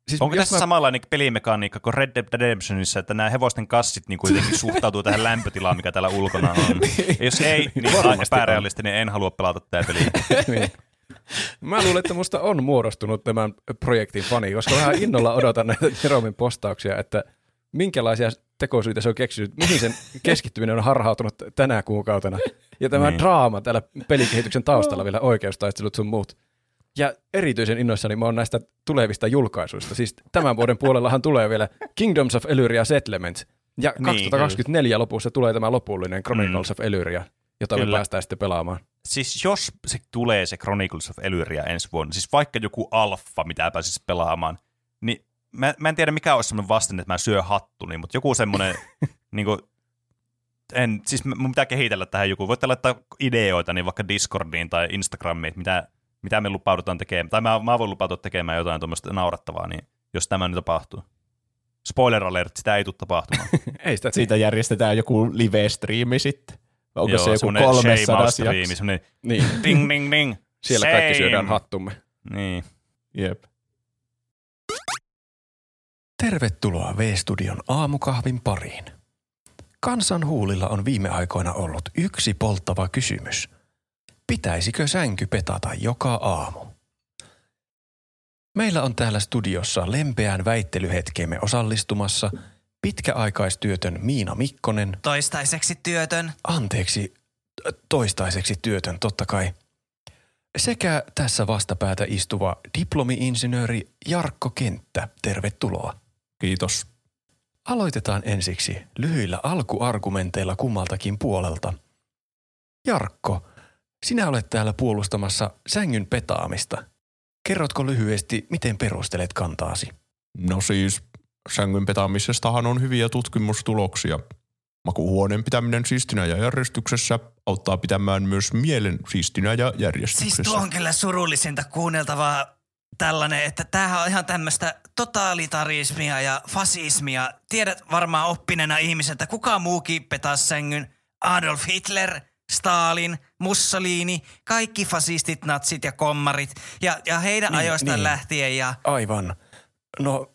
Siis Onko tässä mä- samanlainen pelimekaniikka kuin Red Dead Redemptionissa, että nämä hevosten kassit niin kuitenkin *laughs* suhtautuu tähän lämpötilaan, mikä täällä ulkona on? Ja *laughs* jos ei, niin on on. epärealistinen, en halua pelata tätä peliä. *laughs* niin. Mä luulen, että musta on muodostunut tämän projektin fani, koska vähän innolla odotan näitä Jeromin postauksia, että minkälaisia tekosyitä se on keksinyt, mihin sen keskittyminen on harhautunut tänä kuukautena. Ja tämä Niin. niin. draama täällä pelikehityksen taustalla vielä oikeustaistelut sun muut. Ja erityisen innoissani mä oon näistä tulevista julkaisuista. Siis tämän vuoden puolellahan tulee vielä Kingdoms of Elyria Settlements. Ja Niin, 2024 lopussa tulee tämä lopullinen Chronicles Mm. of Elyria, jota Kyllä. me päästään sitten pelaamaan. siis jos se tulee se Chronicles of Elyria ensi vuonna, siis vaikka joku alfa, mitä pääsisi pelaamaan, niin mä, mä en tiedä mikä olisi semmoinen vastin, että mä syö hattuni, mutta joku semmoinen, *laughs* niin kuin, en, siis mun pitää kehitellä tähän joku. Voitte laittaa ideoita niin vaikka Discordiin tai Instagramiin, että mitä, mitä me lupaudutaan tekemään. Tai mä, mä voin lupautua tekemään jotain tuommoista naurattavaa, niin jos tämä nyt tapahtuu. Spoiler alert, sitä ei tule tapahtumaan. *laughs* Ei sitä Siitä järjestetään joku live-striimi sitten. Onko Joo, se joku semmoinen 300 shame-out-striimi, jakso? semmoinen Niin, ding ding ding. siellä kaikki Shame. syödään hattumme. Niin. Jep. Tervetuloa V-studion aamukahvin pariin. Kansan huulilla on viime aikoina ollut yksi polttava kysymys. Pitäisikö sänky petata joka aamu? Meillä on täällä studiossa lempeään väittelyhetkeemme osallistumassa pitkäaikaistyötön Miina Mikkonen, Toistaiseksi työtön. anteeksi, toistaiseksi työtön totta kai, sekä tässä vastapäätä istuva diplomi-insinööri Jarkko Kenttä. Tervetuloa. Kiitos. Aloitetaan ensiksi lyhyillä alkuargumenteilla kummaltakin puolelta. Jarkko, sinä olet täällä puolustamassa sängyn petaamista. Kerrotko lyhyesti, miten perustelet kantaasi? No siis sängyn petaamisestahan on hyviä tutkimustuloksia. Makuuhuoneen pitäminen siistinä ja järjestyksessä auttaa pitämään myös mielen siistinä ja järjestyksessä. Siis tuo on kyllä surullisinta kuunneltavaa tällainen, että tämähän on ihan tämmöistä totalitarismia ja fasismia. Tiedät varmaan oppineena ihmiseltä, kuka muukin petas sängyn. Adolf Hitler, Stalin, Mussolini, kaikki fasistit, natsit ja kommarit. Ja, ja heidän Niin, ajoistaan niin. niin. lähtien ja Aivan. No,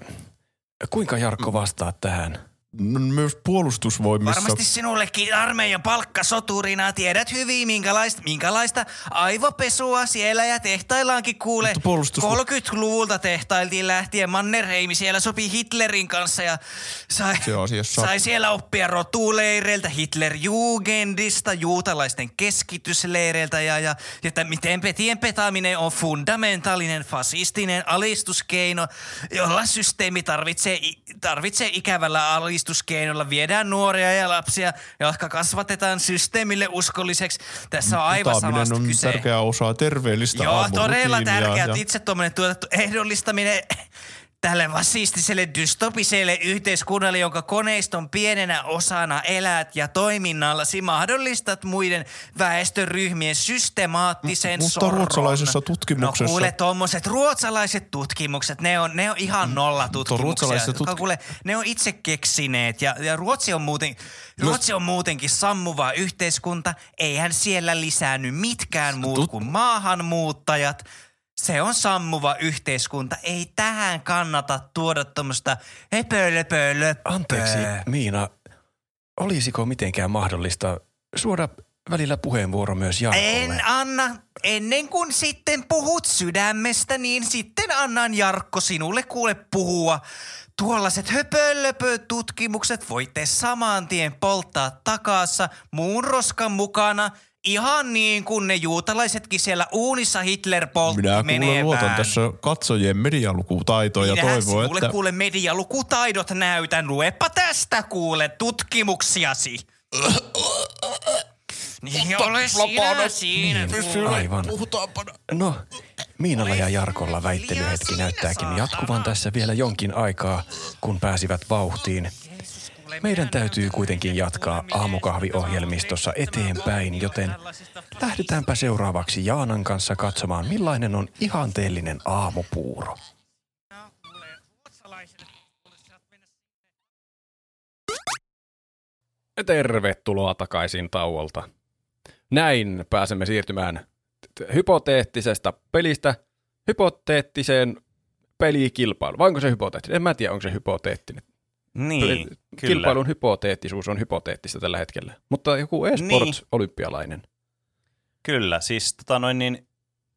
kuinka Jarkko vastaa tähän? Myös puolustusvoimissa. Varmasti sinullekin armeijan palkka soturina tiedät hyvin, minkälaista, minkälaista aivopesua siellä ja tehtaillaankin kuule. Mutta puolustus- 30-luvulta tehtailtiin lähtien. Mannerheimi siellä sopi Hitlerin kanssa ja sai, Se asiassa- sai siellä oppia rotuleireiltä, Hitlerjugendista, juutalaisten keskitysleireiltä ja, ja että miten petien petaaminen on fundamentaalinen fasistinen alistuskeino, jolla systeemi tarvitsee, tarvitsee ikävällä alistuskeinolla. Viedään nuoria ja lapsia, jotka kasvatetaan systeemille uskolliseksi. Tässä on aivan samasta on kyse. tärkeä osa terveellistä Joo, todella tärkeää. ja- Itse tuommoinen tuotettu ehdollistaminen tälle fasistiselle dystopiselle yhteiskunnalle, jonka koneiston pienenä osana elät ja toiminnallasi mahdollistat muiden väestöryhmien systemaattisen M- mutta sorron. ruotsalaisessa tutkimuksessa- No kuule, tuommoiset ruotsalaiset tutkimukset, ne on, ne on ihan nolla tutkimuksia. tutk- kuule, ne on itse keksineet ja, ja Ruotsi on muuten, Ruotsi on muutenkin sammuva yhteiskunta. Eihän siellä lisäänny mitkään muut Tut- kuin maahanmuuttajat. Se on sammuva yhteiskunta. Ei tähän kannata tuoda tuommoista höpölöpölö. Anteeksi, Miina, olisiko mitenkään mahdollista suoda välillä puheenvuoro myös Jarkolle? En anna. Ennen kuin sitten puhut sydämestä, niin sitten annan Jarkko sinulle kuule puhua. Tuollaiset höpölöpö-tutkimukset voitte saman tien polttaa takassa muun roskan mukana. Ihan niin kuin ne juutalaisetkin siellä uunissa Hitler poltti Minä kuule luotan tässä katsojien medialukutaitoon ja toivon, sinulle että... kuule medialukutaidot näytän. Luepa tästä kuule tutkimuksiasi. niin ole sinä siinä. kuule. Aivan. No, Miinalla ja Jarkolla väittelyhetki näyttääkin jatkuvan tässä vielä jonkin aikaa, kun pääsivät vauhtiin. Meidän täytyy kuitenkin jatkaa aamukahviohjelmistossa eteenpäin, joten lähdetäänpä seuraavaksi Jaanan kanssa katsomaan, millainen on ihanteellinen aamupuuro. Tervetuloa takaisin tauolta. Näin pääsemme siirtymään hypoteettisesta pelistä hypoteettiseen pelikilpailuun. Vai onko se hypoteettinen? En mä tiedä, onko se hypoteettinen. Niin, Peli- kyllä. Kilpailun hypoteettisuus on hypoteettista tällä hetkellä. Mutta joku esports-olympialainen. Kyllä, siis tota noin niin,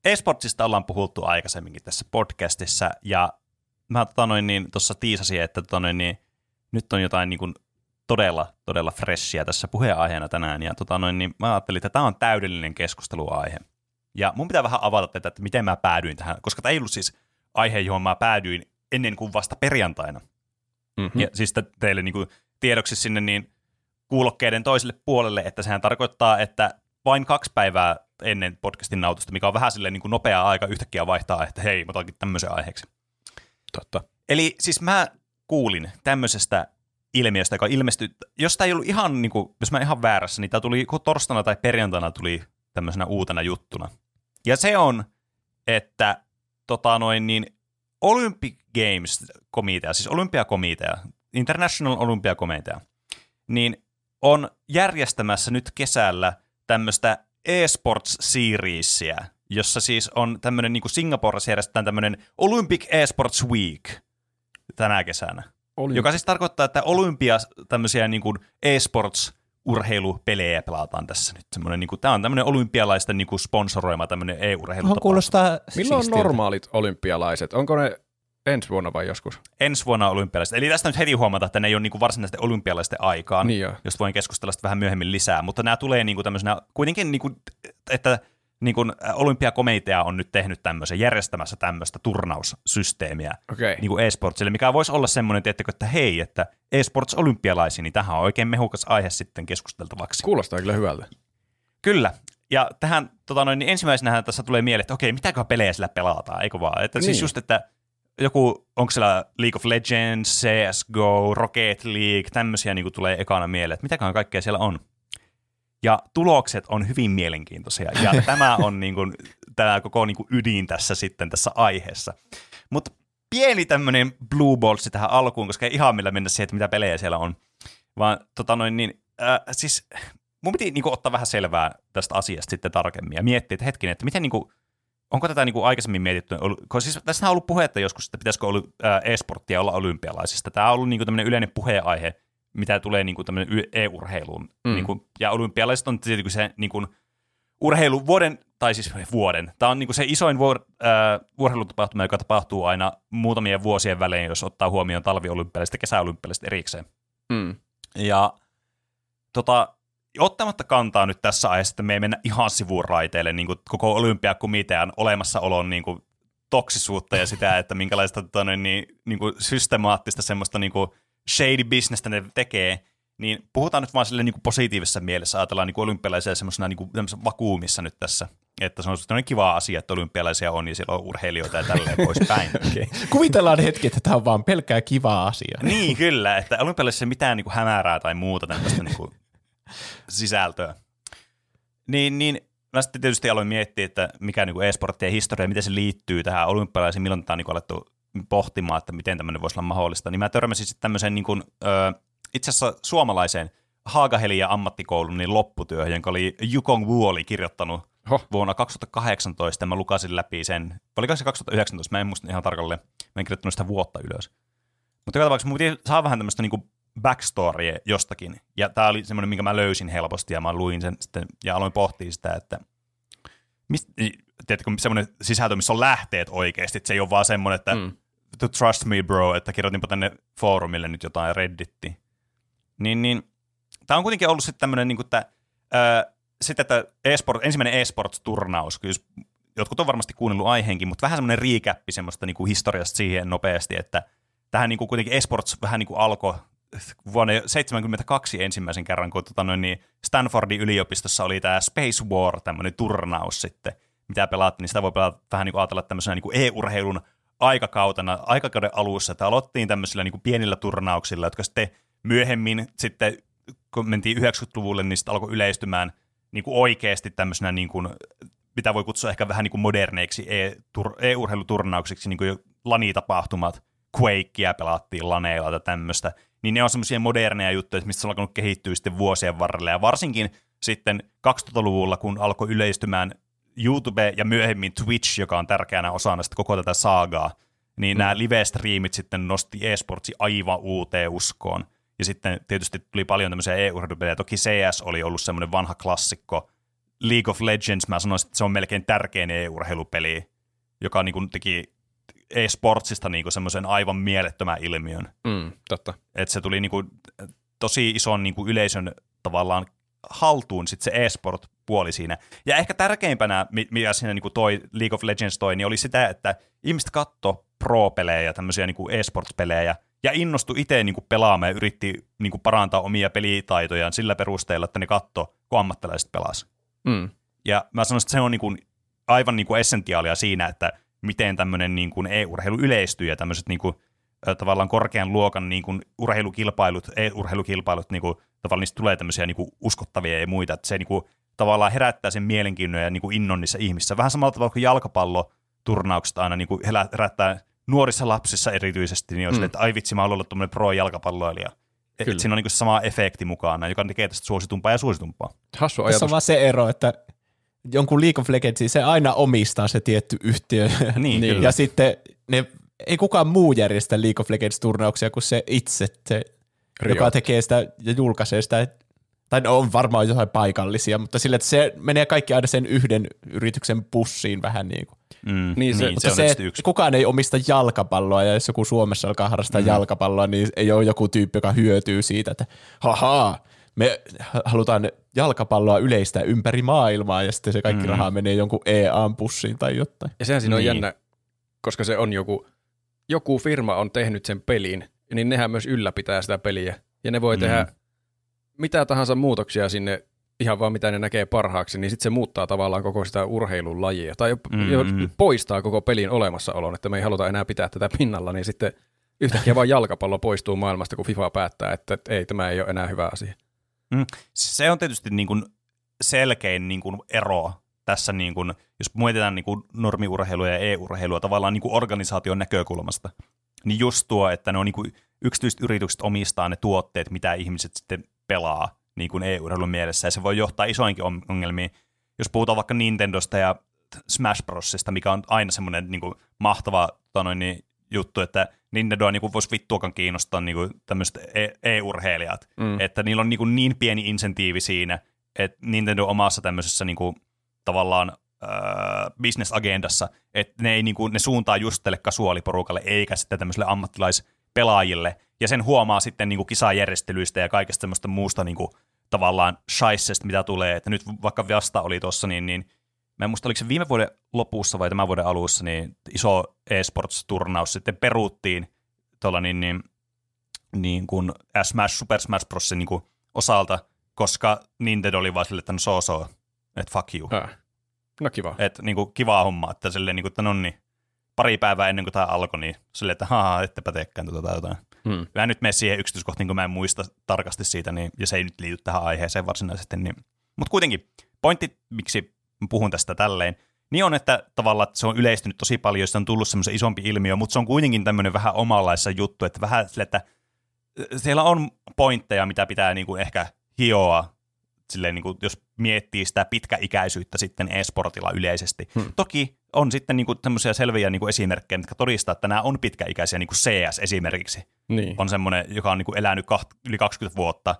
esportsista ollaan puhuttu aikaisemminkin tässä podcastissa, ja mä tota noin niin, tuossa tiisasin, että tota noin niin, nyt on jotain niin kuin todella, todella freshia tässä puheenaiheena tänään, ja tota noin niin, mä ajattelin, että tämä on täydellinen keskusteluaihe. Ja mun pitää vähän avata tätä, että miten mä päädyin tähän, koska tämä ei ollut siis aihe, johon mä päädyin ennen kuin vasta perjantaina. Mm-hmm. Ja siis te- teille niin kuin tiedoksi sinne niin kuulokkeiden toiselle puolelle, että sehän tarkoittaa, että vain kaksi päivää ennen podcastin nautusta, mikä on vähän silleen niin kuin nopea aika yhtäkkiä vaihtaa, että hei, mä otankin tämmöisen aiheeksi. Totta. Eli siis mä kuulin tämmöisestä ilmiöstä, joka ilmestyi, jos tämä ei ollut ihan, niin kuin, jos mä ihan väärässä, niin tämä tuli torstaina tai perjantaina tuli tämmöisenä uutena juttuna. Ja se on, että tota noin, niin Olympic Games-komitea, siis olympiakomitea, International Olympiakomitea, niin on järjestämässä nyt kesällä tämmöistä eSports Seriesiä, jossa siis on tämmöinen, niin kuin Singaporessa järjestetään tämmöinen Olympic eSports Week tänä kesänä. Oli. Joka siis tarkoittaa, että olympia tämmöisiä niin kuin eSports urheilupelejä pelataan tässä nyt. Semmoinen, niin kuin, tämä on tämmöinen olympialaisten niin kuin sponsoroima tämmöinen e-urheilu. Tuohon kuulostaa Milloin on normaalit olympialaiset? Onko ne ensi vuonna vai joskus? Ensi vuonna olympialaiset. Eli tästä nyt heti huomata, että ne ei ole niin kuin varsinaisten olympialaisten aikaan, Niin joo. josta voin keskustella sitten vähän myöhemmin lisää. Mutta nämä tulee niin kuin tämmöisenä, kuitenkin niin kuin, että niin kuin olympiakomitea on nyt tehnyt tämmöisen, järjestämässä tämmöistä turnaussysteemiä Okei. niin kuin e-sportsille, mikä voisi olla semmoinen, tiettäkö, että hei, että e-sports olympialaisiin, niin tähän on oikein mehukas aihe sitten keskusteltavaksi. Kuulostaa kyllä hyvältä. Kyllä. Ja tähän tota noin, niin ensimmäisenähän tässä tulee mieleen, että okei, mitäkö pelejä sillä pelataan, eikö vaan? Että niin. siis Niin. just, että joku, onko siellä League of Legends, CSGO, Rocket League, tämmöisiä niin kuin tulee ekana mieleen, että mitäköhän kaikkea siellä on. Ja tulokset on hyvin mielenkiintoisia, ja *laughs* tämä on niin kuin, tämä koko niin kuin ydin tässä sitten tässä aiheessa. Mutta pieni tämmöinen blue balls tähän alkuun, koska ei ihan millä mennä siihen, että mitä pelejä siellä on. Vaan tota noin, niin, äh, siis mun piti niin kuin, ottaa vähän selvää tästä asiasta sitten tarkemmin ja miettiä, että hetkinen, että miten niin kuin, onko tätä niin kuin aikaisemmin mietitty, siis tässä on ollut puhetta joskus, että pitäisikö ollut e-sporttia olla olympialaisista. Tämä on ollut niin kuin tämmöinen yleinen puheenaihe, mitä tulee niin kuin tämmöinen e-urheiluun. Mm. Niin kuin, ja olympialaiset on tietenkin se niin kuin, urheilu vuoden, tai siis vuoden, tämä on niin kuin se isoin vuor, äh, urheilutapahtuma, joka tapahtuu aina muutamien vuosien välein, jos ottaa huomioon talviolympialaiset ja kesäolympialaiset erikseen. Mm. Ja tota, ottamatta kantaa nyt tässä aiheessa, että me ei mennä ihan sivuraiteille niin kuin koko olympiakomitean olemassaolon niin kuin toksisuutta ja sitä, että minkälaista tota, niin, niin kuin systemaattista semmoista niin kuin shady businessta ne tekee, niin puhutaan nyt vaan sille niin kuin positiivisessa mielessä, ajatellaan niin kuin olympialaisia semmoisena niin kuin, vakuumissa nyt tässä, että se on semmoinen kiva asia, että olympialaisia on ja siellä on urheilijoita ja tälleen poispäin. *laughs* Kuvitellaan hetki, että tämä on vaan pelkkää kivaa asiaa. Niin, kyllä, että olympialaisissa ei mitään niin kuin hämärää tai muuta tämmöistä niin kuin sisältöä. Niin, niin mä sitten tietysti aloin miettiä, että mikä niin e-sporttien historia, miten se liittyy tähän olympialaisiin, milloin tämä on niin alettu pohtimaan, että miten tämmöinen voisi olla mahdollista. Niin mä törmäsin sitten tämmöiseen niin kuin, ö, itse asiassa suomalaiseen Haagaheli ja ammattikoulun niin lopputyöhön, jonka oli Yukong Wu oli kirjoittanut Hoh. vuonna 2018, ja mä lukasin läpi sen, oliko se 2019, mä en muista ihan tarkalleen, mä en kirjoittanut sitä vuotta ylös. Mutta joka tapauksessa mun piti saada vähän tämmöistä niinku backstorya jostakin, ja tää oli semmoinen, minkä mä löysin helposti, ja mä luin sen sitten, ja aloin pohtia sitä, että mist, tiedätkö, semmoinen sisältö, missä on lähteet oikeasti, että se ei ole vaan semmoinen, että Mm. to trust me bro, että kirjoitinpa tänne foorumille nyt jotain Redditti. Niin, niin tämä on kuitenkin ollut sitten tämmöinen, niin että, ää, sitten, että e-sport, ensimmäinen e-sports-turnaus, jos- jotkut on varmasti kuunnellut aiheenkin, mutta vähän semmoinen riikäppi semmoista niin kuin historiasta siihen nopeasti, että tähän niin kuin kuitenkin e-sports vähän niin kuin alkoi vuonna 1972 ensimmäisen kerran, kun noin, niin Stanfordin yliopistossa oli tämä Space War, tämmöinen turnaus sitten, mitä pelattiin, niin sitä voi pelata vähän niin kuin ajatella tämmöisenä niin kuin e-urheilun aikakautena, aikakauden alussa, että aloittiin tämmöisillä niin kuin pienillä turnauksilla, jotka sitten myöhemmin sitten, kun mentiin 90-luvulle, niin sitten alkoi yleistymään niin kuin oikeasti tämmöisenä, niin kuin, mitä voi kutsua ehkä vähän niin kuin moderneiksi e-urheiluturnauksiksi, niin kuin lanitapahtumat, Quakea pelattiin laneilla tai tämmöistä, niin ne on semmoisia moderneja juttuja, mistä se on alkanut kehittyä sitten vuosien varrella, ja varsinkin sitten 2000-luvulla, kun alkoi yleistymään YouTube ja myöhemmin Twitch, joka on tärkeänä osana sitten koko tätä saagaa, niin mm. nämä live-striimit sitten nosti e-sportsi aivan uuteen uskoon. Ja sitten tietysti tuli paljon tämmöisiä e-urheilupelejä. Toki CS oli ollut semmoinen vanha klassikko. League of Legends, mä sanoisin, että se on melkein tärkein e-urheilupeli, joka niin kuin teki e-sportsista niin kuin semmoisen aivan mielettömän ilmiön. Mm, totta. Että se tuli niin kuin tosi ison niin kuin yleisön tavallaan haltuun sit se e-sport-puoli siinä. Ja ehkä tärkeimpänä, mi- mikä siinä niin kuin toi League of Legends toi, niin oli sitä, että ihmiset katto pro-pelejä ja tämmöisiä niin kuin e-sports-pelejä ja innostui itse niin kuin pelaamaan ja yritti niin kuin parantaa omia pelitaitojaan sillä perusteella, että ne katto, kun ammattilaiset pelas. Mm. Ja mä sanoisin, että se on niin kuin aivan niin kuin essentiaalia siinä, että miten tämmöinen niin kuin e-urheilu yleistyy ja tämmöiset niin kuin, tavallaan korkean luokan niin kuin urheilukilpailut, e-urheilukilpailut, niin kuin, tavallaan niistä tulee tämmöisiä niin kuin uskottavia ja muita, että se niin kuin, tavallaan herättää sen mielenkiinnon ja niin kuin innon niissä ihmisissä. Vähän samalla tavalla kuin jalkapalloturnaukset aina niin kuin herä- herättää nuorissa lapsissa erityisesti, niin on mm. sille, että ai vitsi, mä haluan olla tuommoinen pro-jalkapalloilija. Et Kyllä. siinä on niin kuin sama efekti mukana, joka tekee tästä suositumpaa ja suositumpaa. Hassu Tässä ajatus. on vaan se ero, että jonkun League of Legendsin se aina omistaa se tietty yhtiö. *laughs* Niin, Niin. kyllä. ja sitten ne, ei kukaan muu järjestä League of Legends-turnauksia kuin se itse, se, Riot. joka tekee sitä ja julkaisee sitä. Tai no, on varmaan jotain paikallisia, mutta sillä, että se menee kaikki aina sen yhden yrityksen pussiin vähän niin kuin. Mm, Niin se- niin, Mutta se on se, että yksi. kukaan ei omista jalkapalloa, ja jos joku Suomessa alkaa harrastaa mm. jalkapalloa, niin ei ole joku tyyppi, joka hyötyy siitä, että hahaa, me halutaan jalkapalloa yleistää ympäri maailmaa, ja sitten se kaikki mm. raha menee jonkun EA-pussiin tai jotain. Ja sehän siinä on Niin. jännä, koska se on joku, joku firma on tehnyt sen pelin, niin nehän myös ylläpitää sitä peliä. Ja ne voi Mm. tehdä mitä tahansa muutoksia sinne, ihan vaan mitä ne näkee parhaaksi, niin sitten se muuttaa tavallaan koko sitä urheilun lajia. Tai Mm, mm. poistaa koko pelin olemassaolon, että me ei haluta enää pitää tätä pinnalla, niin sitten yhtäkkiä vaan jalkapallo poistuu maailmasta, kun FIFA päättää, että ei, tämä ei ole enää hyvä asia. Se on tietysti niin kuin selkein niin kuin ero tässä, niin kuin, jos mietitään niin kuin normiurheilua ja e-urheilua tavallaan niin kuin organisaation näkökulmasta, niin just tuo, että ne on niin kuin yksityiset yritykset omistaa ne tuotteet, mitä ihmiset sitten pelaa niin kuin e-urheilun mielessä, ja se voi johtaa isoinkin on- ongelmiin. Jos puhutaan vaikka Nintendosta ja Smash Brosista, mikä on aina semmoinen niin kuin mahtava tota noin, niin, juttu, että Nintendoa niin voisi vittuakaan kiinnostaa niin kuin tämmöiset e- e-urheilijat, Mm. että niillä on niin, kuin niin pieni insentiivi siinä, että Nintendo omassa tämmöisessä niin kuin, tavallaan äh, bisnesagendassa, että ne, ei, niin kuin, ne suuntaa just tälle kasuaaliporukalle eikä sitten tämmöiselle ammattilaispelaajille, ja sen huomaa sitten niin kuin kisajärjestelyistä ja kaikesta semmoista muusta niin kuin, tavallaan shaissesta, mitä tulee, että nyt vaikka vasta oli tuossa, niin, niin mä en muista, oliko se viime vuoden lopussa vai tämän vuoden alussa, niin iso eSports-turnaus sitten peruuttiin tuolla niin, niin, niin kuin Smash, Super Smash Bros. Niin kuin osalta, koska Nintendo oli vaan silleen, että no so so, että fuck you. Äh. No kiva. Että niin kuin kivaa hommaa, että silleen, niin kuin, että no niin, pari päivää ennen kuin tämä alkoi, niin silleen, että haha, ettepä teekään tuota tai jotain. Hmm. Mä nyt mene siihen yksityiskohtiin, kun mä en muista tarkasti siitä, niin, ja se ei nyt liity tähän aiheeseen varsinaisesti. Niin. Mutta kuitenkin, pointti, miksi puhun tästä tälleen, niin on, että tavallaan että se on yleistynyt tosi paljon, se on tullut semmoisen isompi ilmiö, mutta se on kuitenkin tämmöinen vähän omanlaissa juttu, että vähän sille, että siellä on pointteja, mitä pitää niin kuin ehkä hioa, silleen, niin kuin, jos miettii sitä pitkäikäisyyttä sitten e-sportilla yleisesti. Hmm. Toki on sitten niin kuin, tämmöisiä selviä niin kuin esimerkkejä, jotka todistaa, että nämä on pitkäikäisiä, niin kuin CS esimerkiksi Niin. on semmoinen, joka on niinku elänyt kaht, yli 20 vuotta.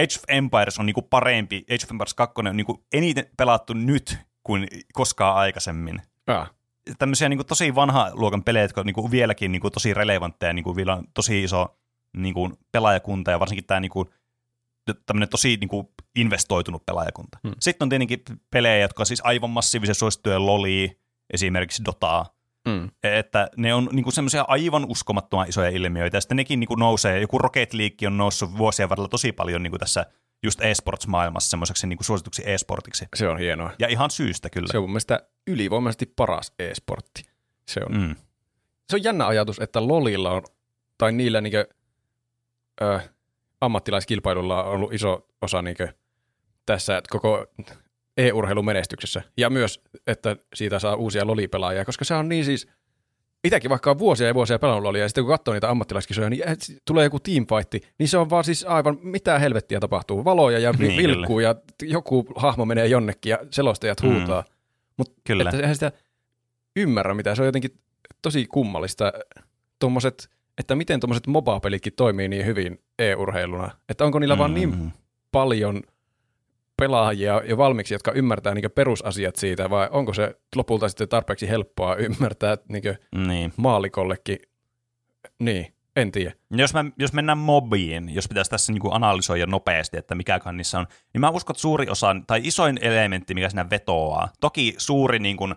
Age of Empires on niinku parempi, Age of Empires 2 on niinku eniten pelattu nyt kuin koskaan aikaisemmin. Ah. Tämmöisiä niinku tosi vanha luokan pelejä, jotka on niinku vieläkin niinku tosi relevantteja, niinku vielä on tosi iso niinku pelaajakunta ja varsinkin tämä niinku, tämmöinen tosi niinku investoitunut pelaajakunta. Hmm. Sitten on tietenkin pelejä, jotka on siis aivan massiivisen suosittuja Loli, esimerkiksi Dotaa, Mm. että ne on niinku semmoisia aivan uskomattoman isoja ilmiöitä, ja sitten nekin niinku nousee, joku Rocket League on noussut vuosien varrella tosi paljon niinku tässä just esports-maailmassa semmoiseksi niinku suosituksi e-sportiksi. Se on hienoa. Ja ihan syystä kyllä. Se on mun mielestä ylivoimaisesti paras e-sportti. Se on. Mm. Se on jännä ajatus, että LOLilla on, tai niillä niinkö, ö, ammattilaiskilpailulla on ollut iso osa niinkö, tässä koko e-urheilun menestyksessä. Ja myös, että siitä saa uusia LOLi-pelaajia, koska se on niin siis, Itäkin vaikka on vuosia ja vuosia pelannut LOLia, ja sitten kun katsoo niitä ammattilaiskisoja, niin et- tulee joku teamfightti, niin se on vaan siis aivan, mitä helvettiä tapahtuu. Valoja ja Niin, vilkkuu, ja joku hahmo menee jonnekin, ja selostajat Mm. huutaa. Mutta että eihän sitä ymmärrä mitä. Se on jotenkin tosi kummallista, tommoset, että miten tuommoiset MOBA-pelitkin toimii niin hyvin e-urheiluna. Että onko niillä mm. vaan niin Mm. paljon pelaajia jo valmiiksi, jotka ymmärtää niin perusasiat siitä, vai onko se lopulta sitten tarpeeksi helppoa ymmärtää niin Niin. maalikollekin? Niin, en tiedä. Jos, mä, jos mennään mobiin, jos pitäisi tässä niinku analysoida nopeasti, että mikäköhän niissä on, niin mä uskon, että suuri osa, tai isoin elementti, mikä siinä vetoaa, toki suuri niin kuin,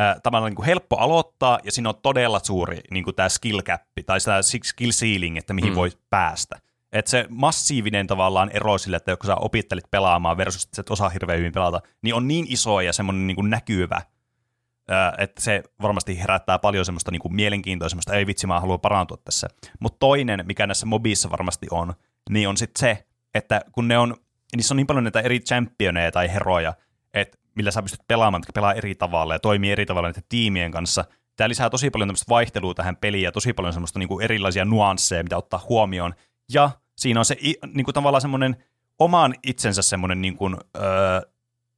äh, tavallaan niin kuin helppo aloittaa, ja siinä on todella suuri niin kuin tämä skill cap, tai tämä skill ceiling, että mihin mm. voi päästä. Että se massiivinen tavallaan ero sille, että kun sä opittelit pelaamaan versus että sä et osaa hirveän hyvin pelata, niin on niin iso ja semmoinen niin kuin näkyvä, että se varmasti herättää paljon semmoista niin kuin mielenkiintoa, semmoista ei vitsi, mä haluan parantua tässä. Mutta toinen, mikä näissä mobissa varmasti on, niin on sitten se, että kun ne on, niissä on niin paljon näitä eri championeja tai heroja, että millä sä pystyt pelaamaan, jotka pelaa eri tavalla ja toimii eri tavalla näiden tiimien kanssa. Tämä lisää tosi paljon tämmöistä vaihtelua tähän peliin ja tosi paljon semmoista niin kuin erilaisia nuansseja, mitä ottaa huomioon. Ja siinä on se niin kuin tavallaan semmoinen oman itsensä semmoinen niin kuin, öö,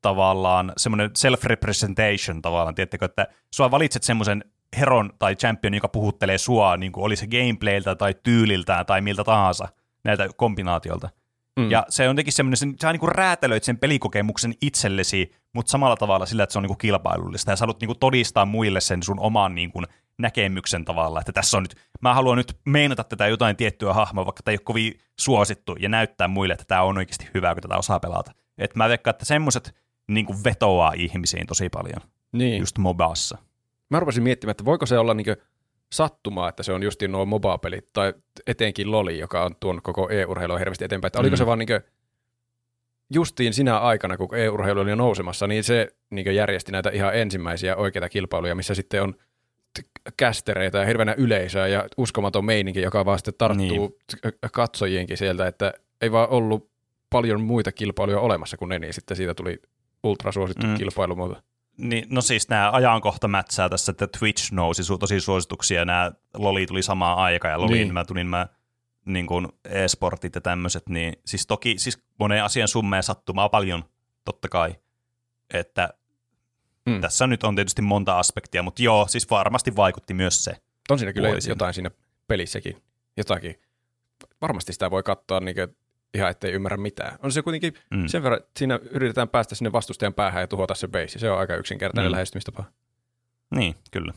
tavallaan semmoinen self-representation tavallaan, tiedättekö, että sua valitset semmoisen heron tai champion, joka puhuttelee sua, niin kuin oli se gameplayltä tai tyyliltään tai miltä tahansa näiltä kombinaatiolta. Mm. Ja se on jotenkin semmoinen, sä niin kuin räätälöit sen pelikokemuksen itsellesi, mutta samalla tavalla sillä, että se on niin kuin kilpailullista. Ja sä haluat niin kuin todistaa muille sen sun oman niin kuin näkemyksen tavalla, että tässä on nyt, mä haluan nyt meinata tätä jotain tiettyä hahmoa, vaikka tämä ei ole kovin suosittu, ja näyttää muille, että tämä on oikeasti hyvä, kun tätä osaa pelata. Et mä veikkaan, että semmoiset niin kuin vetoaa ihmisiin tosi paljon, Niin. just mobassa. Mä rupesin miettimään, että voiko se olla niin sattumaa, että se on justiin nuo MOBA-pelit, tai etenkin Loli, joka on tuon koko e-urheilua hirveästi eteenpäin. Että oliko Mm. se vaan niin justiin sinä aikana, kun e-urheilu oli nousemassa, niin se niin järjesti näitä ihan ensimmäisiä oikeita kilpailuja, missä sitten on kästereitä ja hirveänä yleisöä ja uskomaton meininki, joka vaan sitten tarttuu niin. katsojienkin sieltä, että ei vaan ollut paljon muita kilpailuja olemassa kuin ne, niin sitten siitä tuli ultrasuosittu Mm. mm. kilpailumuoto. Niin, no siis nämä ajankohta mätsää tässä, että Twitch nousi su- tosi suosituksia, nämä Loli tuli samaan aikaan, ja Loliin Niin. niin. mä tulin mä niin kuin e-sportit ja tämmöiset, niin siis toki siis monen asian summeen sattumaa paljon, totta kai, että Mm. tässä nyt on tietysti monta aspektia, mutta joo, siis varmasti vaikutti myös se. On siinä kyllä Voisin. jotain siinä pelissäkin, jotakin. Varmasti sitä voi katsoa niin ihan ettei ymmärrä mitään. On se kuitenkin Mm. sen verran, että siinä yritetään päästä sinne vastustajan päähän ja tuhota se base. Se on aika yksinkertainen Mm. lähestymistapa. Niin, kyllä.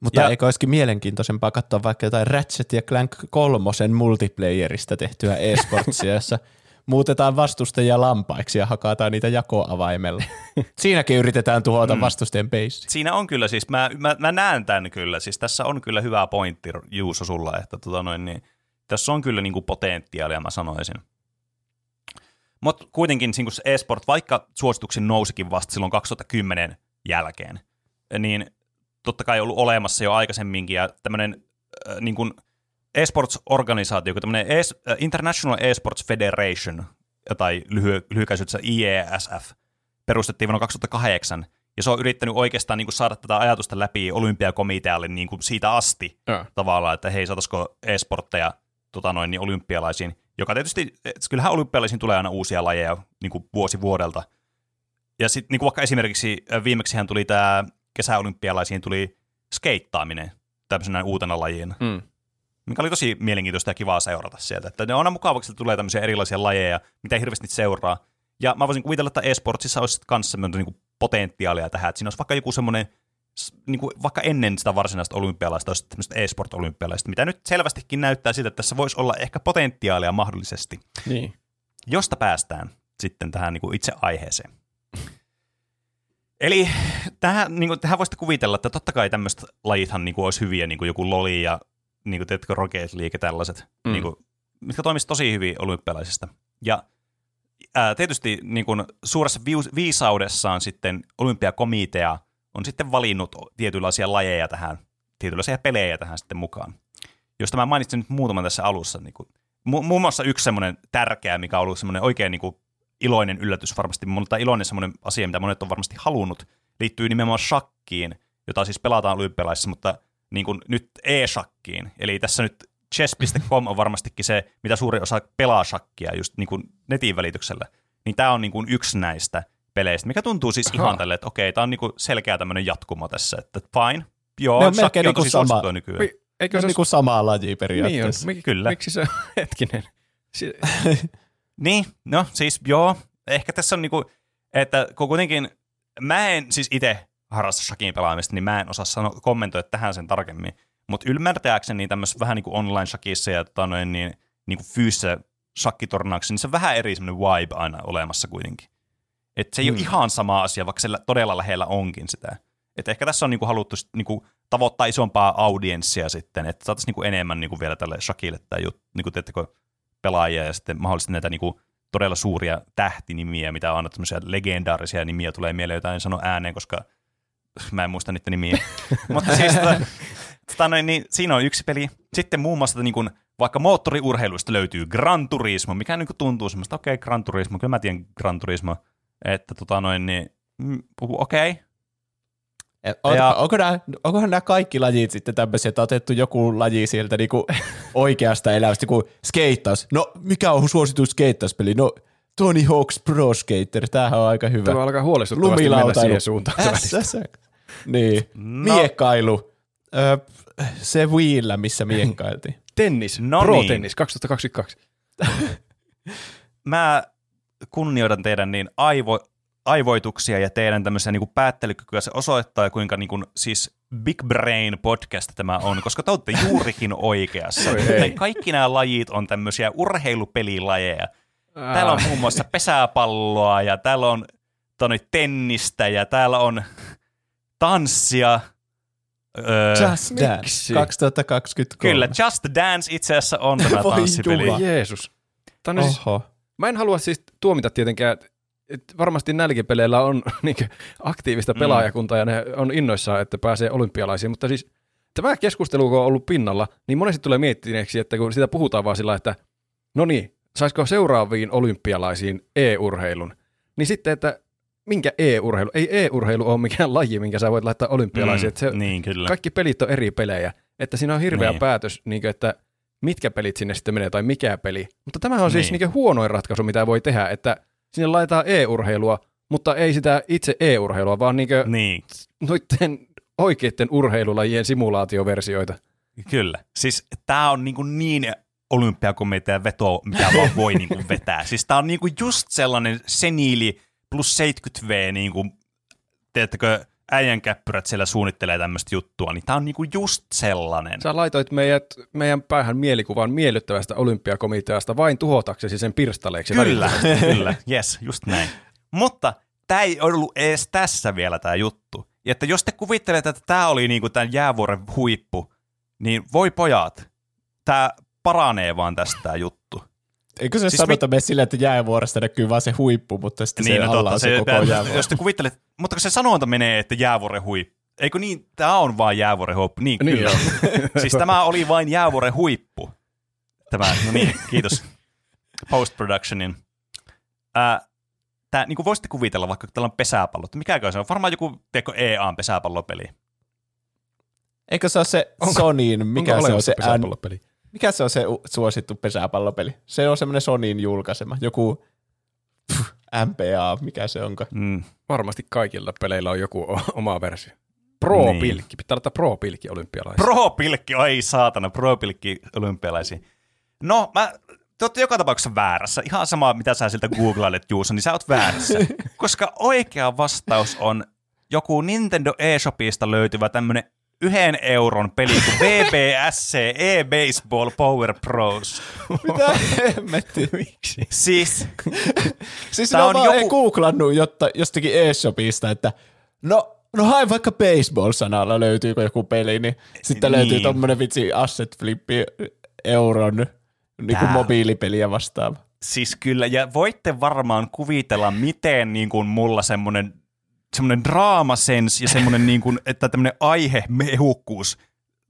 Mutta ja, eikö olisikin mielenkiintoisempaa katsoa vaikka jotain Ratchet ja Clank kolmosen multiplayerista tehtyä e-sportsia, jossa muutetaan vastustajia lampaiksi ja hakataan niitä jakoavaimella. *laughs* Siinäkin yritetään tuhota Mm. vastustajan base. Siinä on kyllä siis, mä, mä, mä näen tämän kyllä, siis tässä on kyllä hyvä pointti Juuso sulla, että tota noin, niin, tässä on kyllä niinku potentiaalia, mä sanoisin. Mutta kuitenkin niin se e-sport, vaikka suosituksin nousikin vasta silloin 2010 jälkeen, niin totta kai ollut olemassa jo aikaisemminkin, ja tämmöinen äh, niin kuin e-sports-organisaatio, kuin tämmöinen e- äh, International E-Sports Federation, tai lyhy- lyhykäisyydessä IESF, perustettiin vuonna 2008, ja se on yrittänyt oikeastaan niin kuin saada tätä ajatusta läpi olympiakomitealle niin kuin siitä asti Ja. tavallaan, että hei, saataisiko e-sportteja tota noin, niin olympialaisiin, joka tietysti, et kyllähän olympialaisiin tulee aina uusia lajeja niin kuin vuosi vuodelta. Ja sitten niin vaikka esimerkiksi äh, viimeksihän tuli tämä kesäolympialaisiin tuli skeittaaminen tämmöisenä uutena lajina, Mm. Mikä oli tosi mielenkiintoista ja kivaa seurata sieltä. Että ne on aina mukava, kun sieltä tulee tämmöisiä erilaisia lajeja, mitä ei hirveästi seuraa. Ja mä voisin kuvitella, että e-sportsissa olisi myös semmoinen niin potentiaalia tähän, että siinä olisi vaikka joku semmoinen, niin kuin vaikka ennen sitä varsinaista olympialaista olisi tämmöistä e-sport-olympialaista, mitä nyt selvästikin näyttää siltä, että tässä voisi olla ehkä potentiaalia mahdollisesti, Niin. josta päästään sitten tähän niin kuin itse aiheeseen. Eli tähän, niin kuin, tähän voisitte kuvitella, että totta kai tämmöiset lajithan niin kuin olisi hyviä, niin kuin joku Loli ja niin kuin, teetkö, Rocket League tällaiset, Mm. niin kuin, mitkä toimisivat tosi hyvin olympialaisista. Ja ää, tietysti niin kuin, suuressa viisaudessaan sitten olympiakomitea on sitten valinnut tietynlaisia lajeja tähän, tietynlaisia pelejä tähän sitten mukaan. Josta mä mainitsin nyt muutaman tässä alussa. Niin kuin, mu- muun muassa yksi semmoinen tärkeä, mikä on ollut semmoinen oikein niin kuin, iloinen yllätys varmasti, mutta iloinen semmoinen asia, mitä monet on varmasti halunnut, liittyy nimenomaan shakkiin, jota siis pelataan olympialaisissa, mutta niin kuin nyt e-shakkiin. Eli tässä nyt chess.com on varmastikin se, mitä suuri osa pelaa shakkia just niin kuin netin välityksellä. Niin tämä on niin kuin yksi näistä peleistä, mikä tuntuu siis ihan tälle, että okei, tämä on niin kuin selkeä tämmöinen jatkumo tässä, että fine, joo, Ne on shakki on niinku tosi sama. suosittua nykyään. Eikö Se se on ole niin kuin sama laji niin on. periaatteessa. Mik, Kyllä. Miksi se *laughs* hetkinen? Si- *laughs* Niin, no siis joo, ehkä tässä on niinku, että kun kuitenkin mä en siis itse harrasta shakin pelaamista, niin mä en osaa sano, kommentoida tähän sen tarkemmin, mutta ymmärtääkseni niin tämmöisessä vähän niin kuin online-shakissa ja tota noin, niin, niin kuin fyysisessä shakkitornauksessa, niin se on vähän eri semmoinen vibe aina olemassa kuitenkin. Että se ei mm. ole Hmm. ihan sama asia, vaikka se todella lähellä onkin sitä. Että ehkä tässä on niinku haluttu sit niinku tavoittaa isompaa audienssia sitten, että saataisiin niinku enemmän niinku vielä tälle shakille tämä juttu, niinku teettekö, pelaajia ja sitten mahdollisesti näitä niin kuin, todella suuria tähtinimiä, mitä on aina tämmöisiä legendaarisia nimiä, tulee mieleen jotain en sano ääneen, koska mä en muista niiden nimiä. *laughs* Mutta siis tota, tota, noin, niin, siinä on yksi peli. Sitten muun muassa niin kuin, vaikka moottoriurheiluista löytyy Gran Turismo, mikä niin tuntuu semmoista, okei, okay, Gran Turismo, kyllä mä tiedän Gran Turismo, että tota noin, niin, mm, okei, okay. Et On, Ja- onko nämä, onkohan nämä kaikki lajit sitten tämmöisiä, että on otettu joku laji sieltä niinku *laughs* oikeasta elämästä, kuin skeittaus. No, mikä on suosituin skeittauspeli? No, Tony Hawk's Pro Skater, tämähän on aika hyvä. Tämä alkaa huolestuttavasti mennä siihen suuntaan. *laughs* Niin. No. Miekkailu. Ö, se Wiillä, missä miekkailtiin. *laughs* Tennis, No Pro niin. Tennis 2022. mä kunnioitan teidän niin aivo, aivoituksia ja teidän tämmöisiä niin päättelykykyä. Se osoittaa, kuinka niin kuin, siis Big Brain podcast tämä on, koska te olette juurikin oikeassa. Kaikki nämä lajit on tämmöisiä urheilupelilajeja. Täällä on muun muassa pesäpalloa ja täällä on toni, tennistä ja täällä on tanssia. Öö, Just Dance miksi? 2023. kyllä, Just Dance itse asiassa on tämä Voi tanssipeli. jumala. Jeesus. Tämä on siis, Oho. mä en halua siis tuomita tietenkään, että varmasti nälkipeleillä on *laughs* niinkö aktiivista Mm. pelaajakuntaa ja ne on innoissaan, että pääsee olympialaisiin, mutta siis tämä keskustelu, kun on ollut pinnalla, niin monesti tulee miettineeksi, että kun sitä puhutaan vaan sillä, että no niin, saisiko seuraaviin olympialaisiin e-urheilun, niin sitten, että minkä e-urheilu? Ei e-urheilu ole mikään laji, minkä sä voit laittaa olympialaisiin. että se, niin, kyllä. kaikki pelit on eri pelejä, että siinä on hirveä Niin. niin. päätös, niin kuin, että mitkä pelit sinne sitten menee tai mikä peli. Mutta tämä on siis Niin. niin huonoin ratkaisu, mitä voi tehdä, että sinne laitetaan e-urheilua, mutta ei sitä itse e-urheilua, vaan niin Niin, noiden oikeiden urheilulajien simulaatioversioita. Kyllä. Siis tämä on niinku niin olympiakomitean veto, mitä vaan voi niinku vetää. Siis tämä on niinku just sellainen seniili plus 70V, niinku, teettekö, äijänkäppyrät siellä suunnittelee tämmöistä juttua, niin tämä on niinku just sellainen. Sä laitoit meidät, meidän päähän mielikuvan miellyttävästä olympiakomiteasta vain tuhotaksesi sen pirstaleeksi. Kyllä, *laughs* kyllä, yes, just näin. Mutta tämä ei ollut edes tässä vielä tämä juttu. Ja että jos te kuvittelette, että tämä oli niinku tämän jäävuoren huippu, niin voi pojat, tämä paranee vaan tästä tää juttu. Eikö se Siis sanota me sillä, että jäävuoresta näkyy vaan se huippu, mutta sitten niin, no se alla on se, koko jäävuoro. Jos te kuvittelet, mutta kun se sanonta menee, että jäävuoren huippu, eikö niin, tämä on vain jäävuoren huippu, niin, Niin kyllä. siis tämä oli vain jäävuoren huippu. Tämä, no niin, kiitos. Post-productionin. Ää, tää, niin kuin voisitte kuvitella vaikka, kun täällä on pesäpallo, että mikäkö se on? Varmaan joku, tiedätkö, EAN pesäpallopeli. Eikö se ole se Onko- Sonyin, mikä Onko se on se, N, pesäpallopeli? Mikä se on se suosittu pesäpallopeli? Se on semmoinen Sonyin julkaisema, joku pff, MPA, mikä se onko. Mm. Varmasti kaikilla peleillä on joku o- oma versio. Pro-pilkki. Niin. Pitää laittaa pro-pilkki olympialaisiin. Pro-pilkki, ai saatana, pro-pilkki olympialaisiin. No, mä, te olette joka tapauksessa väärässä. Ihan sama, mitä sä siltä googlailet, Juuso, niin sä oot väärässä. *laughs* Koska oikea vastaus on joku Nintendo eShopista löytyvä tämmönen yhden euron peli kuin VBSC e-Baseball Power Pros. Mitä hemmetti? Miksi? Siis, Siis Tää ne on on joku- googlannut jotta, jostakin eShopista, että no, no hae vaikka baseball-sanalla löytyykö joku peli, niin sitten Niin. löytyy tommonen vitsi asset flippi euron niin kuin mobiilipeliä vastaava. siis kyllä, ja voitte varmaan kuvitella, miten niin kuin mulla semmoinen semmoinen draamasens ja semmoinen, niin kuin, että tämmöinen aihe, mehukkuus,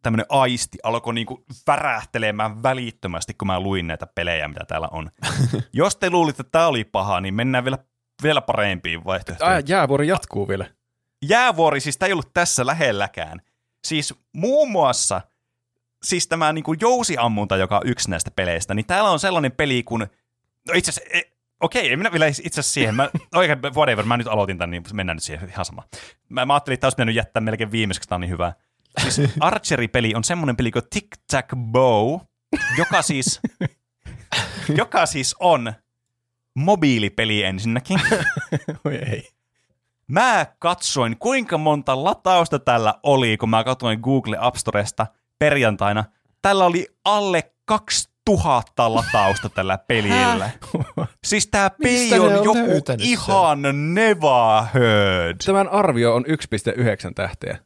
tämmöinen aisti alkoi niin kuin värähtelemään välittömästi, kun mä luin näitä pelejä, mitä täällä on. *laughs* Jos te luulitte, että tämä oli paha, niin mennään vielä, vielä parempiin vaihtoehtoihin. Ah, jäävuori jatkuu vielä. Jäävuori, siis tämä ei ollut tässä lähelläkään. Siis muun muassa, siis tämä niin kuin jousiammunta, joka on yksi näistä peleistä, niin täällä on sellainen peli kuin, no itse asiassa, e, okei, ei minä vielä itse asiassa siihen, mä, *laughs* oikein, whatever, mä nyt aloitin tämän, niin mennään nyt siihen ihan sama. Mä, mä ajattelin, että tämä olisi pitänyt jättää melkein viimeiseksi, tämä on niin hyvä. Siis *laughs* Archery-peli on semmoinen peli kuin Tic Tac Bow, joka siis, *laughs* joka siis on mobiilipeli ensinnäkin. Oi ei. Mä katsoin, kuinka monta latausta tällä oli, kun mä katsoin Google App Storesta perjantaina. Tällä oli alle 2000 latausta tällä pelillä. Siis tää peli on on joku löytänyt sen? ihan never heard. Tämän arvio on 1,9 tähteä.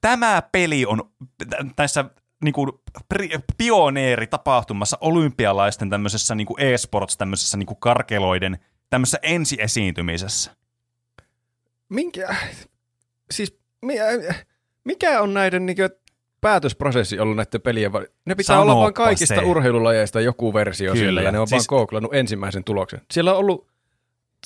Tämä peli on, näissä niin kuin, pri- pioneeri tapahtumassa olympialaisten tämmöisessä niin kuin e-sports, tämmöisessä niin kuin karkeloiden tämmöisessä ensiesiintymisessä. Minkä, siis mi, mikä on näiden niin päätösprosessi ollut näiden pelien? Ne pitää Sanoppa olla vain kaikista se. urheilulajeista joku versio Kyllä. siellä, ja ne on siis... Vaan googlannut ensimmäisen tuloksen. Siellä on ollut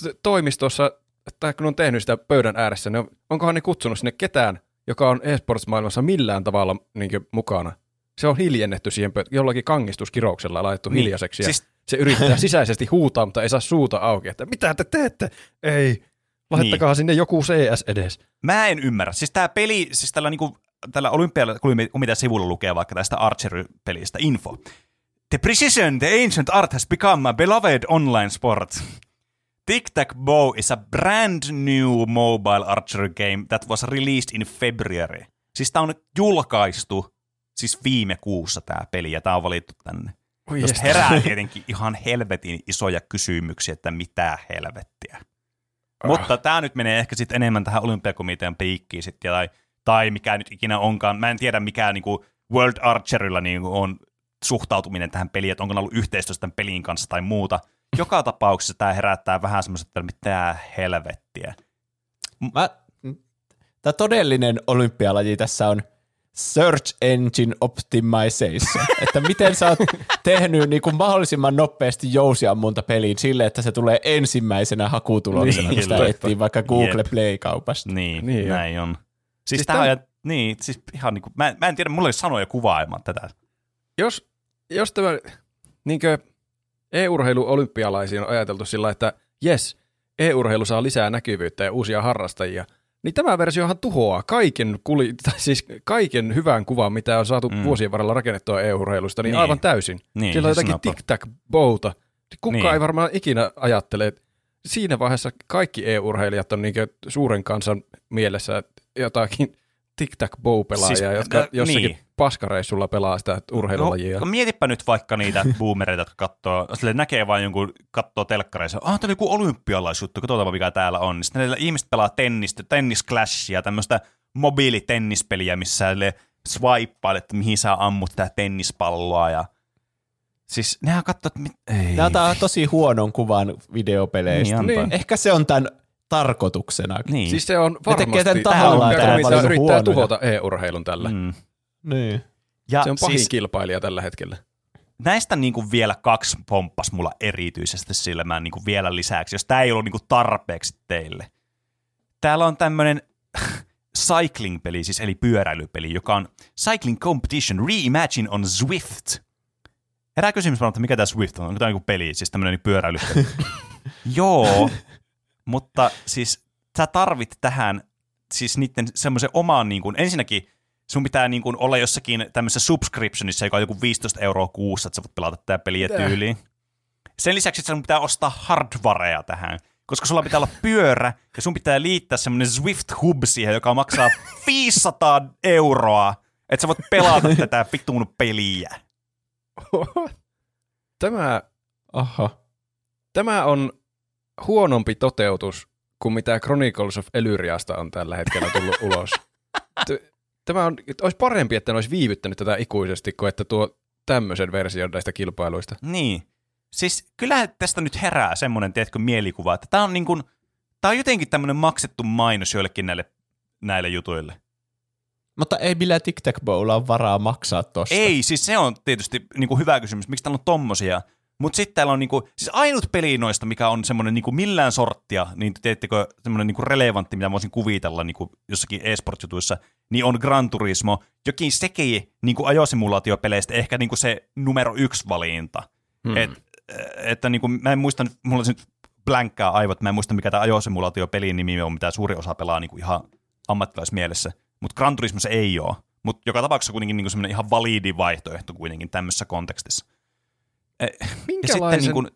t- toimistossa, tai kun on tehnyt sitä pöydän ääressä, ne on, onkohan ne kutsunut sinne ketään, joka on e-sports-maailmassa millään tavalla niin mukana? Se on hiljennetty siihen pö- jollakin kangistuskirouksella laitettu Niin. hiljaiseksi. Ja Siis- se yrittää *laughs* sisäisesti huutaa, mutta ei saa suuta auki. Että mitä te teette? Ei. Laittakaa niin. sinne joku CS edes. Mä en ymmärrä. Siis tää peli, siis tällä, niinku, tällä olympialla, kun mitä sivulla lukee vaikka tästä Archery-pelistä, info. The precision, the ancient art has become a beloved online sport. Tic-Tac-Bow is a brand new mobile archery game that was released in February. Siis tää on julkaistu siis viime kuussa tää peli, ja tää on valittu tänne. Oi jestas. herää *laughs* tietenkin ihan helvetin isoja kysymyksiä, että mitä helvettiä. Mutta tämä nyt menee ehkä sitten enemmän tähän olympiakomitean piikkiin sitten, tai, tai mikä nyt ikinä onkaan. Mä en tiedä, mikä niinku World Archerilla niinku on suhtautuminen tähän peliin, että onko ne ollut yhteistyössä tämän pelin kanssa tai muuta. Joka tapauksessa tämä herättää vähän semmoista, että mitä helvettiä. Mä, tämä todellinen olympialaji tässä on Search Engine Optimization. *laughs* että miten sä oot tehnyt niin kuin mahdollisimman nopeasti jousiammunta peliin sille, että se tulee ensimmäisenä hakutuloksena, Niin, kun sitä etsii vaikka Google Jep. Play-kaupasta. Niin, Niin niin näin on. Siis, Siis siis tämä täm- on, niin, siis ihan niinku, mä, mä en tiedä, mulla ei sanoja kuvaamaan tätä. Jos, jos tämä niinkö e-urheilu olympialaisiin on ajateltu sillä, että jes, e-urheilu saa lisää näkyvyyttä ja uusia harrastajia, niin tämä versiohan tuhoaa kaiken, kuli, *laughs* tai siis kaiken hyvän kuvan, mitä on saatu mm. Vuosien varrella rakennettua e-urheilusta, niin, Niin. aivan täysin. Niin, Siellä on se jotakin tic-tac-bouta. Kukaan Niin. ei varmaan ikinä ajattele, että siinä vaiheessa kaikki e-urheilijat on niinkö suuren kansan mielessä jotakin tic-tac-bow-pelaajia, siis, Siis, jotka äh, jossakin niin. paskareissulla pelaa sitä urheilulajia. No, mietipä nyt vaikka niitä *laughs* boomereita, jotka katsoo, sille näkee vain jonkun, katsoo telkkareissa, ah, tämä on joku olympialaisjuttu, katsotaan mikä täällä on. Niin sitten näillä ihmiset pelaa tennistä, tennisclashia, tämmöistä mobiilitennispeliä, missä sille swipeaa, että mihin sä ammut tätä tennispalloa ja Siis nehän katsoo, että mit... ei. Tämä antaa tosi huonon kuvan videopeleistä. Niin antaa. Ehkä se on tämän tarkoituksena. Niin. Siis se on Ne tekee varmasti tämän tahallaan, tämä mitä paljon yrittää huonoja. tuhota e-urheilun tällä. Mm. Niin. Ja Se on pahin siis, kilpailija tällä hetkellä. näistä niin kuin vielä kaksi pomppas mulla erityisesti silmään niin kuin vielä lisäksi, jos tämä ei ollut niin kuin tarpeeksi teille. Täällä on tämmöinen *laughs* cycling-peli, siis eli pyöräilypeli, joka on Cycling Competition Reimagine on Zwift. Herää kysymys että mikä tämä Swift on? Onko tämä joku peli, siis tämmöinen pyöräilypeli? *laughs* Joo, mutta siis sä tarvit tähän siis niiden semmoisen oman, niin kuin, ensinnäkin sun pitää niin kuin olla jossakin tämmöisessä subscriptionissa, joka on joku 15 euroa kuussa, että sä voit pelata tätä peliä tyyliin. Sen lisäksi, että sun pitää ostaa hardwarea tähän, koska sulla pitää olla pyörä ja sun pitää liittää semmoinen Swift Hub siihen, joka maksaa *laughs* 500 euroa, että sä voit pelata *laughs* tätä vittuun peliä. Tämä, Aha. tämä on huonompi toteutus kuin mitä Chronicles of Elyriasta on tällä hetkellä tullut *laughs* ulos. Tämä on, olisi parempi, että ne olisi viivyttänyt tätä ikuisesti, kuin että tuo tämmöisen version näistä kilpailuista. Niin. Siis kyllähän tästä nyt herää semmoinen, tiedätkö, mielikuva, että tämä on niin kuin, tää on jotenkin tämmöinen maksettu mainos joillekin näille, näille jutuille. Mutta ei millään tic tac ole varaa maksaa tosta. Ei, siis se on tietysti niin kuin hyvä kysymys, miksi täällä on tommosia. Mutta sitten täällä on niinku, siis ainut peli noista, mikä on semmoinen niinku millään sorttia, niin teettekö semmoinen niinku relevantti, mitä voisin kuvitella niinku jossakin e-sport-jutuissa, niin on Gran Turismo, jokin sekin niinku ajosimulaatiopeleistä ehkä niinku se numero yksi valinta. Hmm. Et, että niinku, mä en muista, mulla on nyt blänkkää aivot, mä en muista mikä tämä ajosimulaatiopelin nimi on, mitä suuri osa pelaa niinku ihan ammattilaismielessä. Mutta Gran Turismo se ei ole. Mutta joka tapauksessa kuitenkin niinku semmoinen ihan validi vaihtoehto kuitenkin tämmöisessä kontekstissa. Eh, Ja sitten Minkälaisen niin kuin,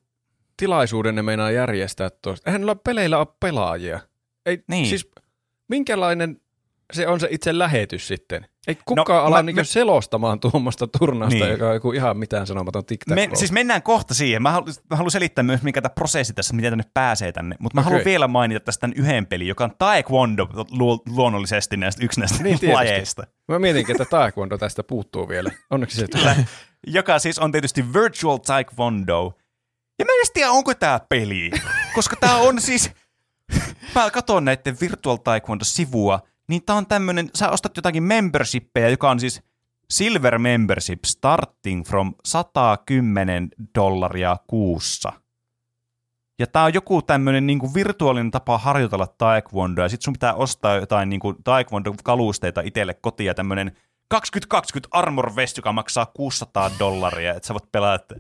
tilaisuuden ne meinaa järjestää tuosta? Eihän noilla peleillä ole pelaajia. Ei, Niin. Siis minkälainen se on se itse lähetys sitten. Ei kukaan No, no, ala mä- niinku me- selostamaan tuommoista turnausta, Niin. niin. joka on joku ihan mitään sanomaton tic Me, siis mennään kohta siihen. Mä haluan, mä haluan selittää myös, mikä tämä prosessi tässä, miten tänne pääsee tänne. Mutta mä Okei. haluan vielä mainita tästä tämän yhden pelin, joka on Taekwondo lu- luonnollisesti näistä, yksi näistä Niin, lajeista. Mä mietinkin, että Taekwondo tästä puuttuu vielä. Onneksi se tulee. Joka siis on tietysti Virtual Taekwondo. Ja mä en edes tiedä, onko tämä peli, koska tämä on siis... *laughs* Mä katson näiden Virtual Taekwondo-sivua, niin tää on tämmönen, sä ostat jotakin membershippeja, joka on siis Silver Membership starting from 110 dollaria kuussa. Ja tää on joku tämmönen niinku virtuaalinen tapa harjoitella taekwondoa, ja sit sun pitää ostaa jotain niinku taekwondo-kalusteita itselle kotiin, ja tämmönen 2020 Armor Vest, joka maksaa 600 dollaria, että sä voit pelata.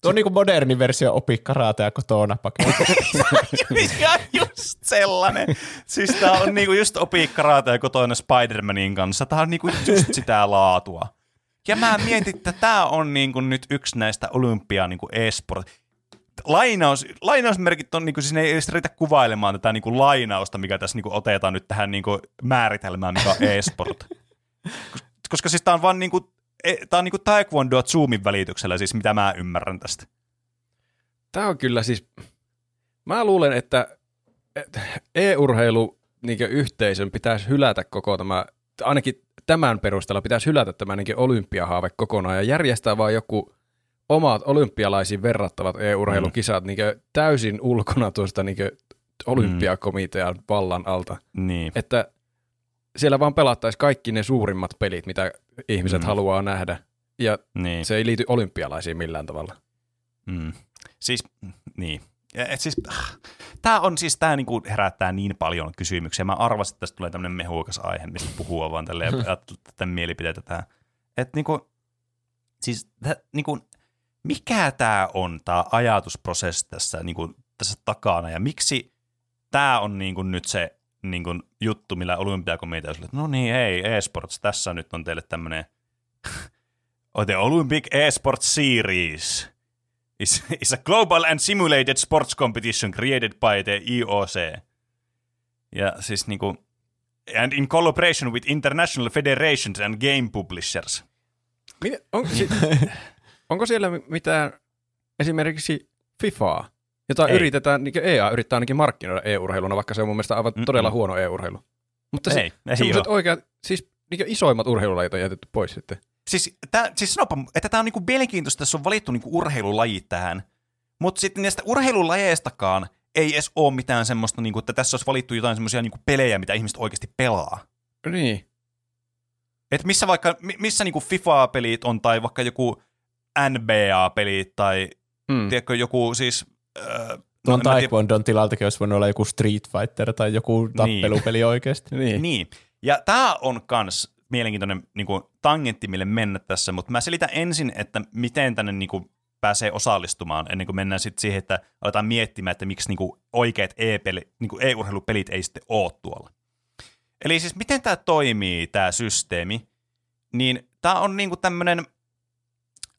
Tuo on niinku moderni versio opi karatea kotona paketti. Mikä *laughs* just sellainen. Siis tää on niinku just opi karatea kotona Spider-Manin kanssa. Tää on niinku just sitä laatua. Ja mä mietin, että tää on niinku nyt yksi näistä olympia niinku e-sport. Lainaus, lainausmerkit on, niinku, siis ne ei edes riitä kuvailemaan tätä niinku lainausta, mikä tässä niinku otetaan nyt tähän niinku määritelmään, mikä on e-sport. Kos- Koska siis tää on vaan niinku, e- tää on niinku taekwondoa Zoomin välityksellä, siis mitä mä ymmärrän tästä. Tämä on kyllä siis, mä luulen, että e-urheilu niin yhteisön pitäisi hylätä koko tämä, ainakin tämän perusteella pitäisi hylätä tämä niin olympiahaave kokonaan ja järjestää vaan joku omat olympialaisiin verrattavat e-urheilukisat niin täysin ulkona tuosta niin olympiakomitean vallan alta. Niin. Että siellä vaan pelattaisiin kaikki ne suurimmat pelit, mitä ihmiset Mm. haluaa nähdä. Ja niin. se ei liity olympialaisiin millään tavalla. Mm. Siis, niin. Et siis, tämä on siis, tämä niinku herättää niin paljon kysymyksiä. Mä arvasin, että tästä tulee tämmöinen mehukas aihe, mistä puhua vaan tälleen ja *laughs* tätä mielipiteitä tähän. Että niinku, siis, tä, niinku, mikä tämä on, tämä ajatusprosessi tässä, niinku, tässä takana, ja miksi tämä on niinku nyt se niinku, juttu, millä olympiakomitea sille, että no niin, hei, eSports, tässä nyt on teille tämmöinen *laughs* The Olympic eSports Series is, is a global and simulated sports competition created by the IOC. Ja siis niinku, and in collaboration with international federations and game publishers. Miten, on, si, *laughs* onko siellä mi- mitään esimerkiksi FIFAa, jota Ei. yritetään, niin EA yrittää ainakin markkinoida e-urheiluna, vaikka se on mun mielestä aivan Mm-mm. todella huono e-urheilu. Mutta se, Ei, ei oikeat, siis niin isoimmat urheilulajit on jätetty pois sitten. Siis, tää, siis sanopa, että tämä on niinku mielenkiintoista, että tässä on valittu niinku urheilulajit tähän. Mutta sitten näistä urheilulajeistakaan ei edes ole mitään semmoista, niinku, että tässä olisi valittu jotain semmoisia niinku pelejä, mitä ihmiset oikeasti pelaa. Niin. Et missä vaikka, mi- missä niinku FIFA-pelit on, tai vaikka joku NBA-pelit, tai Mm. tiedätkö, joku siis... Tuon en mä tiedä- Taekwondon tilaltakin olisi voinut olla joku Street Fighter tai joku tappelupeli oikeasti. Niin. Niin. Ja tämä on kans mielenkiintoinen niin kuin, tangentti, mille mennä tässä, mutta mä selitän ensin, että miten tänne niin kuin, pääsee osallistumaan, ennen kuin mennään sitten siihen, että aletaan miettimään, että miksi niin kuin, oikeat e-peli, niin kuin e-urheilupelit ei sitten ole tuolla. Eli siis miten tämä toimii, tämä systeemi, niin tämä on niin kuin tämmöinen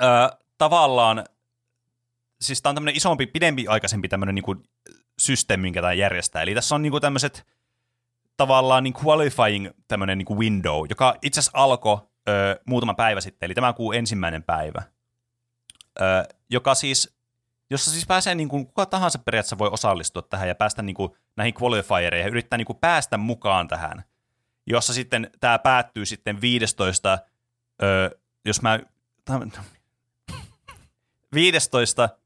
ö, tavallaan, siis tämä on tämmöinen isompi, pidempi aikaisempi tämmöinen niin systeemi, minkä tämä järjestää. Eli tässä on niin tämmöiset tavallaan niin qualifying tämmöinen niin window, joka itse asiassa alkoi ö, muutama päivä sitten, eli tämä kuu ensimmäinen päivä, ö, joka siis, jossa siis pääsee niin kuin, kuka tahansa periaatteessa voi osallistua tähän ja päästä niin kuin, näihin qualifiereihin ja yrittää niin kuin, päästä mukaan tähän, jossa sitten tämä päättyy sitten 15, ö, jos mä, täm- 15 *laughs*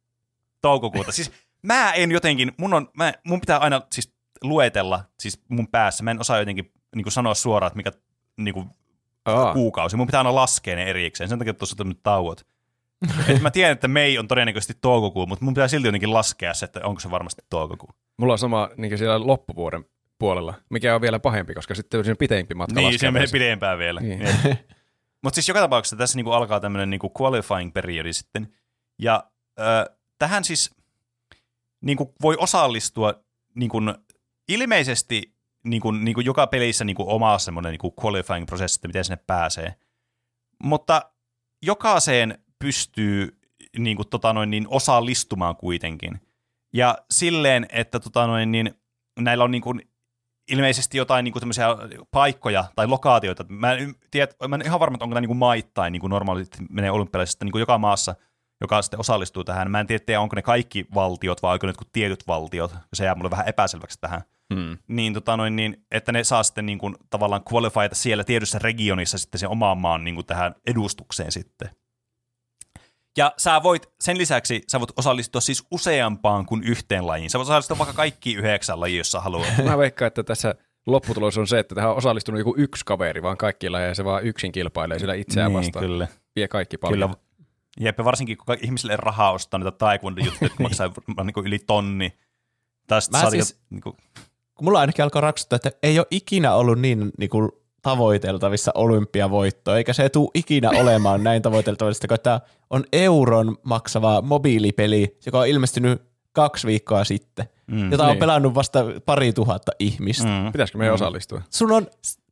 toukokuuta. Siis mä en jotenkin, mun, on, mä, mun pitää aina siis luetella siis mun päässä. Mä en osaa jotenkin niin kuin sanoa suoraan, että mikä niin kuin, Aa. kuukausi. Mun pitää aina laskea ne erikseen. Sen takia tuossa on nyt tauot. Et mä tiedän, että Mei on todennäköisesti toukokuu, mutta mun pitää silti jotenkin laskea se, että onko se varmasti toukokuu. Mulla on sama niin siellä loppuvuoden puolella, mikä on vielä pahempi, koska sitten on siinä pitempi matka Niin, se menee pidempään vielä. Niin. Mutta siis joka tapauksessa tässä niinku alkaa tämmöinen niinku qualifying-periodi sitten. Ja ö, tähän siis niinku voi osallistua niinku, ilmeisesti niinku, niinku joka pelissä niinku oma semmoinen niinku qualifying-prosessi, että miten sinne pääsee. Mutta jokaiseen pystyy niinku, tota noin, niin osallistumaan kuitenkin. Ja silleen, että tota noin, niin, näillä on niinku, ilmeisesti jotain niin kuin paikkoja tai lokaatioita. Mä en, tiedä, mä en ihan varma, että onko tämä niin kuin maittain niin kuin normaalisti menee olympialaisista niin kuin joka maassa, joka sitten osallistuu tähän. Mä en tiedä, onko ne kaikki valtiot vai onko ne jotkut tietyt valtiot. Se jää mulle vähän epäselväksi tähän. Hmm. Niin, tota noin, niin, että ne saa sitten niin kuin, tavallaan qualifyta siellä tietyssä regionissa sitten sen omaan maan niin kuin tähän edustukseen sitten. Ja sä voit, sen lisäksi sä voit osallistua siis useampaan kuin yhteen lajiin. Sä voit osallistua vaikka kaikki yhdeksän lajiin, jos sä haluat. *laughs* Mä veikkaan, että tässä lopputulos on se, että tähän on osallistunut joku yksi kaveri, vaan kaikilla ja se vaan yksin kilpailee sillä itseään niin, vastaan. kyllä. Vie kaikki paljon. Kyllä. Jep, varsinkin kun ihmisille rahaa ostaa niitä taekwondo-juttuja, jotka maksaa *laughs* niin kuin yli tonni. Tai sitten Mä saa siis- niin kuin, kun mulla ainakin alkoi raksuttaa, että ei ole ikinä ollut niin, niin kuin tavoiteltavissa olympiavoittoa, eikä se tule ikinä *laughs* olemaan näin tavoiteltavissa, kun tämä on euron maksava mobiilipeli, joka on ilmestynyt kaksi viikkoa sitten, mm, jota on niin. pelannut vasta pari tuhatta ihmistä. Mm. mm, Pitäisikö meidän osallistua? Sun on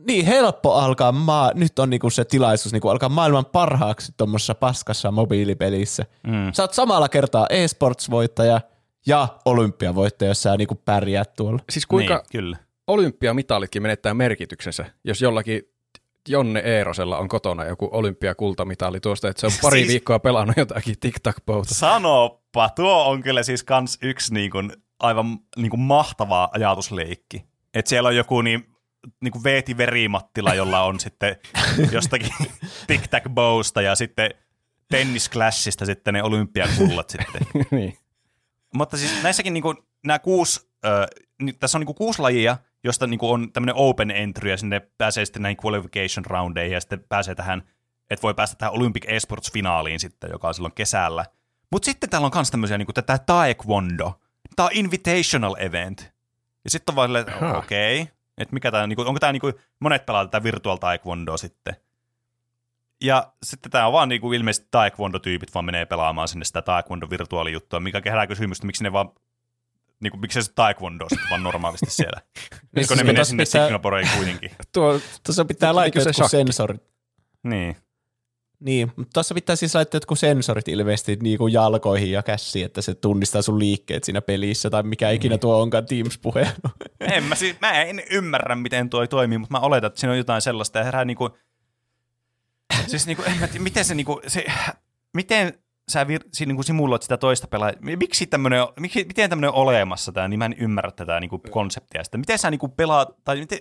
niin helppo alkaa, maa, nyt on niinku se tilaisuus niinku alkaa maailman parhaaksi tuommoisessa paskassa mobiilipelissä. mm. Sä oot samalla kertaa e-sports-voittaja ja olympiavoittaja, jos sä niinku pärjäät tuolla. Siis kuinka Niin, kyllä. olympiamitalitkin menettää merkityksensä, jos jollakin Jonne Eerosella on kotona joku olympiakultamitali tuosta, että se on *laughs* pari Siis- viikkoa pelannut jotakin tic tac Sanoppa, tuo on kyllä siis kans yksi niin kuin, aivan niin kuin mahtava ajatusleikki. Että siellä on joku niin, niin kuin Veeti Verimattila, jolla on sitten *laughs* jostakin Tic Tac Bowsta ja sitten Tennis Clashista sitten ne olympiakullat sitten. *laughs* niin. Mutta siis näissäkin niinku, nämä kuusi, ni- tässä on niinku kuusi lajia, josta niinku on tämmöinen open entry ja sinne pääsee sitten näihin qualification roundeihin ja sitten pääsee tähän, että voi päästä tähän Olympic Esports-finaaliin sitten, joka on silloin kesällä. Mutta sitten täällä on myös tämmöisiä niinku tätä Taekwondo. Tämä on invitational event. Ja sitten on vaan silleen, okei, okay, että mikä tämä, niinku, onko tämä niinku, monet pelaa tätä virtual taekwondoa sitten. Ja sitten tämä on vaan niinku ilmeisesti taekwondo-tyypit vaan menee pelaamaan sinne sitä taekwondo-virtuaalijuttua, mikä herää kysymystä, miksi ne vaan niinku, miksi se taekwondo sitten vaan normaalisti siellä. *laughs* Niin, kun ne menee sinne pitää- Singaporeen kuitenkin. *laughs* Tuo, Tuossa pitää laittaa jotkut sensorit. Niin. Niin, mutta tuossa pitää siis laittaa jotkut sensorit ilmeisesti niin kuin jalkoihin ja käsiin, että se tunnistaa sun liikkeet siinä pelissä tai mikä ikinä tuo onkaan Teams-puhe. *laughs* En mä, siis, mä en ymmärrä, miten tuo toimii, mutta mä oletan, että siinä on jotain sellaista ja herää niinku, siis niinku, en mä tiedä, miten se niinku, se, miten sä vir, siinä niinku simuloit sitä toista pelaajaa, miksi tämmönen, miksi, miten tämmönen on olemassa tää, niin mä en ymmärrä tätä niinku konseptia sitä. Miten sä niinku pelaat, tai miten,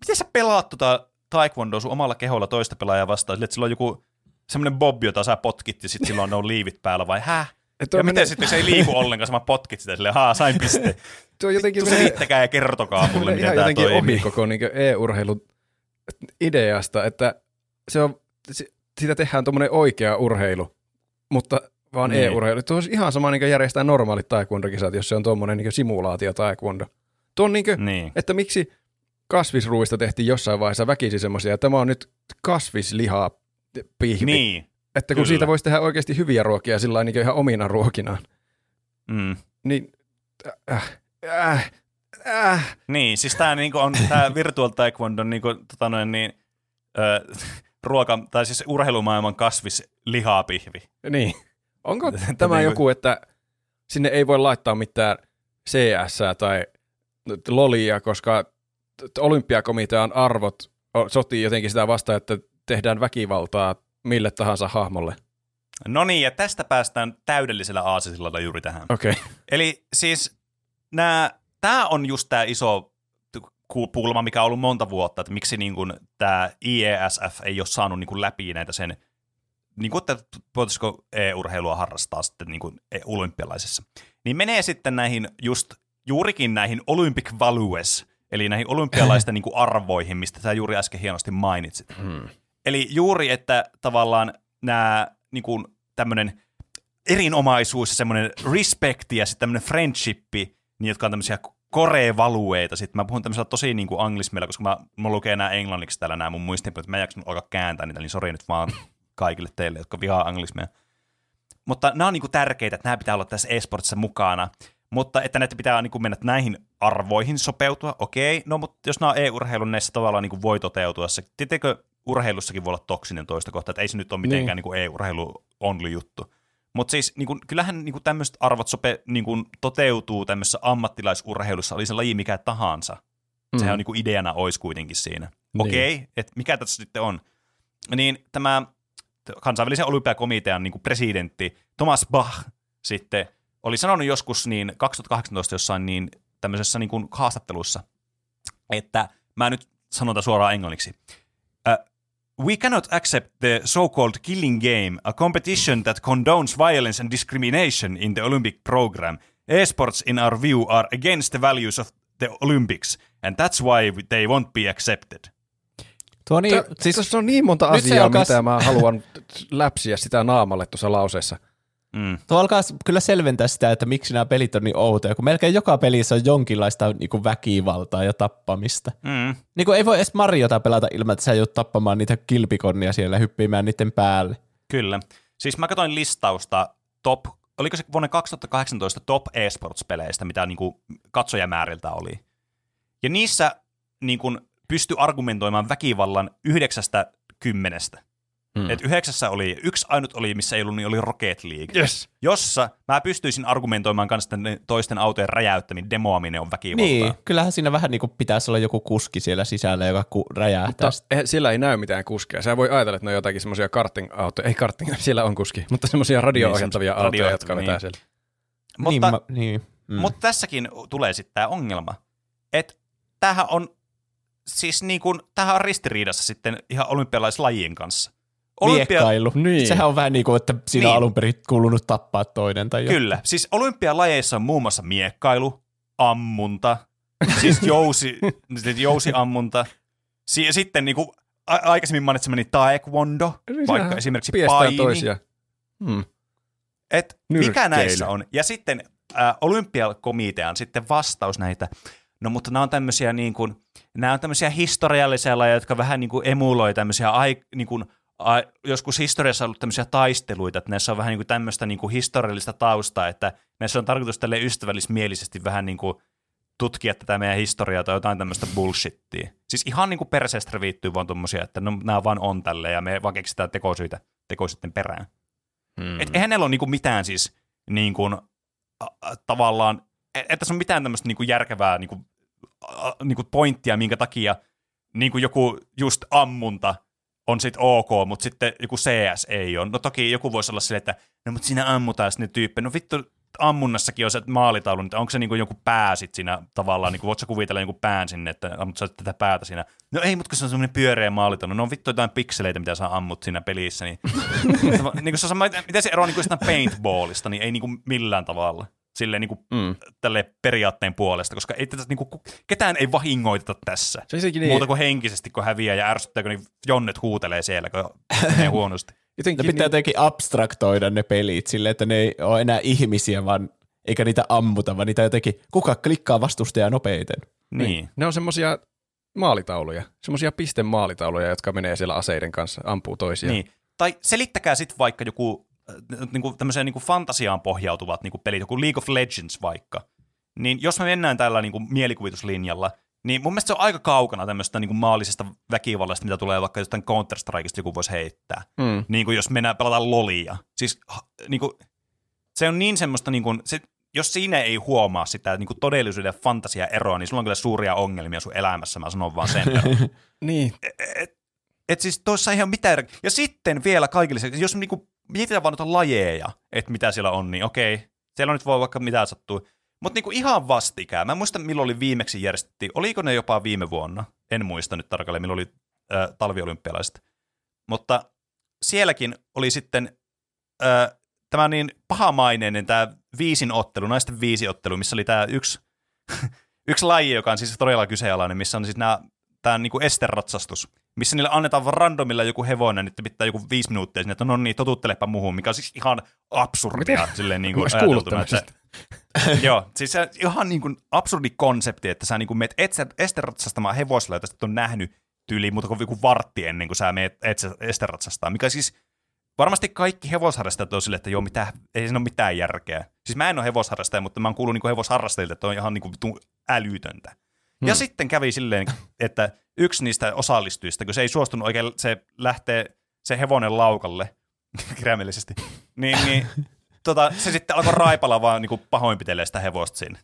miten sä pelaat tota taekwondoa sun omalla keholla toista pelaajaa vastaan, sille, että sillä on joku semmoinen bob, jota sä potkit ja sitten silloin on liivit päällä vai häh? tuo, Ja menee, miten sitten se ei liiku ollenkaan, vaan potkit sitä silleen, haa, sain piste. *laughs* tuo jotenkin menee, selittäkää ja kertokaa mulle, miten tämä jotenkin toimii. ohi koko niin e-urheilun ideasta, että se on, si- siitä tehdään tuommoinen oikea urheilu, mutta vaan Niin. e-urheilu. Tuo olisi ihan sama niin järjestää normaalit taekwondo-kisat, jos se on tuommoinen niin simulaatio taekwondo. Tuo on niin kuin, Niin. että miksi kasvisruuista tehtiin jossain vaiheessa väkisin semmoisia, tämä on nyt kasvislihaa pihvi. Niin. että kun kyllä. siitä voisi tehdä oikeasti hyviä ruokia sillä niin ihan omina ruokinaan, Mm. niin äh, äh, äh, Niin, siis tämä niinku on tää virtual taekwondo niinku, tota noin, niin, ö, ruoka, tai siis urheilumaailman kasvislihapihvi. niin. Onko *laughs* tämä niinku- joku, että sinne ei voi laittaa mitään CS tai lolia, koska olympiakomitean arvot sotii jotenkin sitä vastaan, että tehdään väkivaltaa mille tahansa hahmolle. No niin, ja tästä päästään täydellisellä aasisillalla juuri tähän. Okei. Okay. Eli siis tämä on just tämä iso pulma, mikä on ollut monta vuotta, että miksi niin tämä IESF ei ole saanut niin kuin läpi näitä sen, niin kuin, että voitaisiko e-urheilua harrastaa sitten niin kuin e- olympialaisessa. Niin menee sitten näihin just juurikin näihin Olympic Values, eli näihin olympialaisten *laughs* niin kuin arvoihin, mistä sä juuri äsken hienosti mainitsit. Hmm. Eli juuri, että tavallaan nämä niin kuin tämmöinen erinomaisuus ja semmoinen respekti ja sitten tämmöinen friendshippi, niin jotka on tämmöisiä korevalueita. Sitten mä puhun tämmöisellä tosi niin kuin anglismilla, koska mä, mä lukee nämä englanniksi täällä nämä mun muistinpanoja, että mä en jaksanut alkaa kääntää niitä, niin sori nyt vaan *laughs* kaikille teille, jotka vihaa anglismia. Mutta nämä on niin kuin tärkeitä, että nämä pitää olla tässä esportissa mukana. Mutta että näitä pitää niin kuin mennä näihin arvoihin sopeutua, okei. No, mutta jos nämä on e-urheilun, näissä tavallaan niin kuin voi toteutua. Se, tietenkö urheilussakin voi olla toksinen toista kohtaa, että ei se nyt ole mitenkään niin. niin kuin e-urheilu only juttu. Mutta siis niin kuin, kyllähän niin kuin tämmöiset arvot sope, niin kuin, toteutuu tämmöisessä ammattilaisurheilussa, oli se laji mikä tahansa. Mm. Sehän on niin ideana olisi kuitenkin siinä. Niin. Okei, okay, että mikä tässä sitten on? Niin tämä kansainvälisen olympiakomitean niin presidentti Thomas Bach sitten oli sanonut joskus niin 2018 jossain niin tämmöisessä niin kuin haastattelussa, että mä nyt sanon suoraan englanniksi. We cannot accept the so-called killing game, a competition that condones violence and discrimination in the Olympic program. Esports, in our view, are against the values of the Olympics, and that's why they won't be accepted. Tuo niin, Tää, siis, tässä on niin monta asiaa, alkaa- mitä mä haluan *laughs* läpsiä sitä naamalle tuossa lauseessa. Mm. tuo alkaa kyllä selventää sitä, että miksi nämä pelit on niin outoja, kun melkein joka pelissä on jonkinlaista niin kuin väkivaltaa ja tappamista. Mm. Niin kuin ei voi edes Mariota pelata ilman, että sä joudut tappamaan niitä kilpikonnia siellä hyppimään niiden päälle. Kyllä. Siis mä katsoin listausta top, oliko se vuonna 2018 top esports-peleistä, mitä niin kuin katsojamääriltä oli. Ja niissä niin kuin pystyi argumentoimaan väkivallan yhdeksästä kymmenestä. Hmm. Mm. Et yhdeksässä oli, yksi ainut oli, missä ei ollut, niin oli Rocket League. Yes. Jossa mä pystyisin argumentoimaan kanssa, että toisten autojen räjäyttäminen, demoaminen on väkivaltaa. Niin, kyllähän siinä vähän niin kuin pitäisi olla joku kuski siellä sisällä, joka ku- räjähtää. Mutta eh, sillä ei näy mitään kuskeja. Sä voi ajatella, että ne on jotakin semmoisia karting-autoja. Ei karting, *laughs* siellä on kuski, mutta semmoisia radio-ohjattavia Niin, autoja, radio- jotka niin. vetää siellä. Mutta, niin, mä, niin. Mm. Mutta tässäkin tulee sitten tämä ongelma, että tämähän on siis niin kuin, tämähän on ristiriidassa sitten ihan olympialaislajien kanssa. Miekkailu. Niin. Sehän on vähän niin kuin, että siinä Niin. alun perin kuulunut tappaa toinen. Tai jotain. Kyllä, siis olympialajeissa on muun muassa miekkailu, ammunta, siis *laughs* jousi, siis jousiammunta, si- sitten niin kuin a- aikaisemmin mainitsemani taekwondo, Niin vaikka esimerkiksi paini. toisia. Hmm. Et mikä näissä on? Ja sitten äh, olympiakomitean sitten vastaus näitä, no mutta nämä on tämmöisiä niin kuin, nämä on tämmöisiä historiallisia lajeja, jotka vähän niin kuin emuloi tämmöisiä ai, niin kuin, joskus historiassa on ollut tämmöisiä taisteluita, että näissä on vähän niin kuin tämmöistä niin kuin historiallista taustaa, että näissä on tarkoitus tälle ystävällismielisesti vähän niin kuin tutkia tätä meidän historiaa tai jotain tämmöistä bullshittia. Siis ihan niin kuin perseestä reviittyy vaan tommosia, että no, nämä vaan on tälle ja me vaan keksitään tekosyitä tekosyiden perään. Hmm. Et eihän näillä ole niinku mitään siis niin kuin, a, tavallaan, et, et tässä on mitään tämmöistä niinku järkevää niinku, a, niinku pointtia, minkä takia niinku joku just ammunta on sitten ok, mutta sitten joku CS ei ole. No toki joku voisi olla silleen, että no mutta siinä ammutaan sinne tyyppi. No vittu, ammunnassakin on se maalitaulu, että onko se niinku joku pää sit siinä tavallaan, niinku, voitko sä kuvitella joku pään sinne, että ammut sä tätä päätä siinä. No ei, mutta kun se on semmoinen pyöreä maalitaulu, no on vittu jotain pikseleitä, mitä sä ammut siinä pelissä, niin, *laughs* niin se on sama, miten se eroaa niinku paintballista, niin ei niinku millään tavalla. Silleen niinku Mm. tälle periaatteen puolesta, koska ei tätä, niinku, ku- ketään ei vahingoiteta tässä. Se niin, Muuta kuin henkisesti, kun häviää ja ärsyttääkö, niin jonnet huutelee siellä, kun *laughs* menee huonosti. Ne jotenkin pitää niin, jotenkin abstraktoida ne pelit silleen, että ne ei ole enää ihmisiä, vaan eikä niitä ammuta, vaan niitä jotenkin, kuka klikkaa vastustajaa nopeiten. Niin. ne on semmoisia maalitauluja, semmoisia pistemaalitauluja, jotka menee siellä aseiden kanssa, ampuu toisia. Niin. Tai selittäkää sitten vaikka joku äh, niinku, tämmöiseen niinku fantasiaan pohjautuvat niinku pelit, joku League of Legends vaikka. Niin jos me mennään tällä niinku mielikuvituslinjalla, niin mun mielestä se on aika kaukana tämmöistä niinku maallisesta väkivallasta, mitä tulee vaikka jostain Counter-Strikeista joku voisi heittää. Mm. Niin kuin jos mennään pelataan lolia. Siis niin kuin, se on niin semmoista, niin kuin, se, jos siinä ei huomaa sitä niin kuin todellisuuden ja fantasia eroa, niin sulla on kyllä suuria ongelmia sun elämässä, mä sanon vaan sen. *laughs* Niin. et, et siis tuossa ei ole mitään. järkeä. Ja sitten vielä kaikille, se- jos niinku mietitään vaan noita lajeja, että mitä siellä on, niin okei, siellä on nyt voi vaikka mitä sattuu. Mutta niinku ihan vastikään, mä en muista milloin oli viimeksi järjestettiin, oliko ne jopa viime vuonna, en muista nyt tarkalleen milloin oli äh, talviolympialaiset. Mutta sielläkin oli sitten äh, tämä niin pahamaineinen tämä viisin ottelu, naisten viisi ottelu, missä oli tämä yksi, *laughs* yksi laji, joka on siis todella kyseenalainen, missä on siis nämä tämä niinku esteratsastus, missä niille annetaan vaan randomilla joku hevonen, että pitää joku viisi minuuttia sinne, että no niin, totuttelepa muuhun, mikä on siis ihan absurdia Miten? silleen niin kuin ajateltuna. Että, *laughs* joo, siis se ihan niin kuin absurdi konsepti, että sä niin kuin meet esteratsastamaan hevosella, jota et ole nähnyt tyyliin muuta kuin joku vartti ennen kuin sä meet esteratsastaan, mikä siis varmasti kaikki hevosharrastajat on sille, että joo, mitä, ei siinä ole mitään järkeä. Siis mä en ole hevosharrastaja, mutta mä oon kuullut niin hevosharrastajilta, että on ihan niin kuin älytöntä. Hmm. Ja sitten kävi silleen, että yksi niistä osallistujista, kun se ei suostunut oikein, se lähtee se hevonen laukalle, *laughs* kirjaimellisesti, niin, niin tota, se sitten alkoi raipalla vaan niin pahoinpitelee sitä hevosta siinä.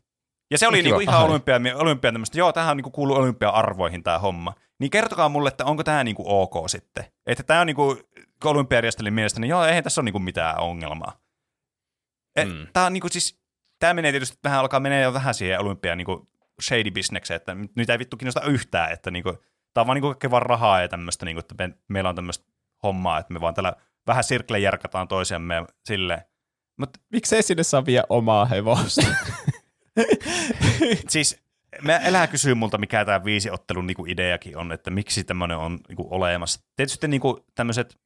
Ja se oli Kiva. niinku ihan Aha. olympia, olympia tämmöistä, joo, tähän on niinku kuuluu olympia-arvoihin tämä homma. Niin kertokaa mulle, että onko tämä niinku ok sitten. Että tämä on niinku olympiajärjestelyn mielestä, niin joo, eihän tässä ole niinku mitään ongelmaa. Mm. Tämä on niinku siis, tämä menee tietysti vähän, alkaa menee jo vähän siihen olympiaan niinku shady bisnekseen, että nyt ei vittu kiinnosta yhtään, että niinku, tämä on vaan niinku kaikkea vaan rahaa ja tämmöistä, niinku, että me, meillä on tämmöistä hommaa, että me vaan tällä vähän sirkle järkätään toisiamme ja silleen. Miksei sinne saa vie omaa hevosta? *laughs* siis mä elää kysyä multa, mikä tämä viisiottelun niinku ideakin on, että miksi tämmöinen on niinku olemassa. Tietysti niinku tämmöiset,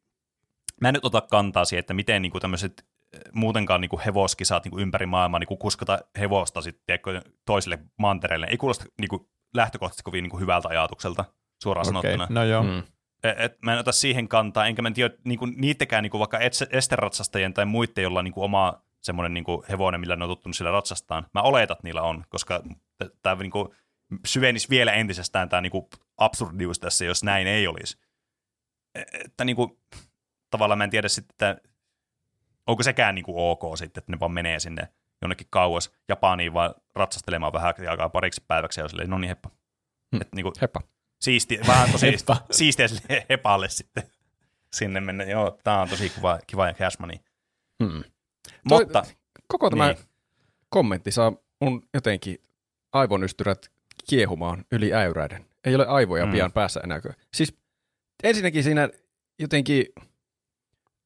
mä en nyt ota kantaa siihen, että miten niinku tämmöiset muutenkaan niinku hevoskisat niinku ympäri maailmaa niinku kuskata hevosta sitten toiselle mantereelle. Ei kuulosta niinku lähtökohtaisesti kovin niinku hyvältä ajatukselta suoraan Okei, sanottuna. no joo. Mm. Et, et mä en ota siihen kantaa, enkä mä en tiedä niinku, niitäkään niinku vaikka ets- esteratsastajien tai muiden, joilla on niinku oma semmoinen niinku hevonen, millä ne on tottunut sillä ratsastaan. Mä oletan, että niillä on, koska tämä niinku syvenisi vielä entisestään tämä niinku absurdius tässä, jos näin ei olisi. E- Että niinku, tavallaan mä en tiedä sitten, että onko sekään niinku ok sitten, että ne vaan menee sinne jonnekin kauas Japaniin vaan ratsastelemaan vähän aikaa pariksi päiväksi ja silleen, no niin heppa. Hmm. Et niinku, Heppa. siisti, vähän tosi Heppa. siistiä sille hepalle sitten sinne mennä. Joo, tää on tosi kiva, kiva ja cash money. Mm. Toi- Mutta, Koko tämä niin, niin. kommentti saa mun jotenkin aivonystyrät kiehumaan yli äyräiden. Ei ole aivoja Mm. mm. pian päässä enää. Siis ensinnäkin siinä jotenkin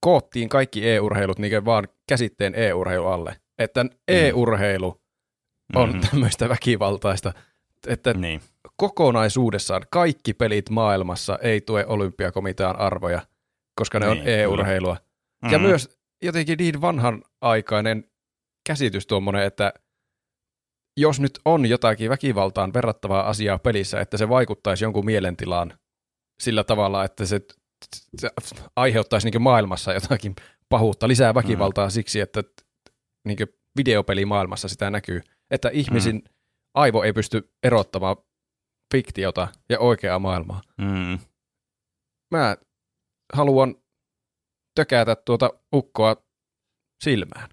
koottiin kaikki e-urheilut niin vaan käsitteen e-urheilu alle. Että e-urheilu on Mhm. mm. tämmöistä väkivaltaista, että niin. kokonaisuudessaan kaikki pelit maailmassa ei tue olympiakomitean arvoja, koska ne Niin, on e-urheilua. Ja Mhm. myös jotenkin niin vanhanaikainen käsitys tuommoinen, että jos nyt on jotakin väkivaltaan verrattavaa asiaa pelissä, että se vaikuttaisi jonkun mielentilaan sillä tavalla, että se aiheuttaisi niin maailmassa jotakin pahuutta, lisää väkivaltaa mm. siksi, että niin videopelimaailmassa sitä näkyy, että ihmisin mm. aivo ei pysty erottamaan fiktiota ja oikeaa maailmaa. Mm. Mä haluan tökätä tuota ukkoa silmään.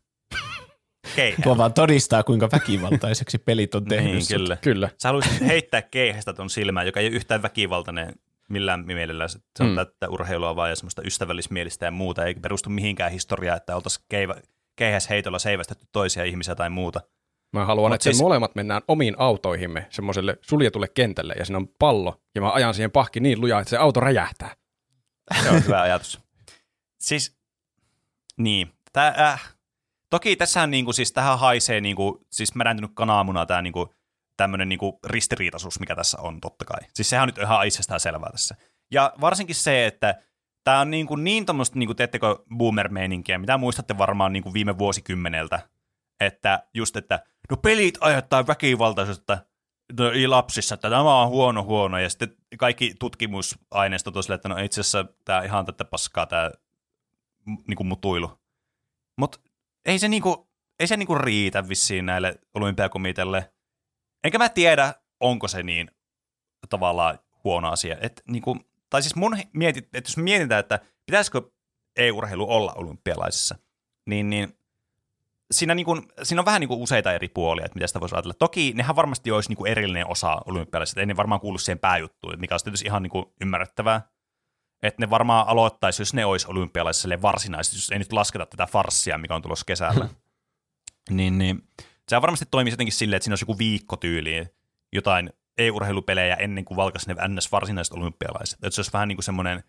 Keihä. Tuo vaan todistaa, kuinka väkivaltaiseksi pelit on tehnyt Niin, kyllä. Kyllä. Sä haluaisit heittää keihästä ton silmään, joka ei ole yhtään väkivaltainen millään mielellä. Se on Mm. täyttä urheilua vaan ja semmoista ystävällismielistä ja muuta. Ei perustu mihinkään historiaan, että oltaisiin keihäsheitolla seivästetty toisia ihmisiä tai muuta. Mä haluan, Mut että siis- siis... molemmat mennään omiin autoihimme semmoiselle suljetulle kentälle ja siinä on pallo ja mä ajan siihen pahki niin lujaa, että se auto räjähtää. Se on hyvä ajatus. Siis, niin. Tää, äh. Toki tässähän niinku, siis tähän haisee niinku, siis märäntynyt kananmuna tämä niinku, tämmöinen niinku ristiriitaisuus, mikä tässä on totta kai. Siis sehän on nyt ihan itsestään selvää tässä. Ja varsinkin se, että tämä on niinku niin tuommoista, niinku, teettekö boomer-meininkiä, mitä muistatte varmaan niinku viime vuosikymmeneltä, että just, että no pelit aiheuttaa väkivaltaisuutta no, lapsissa, että tämä on huono huono, ja sitten kaikki tutkimusaineisto tosiaan, että no itse asiassa tämä ihan tätä paskaa tämä niinku mutuilu. Mutta ei se, niinku, ei se niinku riitä vissiin näille olympiakomitealle. Enkä mä tiedä, onko se niin tavallaan huono asia. Et, niinku, tai siis mun mietit, että jos mietitään, että pitäisikö e-urheilu olla olympialaisissa, niin, niin siinä, niinku, siinä on vähän niinku useita eri puolia, että mitä sitä voisi ajatella. Toki nehän varmasti olisi niinku erillinen osa olympialaisista, ei ne varmaan kuulu siihen pääjuttuun, mikä olisi tietysti ihan niinku ymmärrettävää. Että ne varmaan aloittaisi, jos ne olisi olympialaisille varsinaisesti, jos ei nyt lasketa tätä farssia, mikä on tulossa kesällä. niin, niin. Se varmasti toimisi jotenkin silleen, että siinä olisi joku viikko tyyliin jotain e-urheilupelejä ennen kuin valkaisi ne ns. varsinaiset olympialaiset. Että se olisi vähän niin kuin semmoinen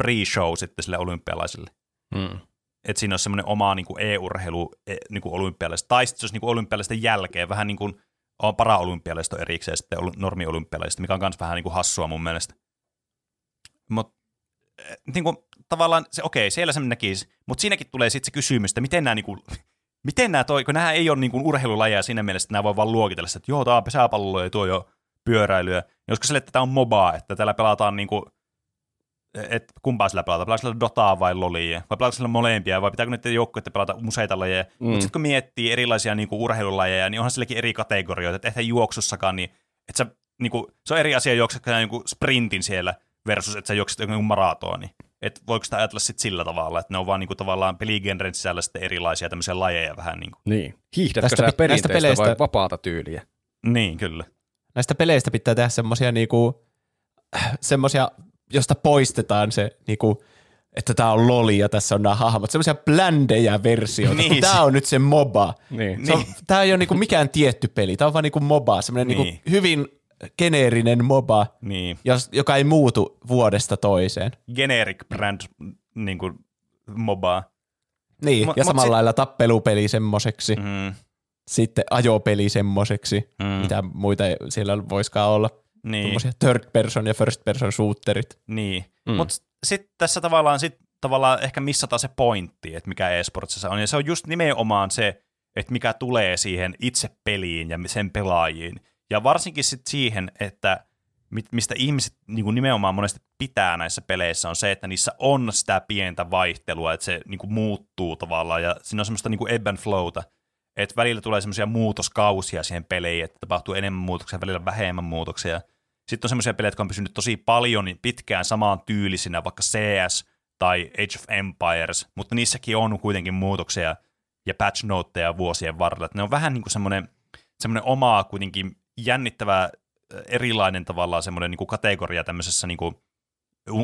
pre-show sitten sille olympialaisille. Mm. Että siinä olisi semmoinen oma niin kuin e-urheilu e, niin kuin olympialaiset. Tai sitten se olisi niin kuin olympialaisten jälkeen vähän niin kuin on para-olympialaiset erikseen sitten ol- normi-olympialaiset, mikä on myös vähän niin kuin hassua mun mielestä. Mutta niin kuin, tavallaan se, okei, siellä se näkisi, mutta siinäkin tulee sitten se kysymys, että miten nämä, niin kuin, miten nämä toi, kun nämä ei ole niin kuin urheilulajeja siinä mielessä, että nämä voi vaan luokitella sitä, että joo, tämä on pesäpalloa ja tuo jo pyöräilyä. Joskus sille, että tämä on mobaa, että täällä pelataan niin kuin, että kumpaa sillä pelataan, pelaako sillä Dotaa vai Lolia, vai pelaako sillä molempia, vai pitääkö niiden joukkueiden pelata useita lajeja. Mm. Mutta sitten kun miettii erilaisia niin kuin urheilulajeja, niin onhan silläkin eri kategorioita, että eihän juoksussakaan, niin, että sä, niin kuin, se on eri asia juoksetko niin sprintin siellä versus, että sä juokset jonkun maratoni. Että voiko sitä ajatella sitten sillä tavalla, että ne on vaan niin kuin, tavallaan peligenren sisällä sitten erilaisia tämmöisiä lajeja vähän niin kuin. Niin. Hiihdätkö Tästä sä perinteistä vai peleistä- vapaata tyyliä? Niin, kyllä. Näistä peleistä pitää tehdä semmosia niinku, semmosia, josta poistetaan se niinku, että tää on loli ja tässä on nämä hahmot. Semmoisia bländejä versioita. Niin, Niin, tää se- on nyt se MOBA. Niin. Se on, tää ei ole niinku mikään tietty peli. Tää on vaan niinku MOBA. Semmoinen Niin. niinku hyvin geneerinen MOBA, Niin. jos, joka ei muutu vuodesta toiseen. Generic brand niin kuin mobaa. Niin, Mut- ja samalla sit- lailla tappelupeli semmoiseksi, mm. Sitten ajopeli semmoiseksi, mm, mitä muita siellä voiskaan olla. niin. Third person ja first person shooterit. Niin, Mm. mm. mutta sitten tässä tavallaan, sit, tavallaan ehkä missataan se pointti, että mikä e-sportsissa on, ja se on just nimenomaan se, että mikä tulee siihen itse peliin ja sen pelaajiin, ja varsinkin sit siihen, että mistä ihmiset niin kuin nimenomaan monesti pitää näissä peleissä, on se, että niissä on sitä pientä vaihtelua, että se niin kuin muuttuu tavallaan, ja siinä on semmoista niin kuin ebb and flowta, että välillä tulee semmoisia muutoskausia siihen peliin, että tapahtuu enemmän muutoksia, välillä vähemmän muutoksia, sitten on semmoisia pelejä, jotka on pysynyt tosi paljon niin pitkään samaan tyylisinä, vaikka CS tai Age of Empires, mutta niissäkin on kuitenkin muutoksia ja patch noteja vuosien varrella. Että ne on vähän niin kuin semmoinen, semmoinen omaa kuitenkin jännittävä, erilainen tavallaan semmoinen niin kuin kategoria tämmöisessä niin kuin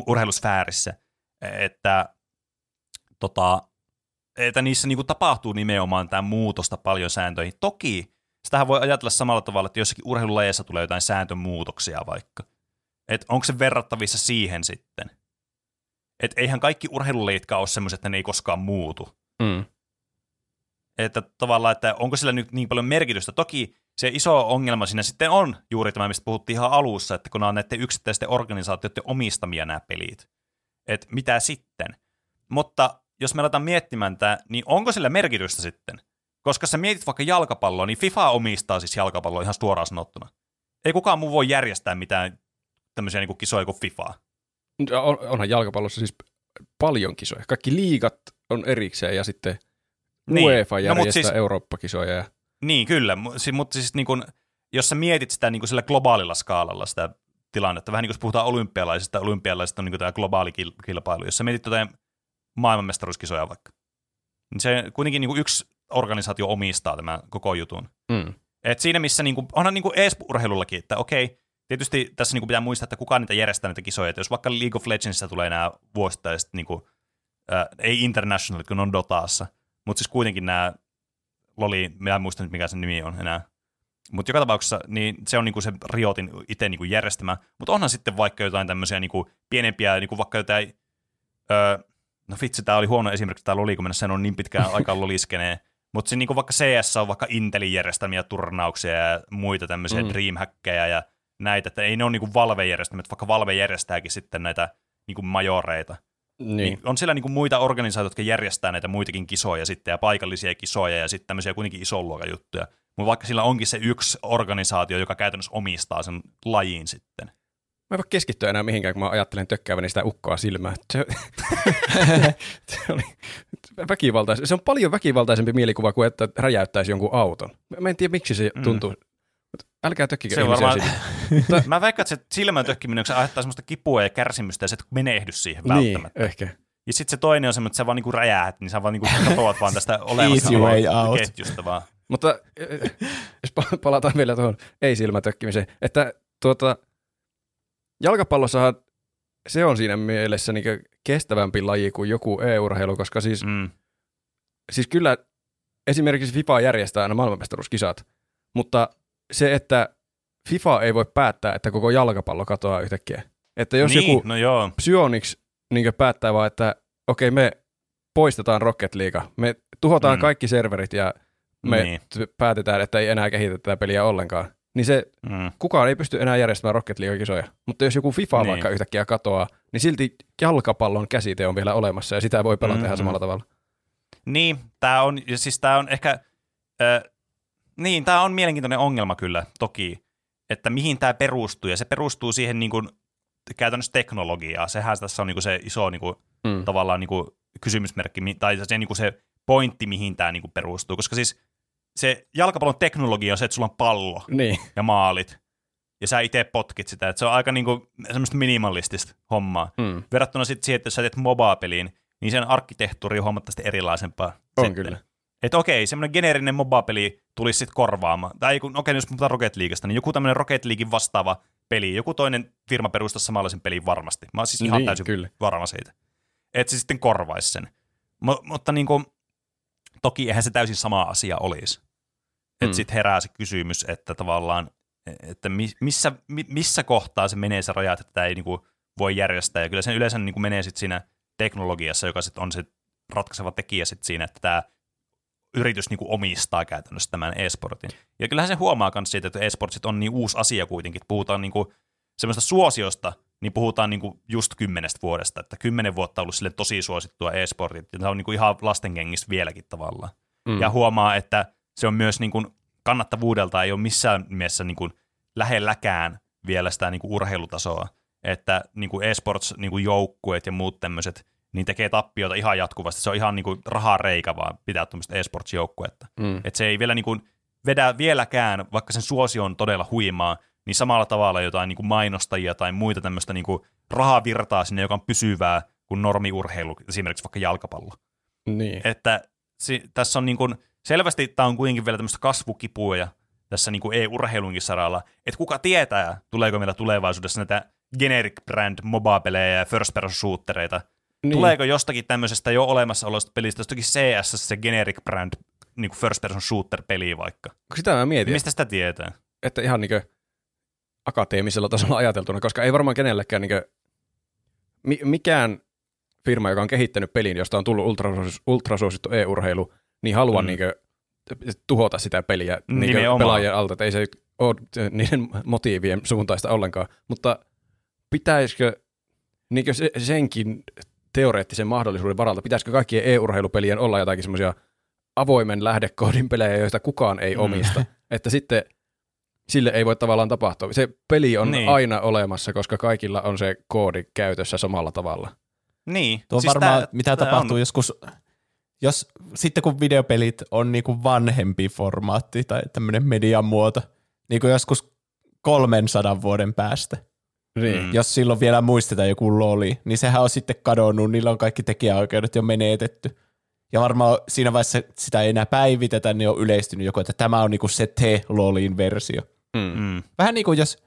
urheilusfäärissä, että, tota, että niissä niin kuin tapahtuu nimenomaan tämä muutosta paljon sääntöihin. Toki sitähän voi ajatella samalla tavalla, että jossakin urheilulajeissa tulee jotain sääntömuutoksia vaikka. Että onko se verrattavissa siihen sitten? Että eihän kaikki urheilulajitkaan ole semmoiset, että ne ei koskaan muutu. Mm. Että tavallaan, että onko sillä nyt niin paljon merkitystä. Toki se iso ongelma siinä sitten on juuri tämä, mistä puhuttiin ihan alussa, että kun nämä on näiden yksittäisten organisaatioiden omistamia nämä pelit. Että mitä sitten? Mutta jos me aletaan miettimään tämä, niin onko sillä merkitystä sitten? Koska sä mietit vaikka jalkapalloa, niin FIFA omistaa siis jalkapalloa ihan suoraan sanottuna. Ei kukaan muu voi järjestää mitään tämmöisiä niin kisoja kuin FIFA. On, onhan jalkapallossa siis paljon kisoja. Kaikki liigat on erikseen ja sitten Niin. UEFA No, järjestää siis- siis... Eurooppa-kisoja. Ja... Niin, kyllä. Mutta siis niin kun, jos sä mietit sitä niin kun sillä globaalilla skaalalla sitä tilannetta, vähän niin kuin jos puhutaan olympialaisista, olympialaisista on niin tämä globaali kil- kilpailu. Jos sä mietit jotain maailmanmestaruuskisoja vaikka, niin se kuitenkin niin yksi organisaatio omistaa tämän koko jutun. Mm. Et siinä missä, niin kuin, onhan niin e-urheilullakin, että okei, tietysti tässä niin pitää muistaa, että kukaan niitä järjestää näitä kisoja. Että jos vaikka League of Legendsissa tulee nämä vuosittaiset, niin kuin, äh, ei international, kun on Dotaassa, mutta siis kuitenkin nämä Loli, mä en muista nyt mikä sen nimi on enää. Mutta joka tapauksessa niin se on niinku se Riotin itse niinku järjestämä. Mutta onhan sitten vaikka jotain tämmöisiä niinku pienempiä, niinku vaikka jotain, öö, no vitsi, tämä oli huono esimerkki, tämä Loli, kun mennä sen on niin pitkään *laughs* aikaan loliskenee. Mutta niinku vaikka CS on vaikka Intelin järjestämiä turnauksia ja muita tämmöisiä mm. Mm. Dreamhackkejä ja näitä, että ei ne ole niinku Valve järjestämät, vaikka Valve järjestääkin sitten näitä niinku majoreita. Niin. Niin on siellä niinku muita organisaatioita, jotka järjestää näitä muitakin kisoja sitten ja paikallisia kisoja ja sitten tämmöisiä kuitenkin ison luokan juttuja. Mutta vaikka sillä onkin se yksi organisaatio, joka käytännössä omistaa sen lajin sitten. Mä en voi keskittyä enää mihinkään, kun mä ajattelen tökkääväni sitä ukkoa silmää. Se, *laughs* *laughs* se, oli väkivaltais. se on paljon väkivaltaisempi mielikuva kuin että räjäyttäisi jonkun auton. Mä- en tiedä, miksi se Mm. tuntuu. Mut älkää tökkikö Se varmaan, *laughs* mä veikkaan, että se silmän tökkiminen, kun se aiheuttaa semmoista kipua ja kärsimystä ja se menehdy siihen Niin, välttämättä. ehkä. Ja sitten se toinen on semmoinen, että sä vaan niinku räjäät, niin sä vaan niinku katoat vaan tästä *laughs* olemassa out. ketjusta vaan. Mutta eh, jos pa- palataan vielä tuohon ei-silmätökkimiseen, että tuota, jalkapallossahan se on siinä mielessä niin kestävämpi laji kuin joku e-urheilu, koska siis. Mm. siis kyllä esimerkiksi FIFA järjestää aina maailmanmestaruuskisat, mutta se, että FIFA ei voi päättää, että koko jalkapallo katoaa yhtäkkiä. Että jos niin, joku no joo. Psyonix niin päättää vaan, että okei, me poistetaan Rocket League, me tuhotaan Mm. kaikki serverit ja me Niin. päätetään, että ei enää kehitetä tätä peliä ollenkaan, niin se Mm. kukaan ei pysty enää järjestämään Rocket League-kisoja. Mutta jos joku FIFA Niin. vaikka yhtäkkiä katoaa, niin silti jalkapallon käsite on vielä olemassa ja sitä voi pelata Mm-hmm. ihan samalla tavalla. Niin, tämä on, siis tämä on ehkä, äh, niin, tämä on mielenkiintoinen ongelma kyllä, toki, että mihin tämä perustuu, ja se perustuu siihen niin kuin, käytännössä teknologiaan. Sehän tässä on niin kuin se iso niin kuin, Mm. tavallaan niin kuin, kysymysmerkki, tai se, niin kuin se pointti, mihin tämä niin kuin, perustuu, koska siis se jalkapallon teknologia on se, että sulla on pallo Niin. ja maalit, ja sä itse potkit sitä, että se on aika niin kuin, semmoista minimalistista hommaa. Mm. Verrattuna sitten siihen, että jos sä teet MOBA-peliin, niin sen arkkitehtuuri on huomattavasti erilaisempaa. On sitten. kyllä. Että okei, semmoinen geneerinen MOBA-peli tulisi sitten korvaamaan. Tai kun, okei, jos puhutaan Rocket Leaguesta, niin joku tämmöinen Rocket Leaguein vastaava peli, joku toinen firma perustaa samanlaisen pelin varmasti. Mä oon siis ihan Niin, täysin kyllä. varma siitä. Että se sitten korvaisi sen. Mo- mutta niin kuin, toki eihän se täysin sama asia olisi. Että Mm. sitten herää se kysymys, että tavallaan, että mi- missä, mi- missä kohtaa se menee se raja, että tätä ei niinku voi järjestää. Ja kyllä se yleensä niinku menee sitten siinä teknologiassa, joka sit on se ratkaiseva tekijä sit siinä, että tämä yritys niinku omistaa käytännössä tämän e-sportin. Ja kyllähän se huomaa myös siitä, että e-sportsit on niin uusi asia kuitenkin. Puhutaan niinku semmoista suosiosta, niin puhutaan niinku just kymmenestä vuodesta, että kymmenen vuotta on ollut sille tosi suosittua e-sportit, ja se on niinku ihan lastenkengistä vieläkin tavallaan. Mm. Ja huomaa, että se on myös niin kuin kannattavuudelta ei ole missään mielessä niin kuin lähelläkään vielä sitä niin kuin urheilutasoa. Että niin kuin esports niin kuin joukkueet ja muut tämmöiset, niin tekee tappiota ihan jatkuvasti. Se on ihan niin kuin rahareikä vaan pitää tuommoista esports-joukkuetta. Mm. Että se ei vielä niin kuin vedä vieläkään, vaikka sen suosio on todella huimaa, niin samalla tavalla jotain niin kuin mainostajia tai muita tämmöistä niin kuin rahavirtaa sinne, joka on pysyvää kuin normiurheilu, esimerkiksi vaikka jalkapallo Niin. että si, tässä on niin kuin, selvästi tämä on kuitenkin vielä tämmöistä kasvukipua ja tässä niin kuin e-urheilunkin saralla, että kuka tietää, tuleeko meillä tulevaisuudessa näitä generic brand MOBA-pelejä ja first person shootereita. Niin. Tuleeko jostakin tämmöisestä jo olemassa olevasta pelistä, jostakin CS se generic brand niin kuin first person shooter-peli vaikka. Sitä mä mietin, Mistä sitä tietää? että ihan niin akateemisella tasolla *laughs* ajateltuna, koska ei varmaan kenellekään niin mi- mikään firma, joka on kehittänyt pelin, josta on tullut ultrasuos- ultrasuosittu e-urheilu, niin haluaa Mm. niin tuhota sitä peliä niin pelaajien alta, että ei se ole niiden motiivien suuntaista ollenkaan. Mutta pitäisikö niin se, senkin teoreettisen mahdollisuuden varalta, pitäisikö kaikkien e-urheilupelien olla jotakin semmoisia avoimen lähdekoodin pelejä, joista kukaan ei Mm. omista, että sitten sille ei voi tavallaan tapahtua. Se peli on Niin. niin. aina olemassa, koska kaikilla on se koodi käytössä samalla tavalla. Niin. Tuo on siis varmaan, tää- mitä tää tapahtuu on- joskus, jos sitten kun videopelit on niinku vanhempi formaatti tai tämmöinen median muoto, niin kuin joskus 300 vuoden päästä, Niin. Mm. jos silloin vielä muistetaan joku loli, niin sehän on sitten kadonnut, niillä on kaikki tekijäoikeudet jo menetetty. Ja varmaan siinä vaiheessa sitä ei enää päivitetä, niin on yleistynyt joku, että tämä on niinku se te-lolin versio. Mm. Mm. Vähän niin kuin jos,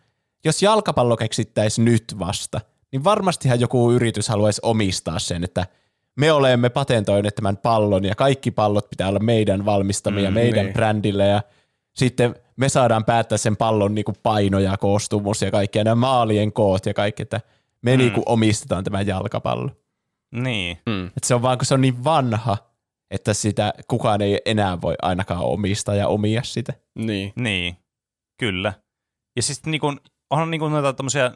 jos jalkapallo keksittäisi nyt vasta, niin varmastihan joku yritys haluaisi omistaa sen, että me olemme patentoineet tämän pallon ja kaikki pallot pitää olla meidän valmistamia, Mm, meidän niin. niin. brändillä ja sitten me saadaan päättää sen pallon niin kuin paino ja koostumus ja kaikki ja nämä maalien koot ja kaikki, että me Mm. niin kuin omistetaan tämä jalkapallo. Niin. Mm. Et se on vaan, kun se on niin vanha, että sitä kukaan ei enää voi ainakaan omistaa ja omia sitä. Niin. Niin, kyllä. Ja siis niin kun, onhan niin kun noita tämmöisiä,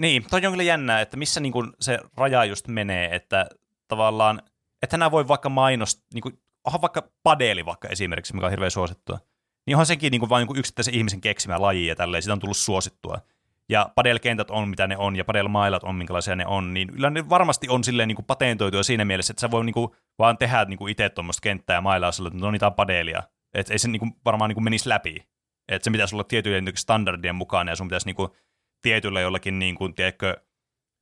niin, toi on kyllä jännää, että missä niin kun se raja just menee, että tavallaan, että nämä voi vaikka mainostaa, niin kun, onhan vaikka padeeli vaikka esimerkiksi, mikä on hirveän suosittua, niin onhan sekin niin vain niin yksittäisen ihmisen keksimä laji ja tälleen, siitä on tullut suosittua. Ja padelkentät on mitä ne on ja padelmailat on minkälaisia ne on, niin kyllä ne varmasti on silleen niin kuin patentoitua siinä mielessä, että sä voi niin kuin vaan tehdä niin kuin itse tuommoista kenttää ja mailaa sille, että no niitä on padelia. Että ei se niin kuin varmaan niin kuin menisi läpi. Että se pitäisi olla tiettyjen niin kuin standardien mukaan ja sun pitäisi niin kuin tietyllä jollakin niin kuin, tiedätkö,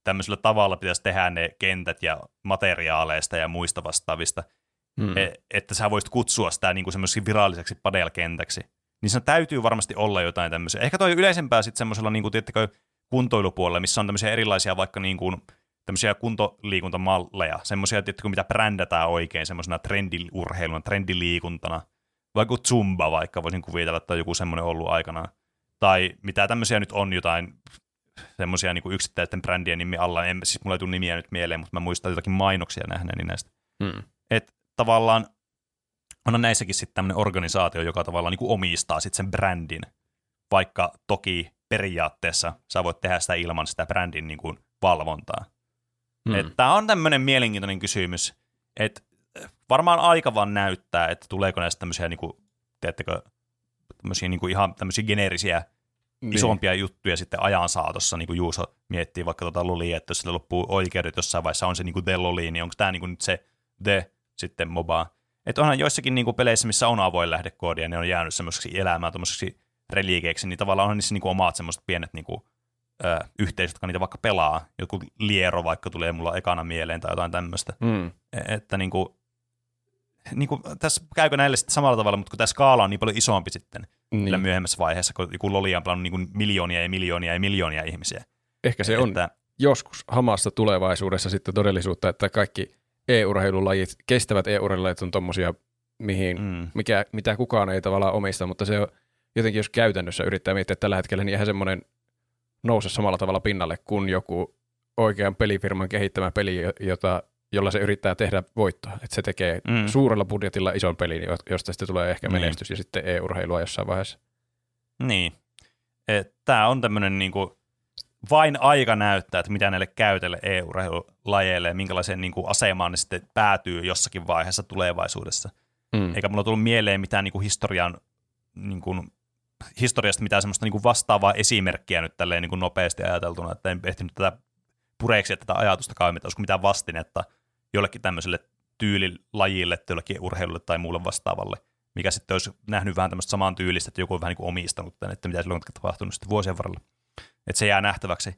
tämmöisellä tavalla pitäisi tehdä ne kentät ja materiaaleista ja muista vastaavista, Mm. mm. että sä voisit kutsua sitä niin kuin semmoiseksi viralliseksi padelkentäksi. Niin siinä täytyy varmasti olla jotain tämmöisiä. Ehkä toi yleisempää sitten semmoisella, niin kuin, tiedättekö, kuntoilupuolella, missä on tämmöisiä erilaisia vaikka niin kuin, tämmöisiä kuntoliikuntamalleja, semmoisia, tiedättekö, mitä brändätään oikein semmoisena trendiurheiluna, trendiliikuntana. Vaikka Zumba vaikka, voisin kuvitella, että on joku semmoinen ollut aikanaan. Tai mitä tämmöisiä nyt on jotain semmoisia niin yksittäisten brändien nimi alla. En, siis mulla ei tule nimiä nyt mieleen, mutta mä muistan jotakin mainoksia nähneeni näistä Mm. Tavallaan on näissäkin sitten tämmöinen organisaatio, joka tavallaan niin kuin omistaa sitten sen brändin, vaikka toki periaatteessa sä voit tehdä sitä ilman sitä brändin niin kuin valvontaa. Mm. Mm. Tämä on tämmöinen mielenkiintoinen kysymys, että varmaan aika vaan näyttää, että tuleeko näistä tämmöisiä, niin kuin, teettekö, tämmöisiä niin kuin ihan tämmöisiä geneerisiä Niin. isompia juttuja sitten ajan saatossa, niin kuin Juuso miettii vaikka tuota Lolia, että jos sille loppuu oikeudet jossain vaiheessa, on se niin kuin The Loli, niin onko tämä niin kuin nyt se The sitten MOBA. Että onhan joissakin niin kuin peleissä, missä on avoin lähdekoodi ja ne on jäänyt semmoiseksi elämään, tuommoiseksi reliikeiksi, niin tavallaan onhan niissä niin kuin omat semmoiset pienet niin kuin, ö, yhteisöt, jotka niitä vaikka pelaa. Joku liero vaikka tulee mulla ekana mieleen tai jotain tämmöistä. Mm. E- Että niin kuin, niin kuin, tässä käykö näille sitten samalla tavalla, mutta kun tämä skaala on niin paljon isompi sitten Niin. myöhemmässä vaiheessa, kun joku Loli on pelannut niin kuin miljoonia ja miljoonia ja miljoonia ihmisiä. Ehkä se on Että, joskus hamassa tulevaisuudessa sitten todellisuutta, että kaikki e-urheilulajit, kestävät e-urheilulajit on tommosia, mihin, mm, mikä, mitä kukaan ei tavallaan omista, mutta se on jotenkin, jos käytännössä yrittää miettiä tällä hetkellä, niin eihän semmoinen nouse samalla tavalla pinnalle kuin joku oikean pelifirman kehittämä peli, jota, jolla se yrittää tehdä voittoa. Että se tekee Mm. suurella budjetilla ison pelin, jo- josta sitten tulee ehkä Niin. menestys ja sitten e-urheilua jossain vaiheessa. niin. Tämä on tämmöinen niin kuin, vain aika näyttää, että mitä näille käytölle EU-urheilulajeille ja minkälaiseen niin kuin asemaan ne sitten päätyy jossakin vaiheessa tulevaisuudessa. Mm. Eikä mulla tullut mieleen mitään niin kuin historian, niin kuin, historiasta mitään semmoista niin kuin vastaavaa esimerkkiä nyt tälleen niin kuin nopeasti ajateltuna, että en ehtinyt tätä pureeksia tätä ajatusta kauemmin, että olisiko mitään vastinetta jollekin tämmöiselle tyylilajille, jollekin urheilulle tai muulle vastaavalle, mikä sitten olisi nähnyt vähän tämmöistä saman tyylistä, että joku on vähän niin kuin omistanut tämän, että mitä silloin on tapahtunut sitten vuosien varrella. Että se jää nähtäväksi.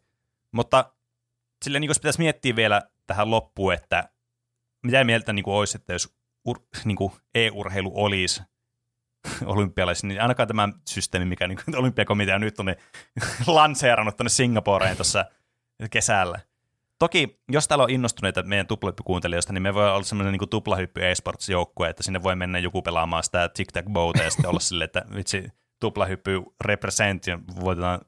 Mutta silleen niin jos pitäisi miettiä vielä tähän loppuun, että mitä mieltä niin kuin olisi, että jos ur, niin kuin e-urheilu olisi *laughs* olympialaisissa, niin ainakaan tämä systeemi, mikä niin kuin olympiakomitea nyt on niin *laughs* lanseerannut tuonne Singaporeen tuossa kesällä. Toki, jos täällä on innostuneita meidän tuplahyppykuuntelijoista, niin me voi olla semmoinen niin tuplahyppy e-sports-joukkue, että sinne voi mennä joku pelaamaan sitä tic tac bowta ja sitten olla silleen, että vitsi, tuplahyppy represent ja voitetaan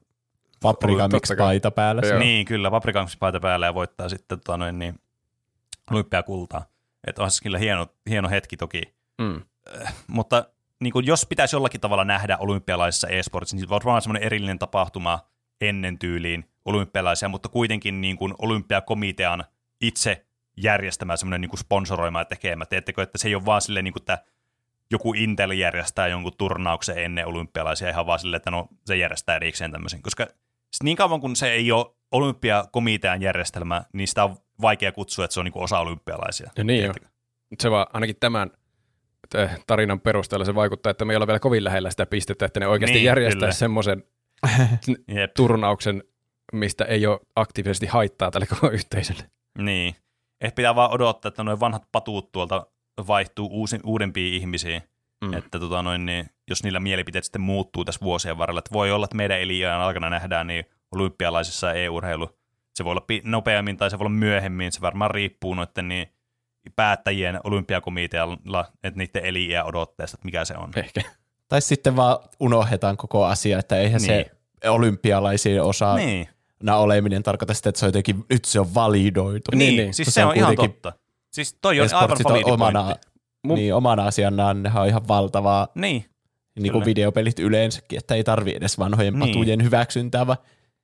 Paprika Totta miksi kai. paita päällä. Joo. niin, kyllä, paprikampaita päällä ja voittaa sitten tota noin, niin, olympiakultaa. Että on se kyllä hieno, hieno hetki toki. Mm. Mutta niin kuin, jos pitäisi jollakin tavalla nähdä olympialaisissa e-sportissa, niin varmaan semmoinen erillinen tapahtuma ennen tyyliin olympialaisia, mutta kuitenkin niin kuin olympiakomitean itse järjestämä semmoinen niin sponsoroima ja tekemä. Teettekö, että se ei ole vaan silleen, niin kuin, että joku Intel järjestää jonkun turnauksen ennen olympialaisia ihan vaan silleen, että no se järjestää erikseen tämmöisen. Koska s- niin kauan kun se ei ole olympiakomitean järjestelmä, niin sitä on vaikea kutsua, että se on niin kuin osa olympialaisia. Ja niin? Se vaan ainakin tämän eh, tarinan perusteella se vaikuttaa, että me ei olla vielä kovin lähellä sitä pistettä, että ne oikeasti Niin, järjestää semmoisen *laughs* turnauksen, mistä ei ole aktiivisesti haittaa tälle koko yhteisölle. Niin. Ehkä pitää vaan odottaa, että noin vanhat patuut tuolta vaihtuu uusi, uudempiin ihmisiin. Mm. Että tota noin, niin, jos niillä mielipiteet sitten muuttuu tässä vuosien varrella. Että voi olla, että meidän eliöön aikana nähdään niin olympialaisissa e-urheilu. Se voi olla nopeammin tai se voi olla myöhemmin. Se varmaan riippuu noiden niin päättäjien olympiakomitealla, että niiden eliä odotteesta, että mikä se on. Ehkä. Tai sitten vaan unohdetaan koko asia, että eihän Niin. se olympialaisiin osaa Niin, oleminen tarkoita sitä, että se on jotenkin, nyt se on validoitu. niin, Niin, niin. siis se, se on on ihan totta. Siis toi on aivan validi omana, pointti. Mun- niin, omana asianaan, nehän on ihan valtavaa, Niin, niin kuin videopelit yleensäkin, että ei tarvi edes vanhojen Niin. patujen hyväksyntää, vaan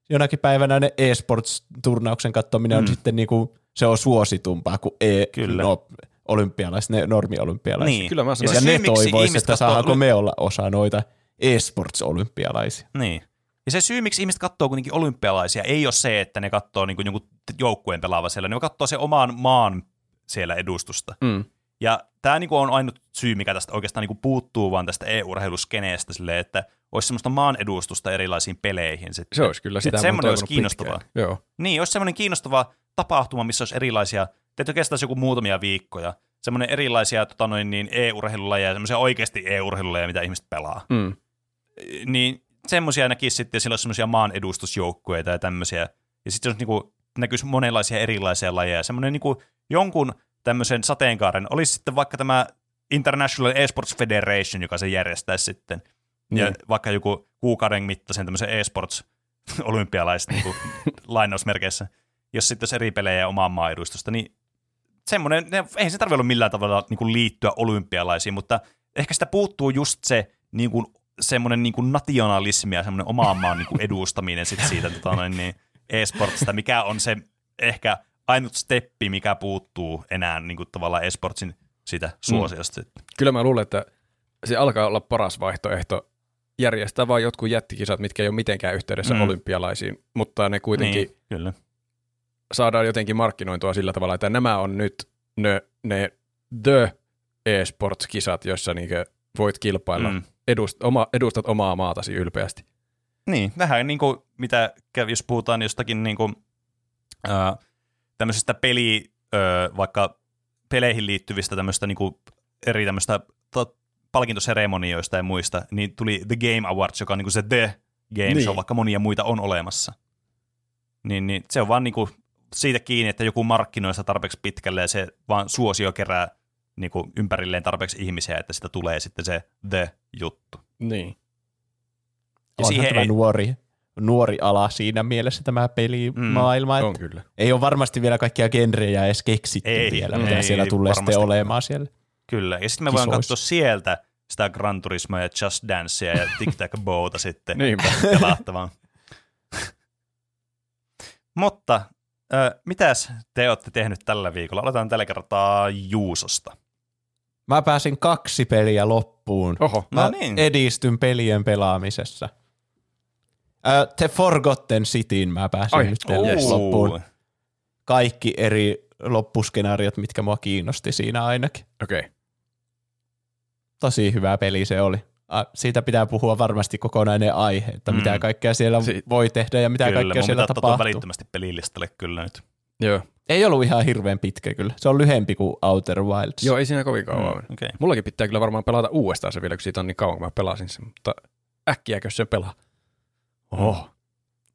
jonakin päivänä ne e-sports-turnauksen katsominen on Mm. sitten niin kuin, se on suositumpaa kuin e- Kyllä. No, olympialaiset, ne normi-olympialaiset. niin. Kyllä mä Ja sanoin, Ja se ne toivois, että saadaanko oly- me olla osa noita e-sports-olympialaisia. Niin. Ja se syy, miksi ihmiset katsoo kuitenkin olympialaisia, ei ole se, että ne katsoo niin jonkun joukkueen pelaava siellä, ne katsoo se oman maan siellä edustusta. mm. Ja tämä niin on ainut syy, mikä tästä oikeastaan niin puuttuu vaan tästä e-urheiluskeneestä, silleen, että olisi semmoista maan edustusta erilaisiin peleihin. Sitten. se olisi kyllä sitä. Semmoinen olisi kiinnostavaa. pitkään. Joo. Niin, olisi semmoinen kiinnostava tapahtuma, missä olisi erilaisia, teitä kestäisi joku muutamia viikkoja, semmoinen erilaisia tota noin, niin e-urheilulajeja, semmoisia oikeasti e-urheilulajeja, mitä ihmiset pelaa. Mm. Niin semmoisia näkisi sitten, ja siellä olisi semmoisia maan edustusjoukkueita ja tämmöisiä. Ja sitten jos niinku, näkyisi monenlaisia erilaisia lajeja. Semmoinen niinku, jonkun tämmöisen sateenkaaren, olisi sitten vaikka tämä International Esports Federation, joka se järjestäisi sitten. Ja Niin. vaikka joku kuukauden mittaisen tämmöisen esports *laughs* olympialaiset niin *laughs* lainausmerkeissä, jos sitten olisi eri pelejä ja omaa maan edustusta, niin semmoinen, ne, eihän se tarvitse olla millään tavalla niin kuin liittyä olympialaisiin, mutta ehkä sitä puuttuu just se niin kuin, semmoinen niin kuin nationalismi ja semmoinen omaan maan niin kuin *laughs* edustaminen sit siitä tota noin, niin e-sportista, mikä on se ehkä ainut steppi, mikä puuttuu enää niin kuin tavallaan e-sportsin siitä suosiosta. Mm. Kyllä mä luulen, että se alkaa olla paras vaihtoehto järjestää vain jotkut jättikisat, mitkä ei ole mitenkään yhteydessä Mm. mm. olympialaisiin, mutta ne kuitenkin Niin, kyllä. saadaan jotenkin markkinointua sillä tavalla, että nämä on nyt ne, ne the e-sports-kisat, joissa niinkö voit kilpailla, Mm. mm. edust, oma, edustat omaa maatasi ylpeästi. Niin, vähän niin kuin mitä, jos puhutaan jostakin niin kuin, ää, tämmöisestä peli, ää, vaikka peleihin liittyvistä tämmöistä niin kuin eri tämmöistä to- palkintoseremonioista ja muista, niin tuli The Game Awards, joka on niin kuin se The Game Niin. Show, vaikka monia muita on olemassa. Niin, niin se on vaan niin kuin siitä kiinni, että joku markkinoi sitä tarpeeksi pitkälle ja se vaan suosio kerää niin kuin ympärilleen tarpeeksi ihmisiä, että sitä tulee sitten se The-juttu. Niin. Ja Onhan siihen tämä ei- nuori, nuori ala siinä mielessä tämä pelimaailma. On Mm, kyllä. ei ole varmasti vielä kaikkia genrejä edes keksitty Ei, vielä, ei, mitä siellä tulee sitten olemaan siellä. Kyllä, ja sitten me voidaan katsoa sieltä sitä Gran Turismoa ja Just Dancea ja Tic Tac Bowta sitten *laughs* Niinpä. *laughs* pelattavaa. Mutta ö, mitäs te olette tehnyt tällä viikolla? Aloitetaan tällä kertaa Juusosta. Mä pääsin kaksi peliä loppuun. Oho. Mä No niin. edistyn pelien pelaamisessa. Äh, The Forgotten Cityin mä pääsin Ai, nyt yes. loppuun. Kaikki eri loppuskenaariot, mitkä mua kiinnosti siinä ainakin. Okei. Okay. Tosi hyvä peli se oli. Siitä pitää puhua varmasti kokonainen aihe, että Mm. mitä kaikkea siellä Si- voi tehdä ja mitä Kyllä, kaikkea mun siellä tapahtuu. välittömästi pelilistalle kyllä nyt. Joo. Ei ollut ihan hirveän pitkä kyllä. Se on lyhempi kuin Outer Wilds. Joo, ei siinä kovin kauan Mm, mm. okay. Mullakin pitää kyllä varmaan pelata uudestaan se vielä, kun siitä on niin kauan, kun mä pelasin sen, mutta äkkiäkö se pelaa? Oh.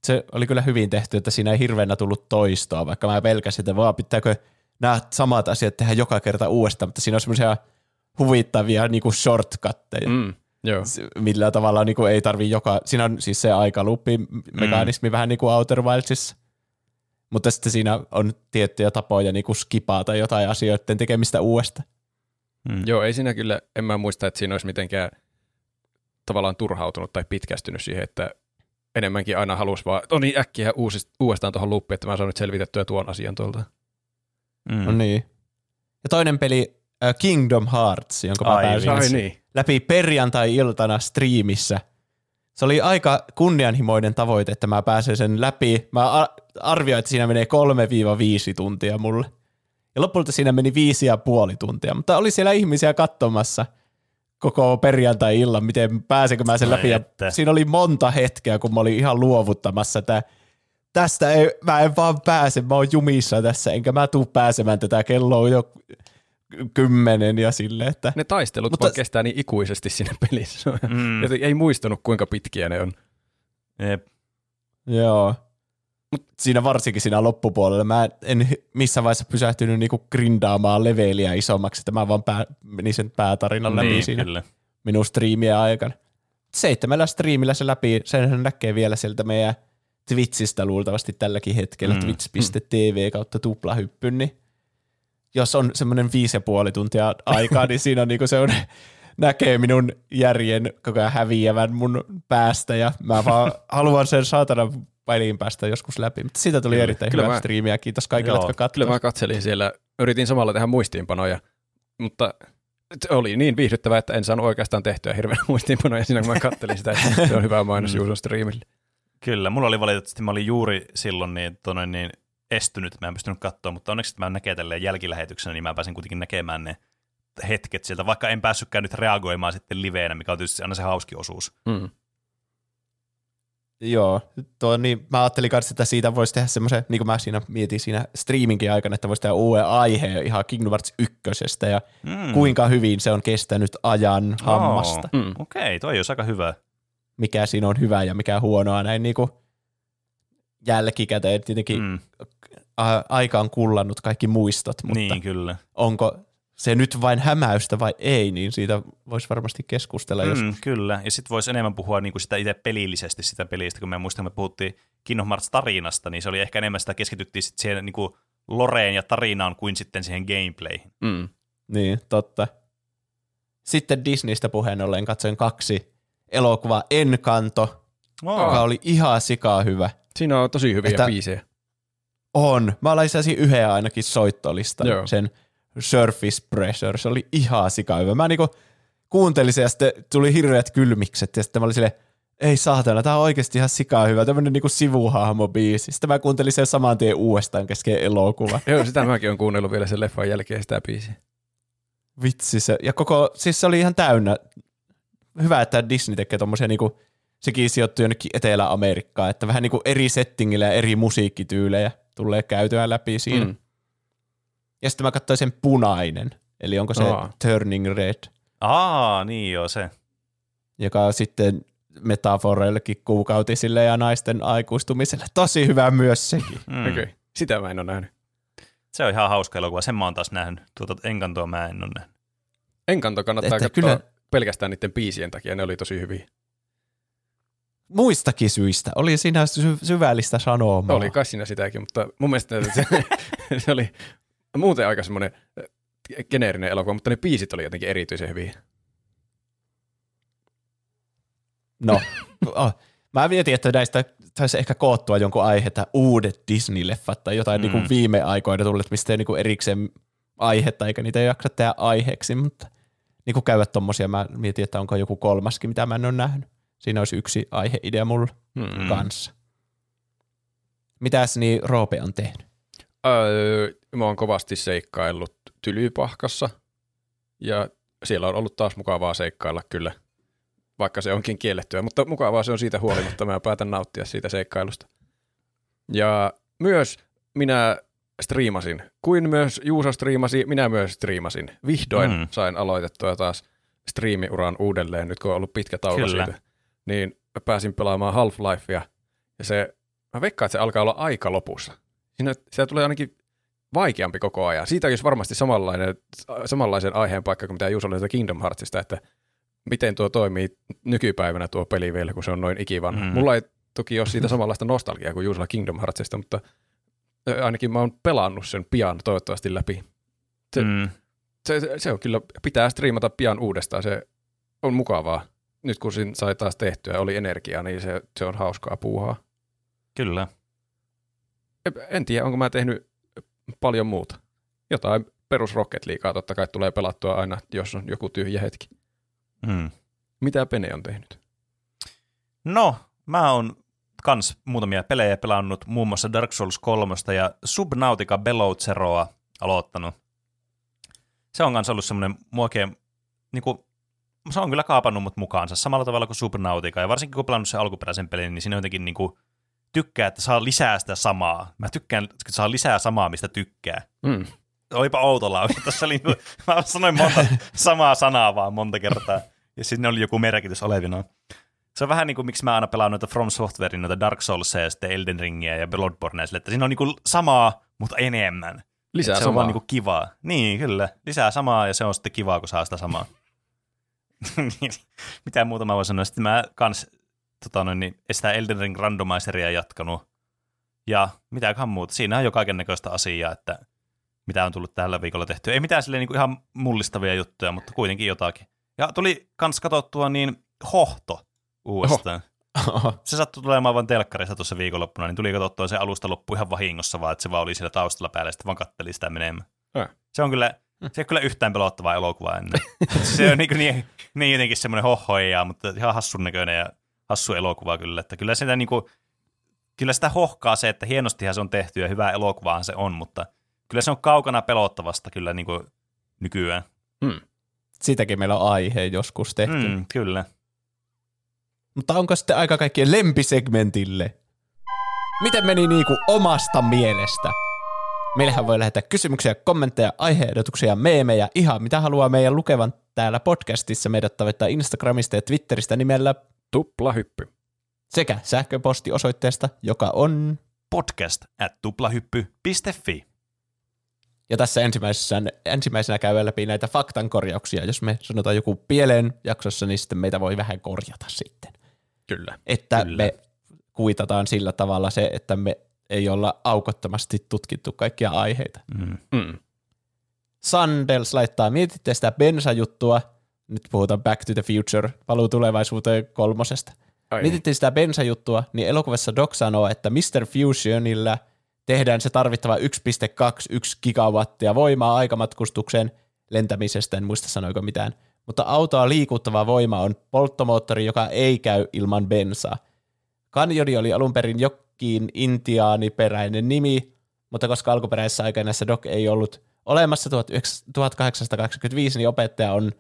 se oli kyllä hyvin tehty, että siinä ei hirveänä tullut toistoa, vaikka mä pelkäsin, että vaan pitääkö nämä samat asiat tehdä joka kerta uudestaan, mutta siinä on semmoisia huvittavia niin kuin shortcutteja, mm. Joo. millä tavalla niin kuin ei tarvi joka, siinä on siis se aikaluppi-mekanismi mm. vähän niin kuin Outer Wildsissa, mutta sitten siinä on tiettyjä tapoja niin kuin skipata jotain asioiden tekemistä uudestaan. Mm. Joo, ei siinä kyllä, en mä muista, että siinä olisi mitenkään tavallaan turhautunut tai pitkästynyt siihen, että enemmänkin aina halusi vaan, no niin äkkiä uusist, uudestaan tuohon luppiin, että mä saan nyt selvitettyä tuon asian tuolta. Mm. No niin. Ja toinen peli, Kingdom Hearts, jonka mä Ai pääsin Ai niin. läpi perjantai-iltana striimissä. Se oli aika kunnianhimoinen tavoite, että mä pääsen sen läpi. Mä arvioin, että siinä menee 3-5 tuntia mulle. Ja lopulta siinä meni viisi ja puoli tuntia, mutta oli siellä ihmisiä katsomassa koko perjantai-illan, miten pääsenkö mä sen Ai läpi. Ja siinä oli monta hetkeä, kun mä olin ihan luovuttamassa, että tästä ei, mä en vaan pääse, mä oon jumissa tässä, enkä mä tuu pääsemään tätä, kello on jo kymmenen ja sille, että Ne taistelut Mutta- vaan kestää niin ikuisesti siinä pelissä. Mm. *laughs* Joten ei muistanut, kuinka pitkiä ne on. Jep. Joo. Mut siinä varsinkin siinä loppupuolella mä en missään vaiheessa pysähtynyt niinku grindaamaan leveliä isommaksi, että mä vaan pää, menin sen päätarinan läpi Niin, siinä kyllä. minun striimien aikana. Seitsemällä striimillä se läpi, sen näkee vielä sieltä meidän Twitchistä luultavasti tälläkin hetkellä, Mm. mm. twitch.tv kautta tuplahyppy, niin jos on semmoinen viisi ja puoli tuntia aikaa, niin siinä on niinku se on, näkee minun järjen koko ajan häviävän mun päästä ja mä vaan haluan sen saatana peliin päästä joskus läpi. Mutta siitä tuli Kyllä. erittäin Kyllä hyvä mä- striimi ja kiitos kaikille, Joo, jotka Kyllä katsoivat. mä katselin siellä, yritin samalla tehdä muistiinpanoja, mutta se oli niin viihdyttävää, että en saanut oikeastaan tehtyä hirveän *laughs* muistiinpanoja siinä, kun mä katselin sitä. että *laughs* Se on hyvä mainos. Juuson striimille. Kyllä, mulla oli valitettavasti, mä olin juuri silloin niin, tonne, niin estynyt, että mä en pystynyt katsoa, mutta onneksi että mä näkee tälleen jälkilähetyksenä, niin mä pääsin kuitenkin näkemään ne hetket sieltä, vaikka en päässytkään nyt reagoimaan sitten liveenä, mikä on tietysti aina se hauski osuus. Mm. Joo, tuo, niin mä ajattelin kanssa, että siitä voisi tehdä semmoisen, niin kuin mä siinä mietin siinä streaminkin aikana, että voisi tehdä uuden aiheen ihan Kingdom Hearts ykkösestä ja Mm. kuinka hyvin se on kestänyt ajan hammasta. Oo, Mm. Okei, toi olisi aika hyvä. Mikä siinä on hyvä ja mikä huonoa näin niin kuin jälkikäteen. Tietenkin mm. Mm. aika on kullannut kaikki muistot, mutta Niin, kyllä. onko se nyt vain hämäystä vai ei, niin siitä voisi varmasti keskustella mm. joskus. Mm, kyllä, ja sitten voisi enemmän puhua niinku sitä itse pelillisesti sitä pelistä, kun me muistan, me puhuttiin Kingdom Hearts-tarinasta, niin se oli ehkä enemmän sitä keskityttiin sit siihen niinku loreen ja tarinaan kuin sitten siihen gameplayhin. Mm. Niin, totta. Sitten Disneystä puheen ollen katsoin kaksi elokuvaa Encanto, Oh. joka oli ihan sikaa hyvä. Siinä on tosi hyviä Että- biisejä. On. Mä laittaisin yhden ainakin soittolistan, Joo. sen Surface Pressure. Se oli ihan sika hyvä. Mä niinku kuuntelin sen ja sitten tuli hirveät kylmikset ja sitten mä olin silleen, ei saatana, tää on oikeasti ihan sikaa hyvä. Tämmönen niinku sivuhahmo-biisi. Sitten mä kuuntelin sen saman tien uudestaan kesken elokuva. *laughs* Joo, sitä mäkin on kuunnellut vielä sen leffan jälkeen sitä biisiä. Vitsi se. Ja koko, siis se oli ihan täynnä. Hyvä, että Disney tekee tommosia niinku, sekin sijoittuu jonnekin Etelä-Amerikkaan, että vähän niinku eri settingillä ja eri musiikkityylejä tulee käytyä läpi siinä. Mm. Ja sitten mä katsoin sen Punainen, eli onko se Aa. Turning Red, Aa, niin joo se. joka on sitten metaforeillekin kuukautisille ja naisten aikuistumiselle. Tosi hyvä myös sekin. *laughs* Mm. Mm. Okay. Sitä mä en ole nähnyt. Se on ihan hauska elokuva. Sen mä oon taas nähnyt. Tuota Enkantoa mä en ole nähnyt. Enkanto kannattaa Että katsoa kyllä- pelkästään niiden biisien takia, ne oli tosi hyviä. Muistakin syistä. Oli siinä sy- syvällistä sanomaa. Oli kai siinä sitäkin, mutta mun mielestä se, *laughs* se oli muuten aika semmoinen geneerinen elokuva, mutta ne biisit oli jotenkin erityisen hyviä. No, oh. *laughs* mä mietin, että näistä saisi ehkä koottua jonkun aihetta uudet Disney-leffat tai jotain Mm. mm. niin kuin viime aikoina tulleet, mistä ei niin kuin erikseen aihetta, eikä niitä jaksa tehdä aiheeksi, mutta niin kuin käydä tommosia, mä mietin, että onko joku kolmaskin, mitä mä en ole nähnyt. Siinä olisi yksi aiheidea mulla. Mm. kanssa. Mitäs niin Roope on tehnyt? Öö, mä oon kovasti seikkaillut Tylypahkassa ja siellä on ollut taas mukavaa seikkailla kyllä, vaikka se onkin kiellettyä, mutta mukavaa se on siitä huolimatta, mä päätän nauttia siitä seikkailusta. Ja myös minä striimasin, kuin myös Juuso striimasi, minä myös striimasin. Vihdoin Mm. sain aloitettua taas striimiuran uudelleen, nyt kun on ollut pitkä tauko Kyllä. siitä. Niin mä pääsin pelaamaan Half-Lifea ja se, mä veikkaan, että se alkaa olla aika lopussa. Siinä, siellä tulee ainakin vaikeampi koko ajan. Siitä olisi varmasti samanlainen, samanlaisen aiheen paikka kuin mitä Juuso oli Kingdom Heartsista, että miten tuo toimii nykypäivänä tuo peli vielä, kun se on noin ikivanha. Mm. Mulla ei toki ole siitä samanlaista nostalgiaa kuin Juusolla Kingdom Heartsista, mutta ainakin mä oon pelannut sen pian toivottavasti läpi. Se, Mm. se, se, on kyllä, pitää striimata pian uudestaan, se on mukavaa. Nyt kun siinä sai taas tehtyä, oli energiaa, niin se, se on hauskaa puuhaa. Kyllä. En tiedä, onko mä tehnyt paljon muuta. Jotain perus Rocket Leaguea totta kai tulee pelattua aina, jos on joku tyhjä hetki. Mm. Mitä Pene on tehnyt? No, mä oon kans muutamia pelejä pelannut, muun muassa Dark Souls 3 ja Subnautica Below Zeroa aloittanut. Se on kanssa ollut semmoinen muokeen, niinku, se on kyllä kaapannut mut mukaansa samalla tavalla kuin Subnautica, ja varsinkin kun pelannut sen alkuperäisen pelin, niin siinä jotenkin niinku, tykkää, että saa lisää sitä samaa. Mä tykkään, että saa lisää samaa, mistä tykkää. Mm. Olipa outo lause. Tässä oli, mä sanoin monta samaa sanaa vaan monta kertaa, ja sinne oli joku merkitys olevina. Se on vähän niin kuin, miksi mä aina pelaan noita From Softwarein, noita Dark Soulsia ja sitten Elden Ringiä ja Bloodbornea sille, että siinä on niin kuin samaa, mutta enemmän. Lisää se samaa. on vaan niin kuin kivaa. Niin, kyllä. Lisää samaa ja se on sitten kivaa, kun saa sitä samaa. *laughs* Mitä muuta mä voin sanoa. Sitten mä kans tota noin, niin, sitä Elden Ring randomizeria jatkanut. Ja mitäköhän muuta. Siinä on jo kaiken näköistä asiaa, että mitä on tullut tällä viikolla tehty. Ei mitään silleen niin kuin ihan mullistavia juttuja, mutta kuitenkin jotakin. Ja tuli kans katsottua niin Hohto uudestaan. Se sattui tulemaan vain telkkarissa tuossa viikonloppuna, niin tuli katsottua se alusta loppu ihan vahingossa vaan, että se vaan oli siellä taustalla päällä ja sitten vaan katteli sitä menemään. Äh. Se on kyllä, se ei ole kyllä yhtään pelottavaa elokuvaa ennen. *laughs* se on niin, niin, niin jotenkin semmoinen hohoija, mutta ihan hassun näköinen ja hassu elokuva kyllä. Että kyllä sitä, niin kuin, kyllä sitä hohkaa se, että hienostihan se on tehty ja hyvää elokuvaahan se on, mutta kyllä se on kaukana pelottavasta kyllä niin kuin nykyään. Mm. Sitäkin meillä on aihe joskus tehty. Mm. Mm, kyllä. Mutta onko sitten aika kaikkien lempisegmentille? Miten meni niinku omasta mielestä? Meillähän voi lähettää kysymyksiä, kommentteja, aiheehdotuksia, meemejä, ihan mitä haluaa meidän lukevan täällä podcastissa. Meidät tavoittaa Instagramista ja Twitteristä nimellä Tuplahyppy. sekä sähköpostiosoitteesta, joka on... Podcast at tuplahyppy.fi. Ja tässä ensimmäisenä, ensimmäisenä käydään läpi näitä faktankorjauksia. Jos me sanotaan joku pieleen jaksossa, niin sitten meitä voi vähän korjata sitten. Kyllä. Että Kyllä. me kuitataan sillä tavalla se, että me ei olla aukottomasti tutkittu kaikkia aiheita. Mm. Mm. Sandels laittaa, mietitte sitä bensajuttua, nyt puhutaan Back to the Future, paluu tulevaisuuteen kolmosesta. Ai Mietittiin sitä bensajuttua, niin elokuvassa Doc sanoo, että Mr. Fusionilla tehdään se tarvittava 1,21 gigawattia voimaa aikamatkustukseen lentämisestä, en muista sanoiko mitään. Mutta autoa liikuttava voima on polttomoottori, joka ei käy ilman bensaa. Kanjoni oli alun perin jokin intiaaniperäinen nimi, mutta koska alkuperäisessä aikanässä Doc ei ollut olemassa 1885, niin opettaja on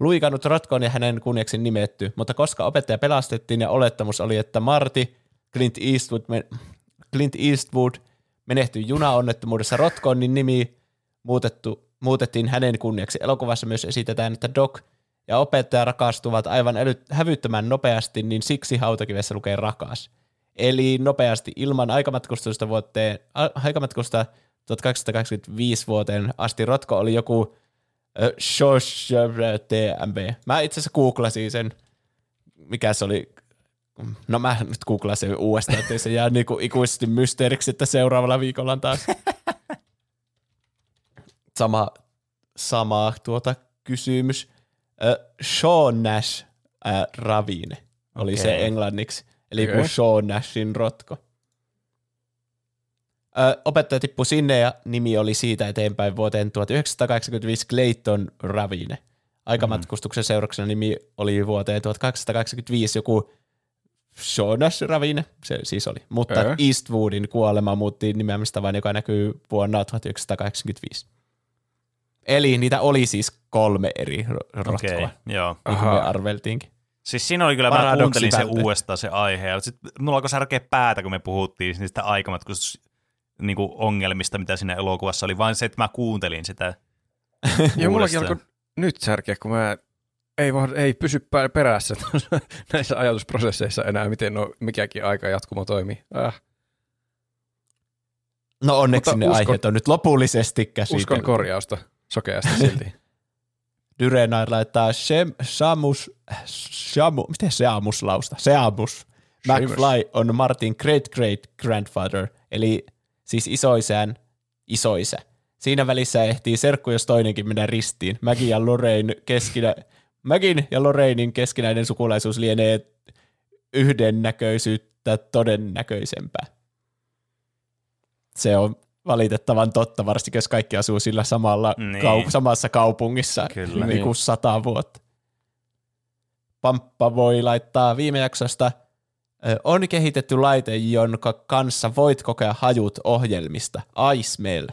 luikannut rotkoon ja hänen kunniaksi nimetty, mutta koska opettaja pelastettiin ja olettamus oli, että Marty Clint Eastwood, Clint Eastwood menehtyi junaonnettomuudessa rotkoon, niin nimi muutettu muutettiin hänen kunniaksi. Elokuvassa myös esitetään, että Doc ja opettaja rakastuvat aivan äly- hävyttömän nopeasti, niin siksi hautakivessä lukee rakas. Eli nopeasti ilman aikamatkustusta vuoteen, aikamatkusta 1285 vuoteen asti Rotko oli joku Shosh TMB. Mä itse asiassa googlasin sen, mikä se oli. No mä nyt googlasin uudestaan, ettei se jää niinku ikuisesti mysteeriksi, että seuraavalla viikolla on taas *laughs* sama, sama tuota kysymys. Äh, Sean Nash äh, Ravine oli okay. se englanniksi, eli kuin Sean Nashin rotko. Ö, opettaja tippui sinne ja nimi oli siitä eteenpäin vuoteen 1985 Clayton Ravine. Aikamatkustuksen seurauksena nimi oli vuoteen 1885 joku Jonas Ravine, se siis oli. Mutta Öö. Eastwoodin kuolema muutti nimeämistavan, joka näkyy vuonna 1985. Eli niitä oli siis kolme eri ro- rotkoa, okay. joo. niin kuin me arveltiinkin. Siis siinä oli kyllä, mä Paradoksi kuuntelin sen välttämättä. uudestaan se aihe, ja sitten mulla alkoi särkeä päätä, kun me puhuttiin niistä aikamatkustus niin kuin ongelmista, mitä siinä elokuvassa oli, vain se, että mä kuuntelin sitä *laughs* Ja mullakin alkoi nyt särkeä, kun mä ei, vaan, ei pysy perässä *laughs* näissä ajatusprosesseissa enää, miten no, mikäkin aika jatkumo toimii. Äh, No onneksi Mutta ne uskon- aiheet on nyt lopullisesti käsitelty. uskon korjausta sokeasti *laughs* silti. Dyrenair laittaa Shem, Shamus, Shamu, miten Seamus lausta? Seamus. McFly on Martin great great grandfather, eli siis isoisän isoisä. Siinä välissä ehtii serkku, jos toinenkin mennä ristiin. Mäkin ja Lorraine keskinä, Mäkin ja Lorrainin keskinäinen sukulaisuus lienee yhdennäköisyyttä todennäköisempää. Se on valitettavan totta, varsinkin jos kaikki asuu sillä samalla Niin. kau- samassa kaupungissa Kyllä. niin kuin sata vuotta. Pamppa voi laittaa viime jaksosta on kehitetty laite, jonka kanssa voit kokea hajut ohjelmista. iSmell.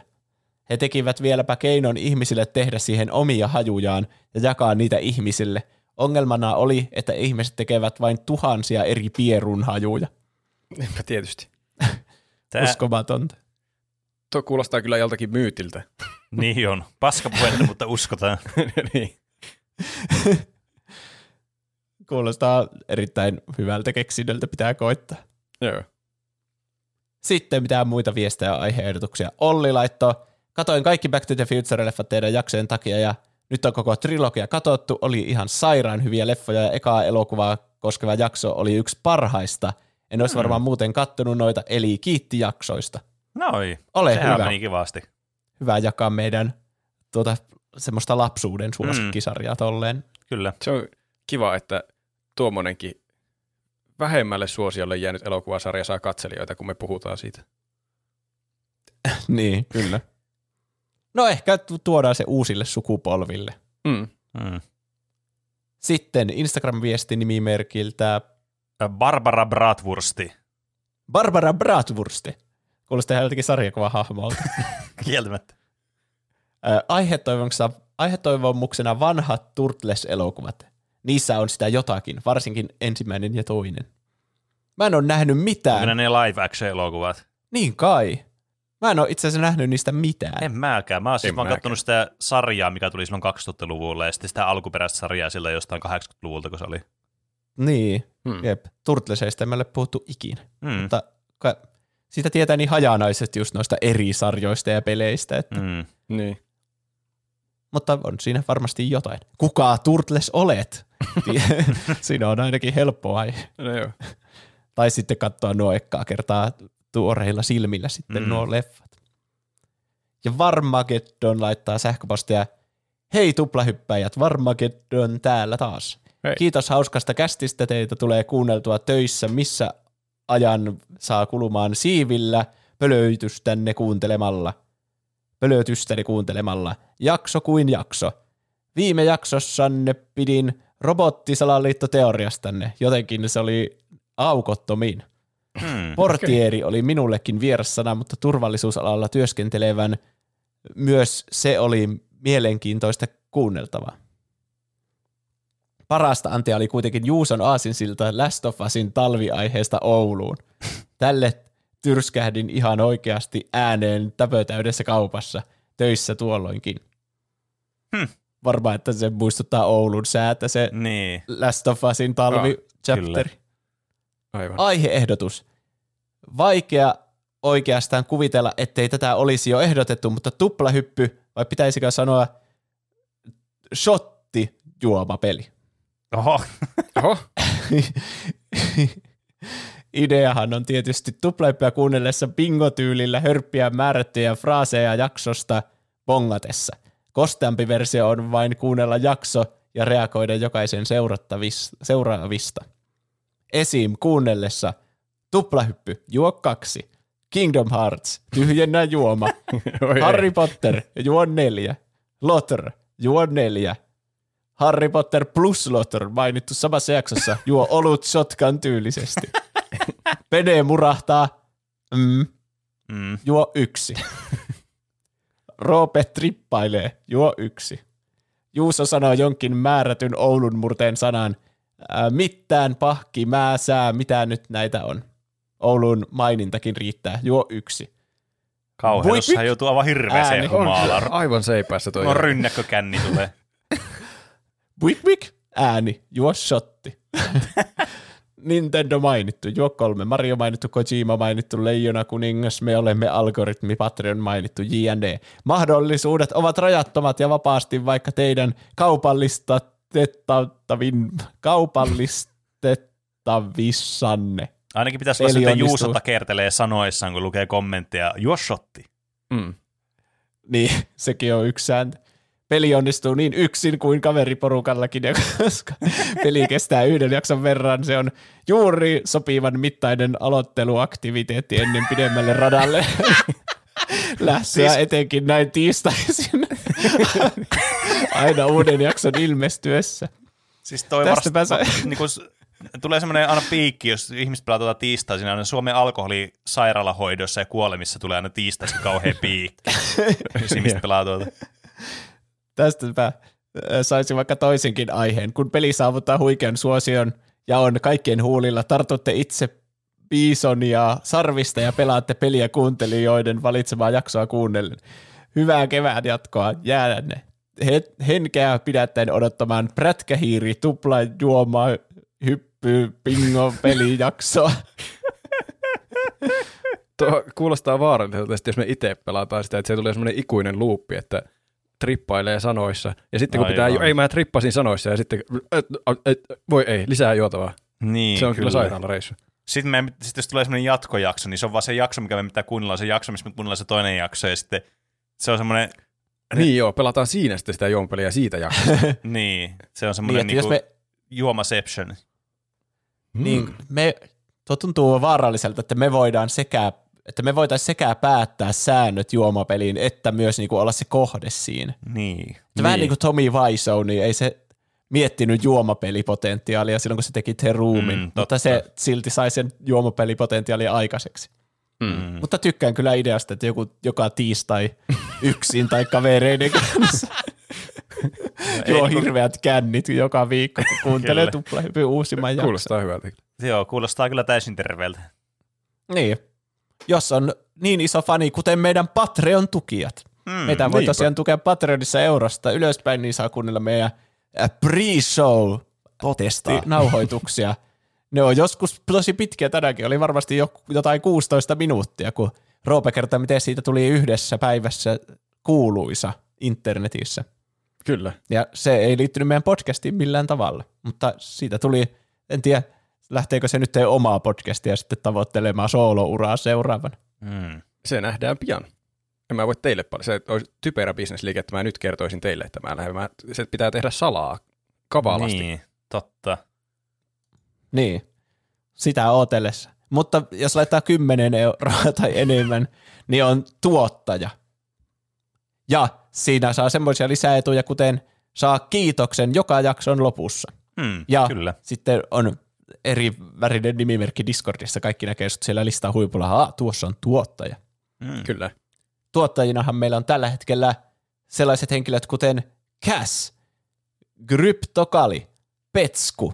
He tekivät vieläpä keinon ihmisille tehdä siihen omia hajujaan ja jakaa niitä ihmisille. Ongelmana oli, että ihmiset tekevät vain tuhansia eri pierun hajuja. Tietysti. *laughs* Tää, Uskomatonta. Tuo kuulostaa kyllä joltakin myytiltä. niin on. Paskapuhetta, *laughs* mutta uskotaan. niin. Kuulostaa erittäin hyvältä keksinnöltä, pitää koittaa. Joo. Sitten mitään muita viestejä ja aiheehdotuksia. Olli laittoi, katoin kaikki Back to the Future-leffat teidän jaksojen takia ja nyt on koko trilogia katottu. Oli ihan sairaan hyviä leffoja ja ekaa elokuvaa koskeva jakso oli yksi parhaista. En olisi varmaan muuten kattonut noita, eli kiitti jaksoista. Noi, Ole sehän hyvä. meni kivasti. Hyvä jakaa meidän tuota, semmoista lapsuuden suosikkisarjaa tolleen. Kyllä. Se on kiva, että tuommoinenkin vähemmälle suosiolle jäänyt elokuvasarja saa katselijoita, kun me puhutaan siitä. *laughs* niin, kyllä. No ehkä tu- tuodaan se uusille sukupolville. Mm. Mm. Sitten Instagram-viesti nimimerkiltä Barbara Bratwursti. Barbara Bratwursti. Kuulostaa ihan jotenkin sarjakuvahahmolta. *laughs* Kieltämättä. Ö, Aihetoivomuksena, aihetoivomuksena vanhat Turtles-elokuvat. Niissä on sitä jotakin, varsinkin ensimmäinen ja toinen. Mä en ole nähnyt mitään. Onko ne live action elokuvat? Niin kai. Mä en ole itse asiassa nähnyt niistä mitään. En mäkään. Mä oon siis mä kattonut sitä sarjaa, mikä tuli silloin 2000-luvulla, ja sitten sitä alkuperäistä sarjaa sillä jostain 80-luvulta, kun se oli. Niin, Hmm. jep. Turtlesista emme ole puhuttu ikinä. Mm. Mutta ka- siitä tietää niin hajanaiset just noista eri sarjoista ja peleistä. Että, Mm. Niin. Mutta on siinä varmasti jotain. Kuka Turtles olet? *laughs* siinä on ainakin helppo aihe. No joo. Tai sitten katsoa nuo ekkaa kertaa tuoreilla silmillä sitten Mm. nuo leffat. Ja Varmageddon laittaa sähköpostia. Hei tuplahyppäjät, Varmageddon täällä taas. Hei. Kiitos hauskasta kästistä, teitä tulee kuunneltua töissä, missä ajan saa kulumaan siivillä pölöitystänne kuuntelemalla. Pölötystäni kuuntelemalla. Jakso kuin jakso. Viime jaksossanne pidin robottisalaliittoteoriastanne, jotenkin se oli aukottomin. Mm. Portieri oli minullekin vierassana, mutta turvallisuusalalla työskentelevän myös se oli mielenkiintoista kuunneltavaa. Parasta antia oli kuitenkin Juuson aasinsilta Last of Usin talviaiheesta Ouluun. Tälle tyrskähdin ihan oikeasti ääneen täpötäydessä kaupassa, töissä tuolloinkin. Hmm. Varmaan, että se muistuttaa Oulun säätä, se Niin. Last of Usin talvi chapteri. Aivan. Aiheehdotus. Vaikea oikeastaan kuvitella, ettei tätä olisi jo ehdotettu, mutta tuplahyppy, vai pitäisikö sanoa shotti juomapeli? Oho. Oho, *laughs* Ideahan on tietysti tuplahyppyä kuunnellessa bingo-tyylillä hörppiä määrättyjä fraaseja jaksosta bongatessa. Kosteampi versio on vain kuunnella jakso ja reagoida jokaisen seuraavista. Esim. kuunnellessa tuplahyppy, juo kaksi. Kingdom Hearts, tyhjennä juoma. *laughs* Harry. Potter, juo neljä. Lotter, juo neljä. Harry Potter plus Lotter, mainittu samassa jaksossa, juo olut shotgun tyylisesti. *laughs* *laughs* Pene murahtaa, mm, Mm. juo yksi. *laughs* Roope trippailee, juo yksi. Juuso sanoo jonkin määrätyn Oulun murteen sanan, ää, mitään pahki, mä, sää, mitä nyt näitä on. Oulun mainintakin riittää, juo yksi. Voi hän joutuu aivan hirveeseen Ääni. humalaan. Aivan seipäässä toi. No rynnäkkökänni tulee. *laughs* Buik, buik, ääni, juo shotti. Nintendo mainittu, juo kolme, Mario mainittu, Kojima mainittu, Leijona kuningas, me olemme algoritmi, Patreon mainittu, JND. Mahdollisuudet ovat rajattomat ja vapaasti, vaikka teidän kaupallistettavin, kaupallistettavissanne. Ainakin pitäisi olla sitten. Juusota kertelee sanoissaan, kun lukee kommentteja. Juo shotti. Mm. Niin, *laughs* sekin on yksi sääntö. Peli onnistuu niin yksin kuin kaveriporukallakin, ja *laughs* koska peli kestää yhden jakson verran, se on juuri sopivan mittainen aloitteluaktiviteetti ennen pidemmälle radalle. *laughs* Lähtöä, siis... etenkin näin tiistaisin. *laughs* Aina uuden jakson ilmestyessä. Siis toi Tästäpä varsta, sa- niin kun, tulee semmoinen aina piikki, jos ihmiset pelaa tuota tiistaisin, aina Suomen alkoholisairaalahoidossa ja kuolemissa tulee aina tiistaisin kauhean piikki, jos ihmiset pelaa tuota. Tästäpä saisi vaikka toisenkin aiheen. Kun peli saavuttaa huikean suosion ja on kaikkien huulilla, tartutte itse Bisonia sarvista ja pelaatte peliä kuuntelijoiden valitsemaa jaksoa kuunnellen. Hyvää kevään jatkoa, jäädänne. He- henkeä pidättäen odottamaan prätkähiiri, tupla juoma, hyppy, bingo, pelijaksoa. *laughs* Tuo kuulostaa vaaralliselta, että jos me itse pelataan sitä, että se tulee semmoinen ikuinen luuppi, että trippailee sanoissa. Ja sitten kun Aivan. pitää, ei mä trippasin sanoissa ja sitten, et, et, voi ei, lisää juotavaa. Niin, se on kyllä, kyllä sairaala reissu. Sitten, me, sitten jos tulee semmoinen jatkojakso, niin se on vaan se jakso, mikä me pitää kuunnella, se jakso, missä me kuunnellaan se toinen jakso, ja sitten se on semmoinen, Niin joo, pelataan siinä sitten sitä juompeliä siitä jaksosta. *laughs* niin, se on Niin, semmoinen niin, niinku, me, juomaception. niin, me, tuo tuntuu vaaralliselta, että me voidaan sekä että me voitaisiin sekä päättää säännöt juomapeliin, että myös niinku olla se kohde siinä. Niin. Niin. Vähän niin kuin Tommy Wiseau, niin ei se miettinyt juomapelipotentiaalia silloin, kun se teki The Roomin, Mm, mm, totta. mutta se silti sai sen juomapelipotentiaalia aikaiseksi. Mm. Mutta tykkään kyllä ideasta, että joku joka tiistai *laughs* yksin tai kavereiden kanssa juo hirveät kännit joka viikko, kun kuuntelee tuplahypyn uusimman jakson. Kuulostaa hyvältä. Joo, kuulostaa kyllä täysin terveeltä. Niin. Jos on niin iso fani, kuten meidän Patreon-tukijat. Mm, Meitä voi niinpä. tosiaan tukea Patreonissa eurosta ylöspäin, niin saa kuunnella meidän äh, pre-show nauhoituksia. Ne on joskus tosi pitkiä, tänäänkin oli varmasti jo, jotain 16 minuuttia, kun Roope kertoi, miten siitä tuli yhdessä päivässä kuuluisa internetissä. Kyllä. Ja se ei liittynyt meidän podcastiin millään tavalla, mutta siitä tuli, en tiedä, lähteekö se nyt teidän omaa podcastia sitten tavoittelemaan soolouraa seuraavan. Mm. Se nähdään pian. En mä voi teille paljon. Se olisi typerä bisnesliike, että mä nyt kertoisin teille, että mä lähden. Mä, se pitää tehdä salaa kavalasti. Niin, totta. Niin, sitä ootellessa. Mutta jos laittaa 10 euroa tai enemmän, niin on tuottaja. Ja siinä saa semmoisia lisäetuja, kuten saa kiitoksen joka jakson lopussa. Mm, Ja Kyllä. sitten on eri värinen nimimerkki Discordissa, kaikki näkee sut siellä listaa huipulla, Aa, tuossa on tuottaja. Mm. Kyllä. Tuottajinahan meillä on tällä hetkellä sellaiset henkilöt kuten Cass, Gryptokali, Petsku,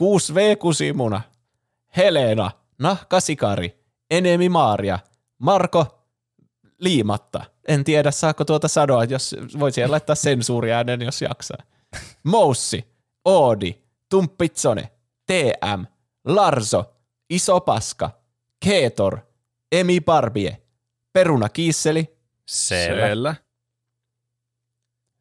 6V Kusimuna, Helena, Nahkasikari, Enemi Maaria, Marko, liimatta. En tiedä, saako tuota sanoa, jos voi siellä laittaa sensuuriäänen, jos jaksaa. *laughs* Moussi, Oodi, Tumppitsone, TM, Larso, Iso Paska, Keetor, Emi Barbie, Peruna Kiisseli, Selvä. Selvä.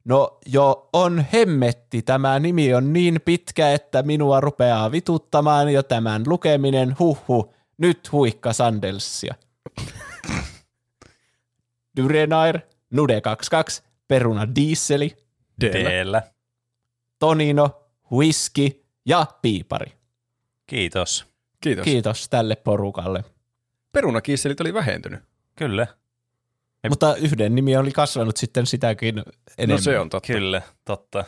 No jo on hemmetti, tämä nimi on niin pitkä, että minua rupeaa vituttamaan jo tämän lukeminen, huhhu, nyt huikka Sandelsia. *laughs* Dyrenair, Nude22, Peruna Dieseli, Deellä. Teellä. Tonino, Whisky ja Piipari. Kiitos. Kiitos. Kiitos tälle porukalle. Perunakiisselit oli vähentynyt. Kyllä. Ei- Mutta yhden nimi oli kasvanut sitten sitäkin enemmän. No se on totta. Kyllä, totta.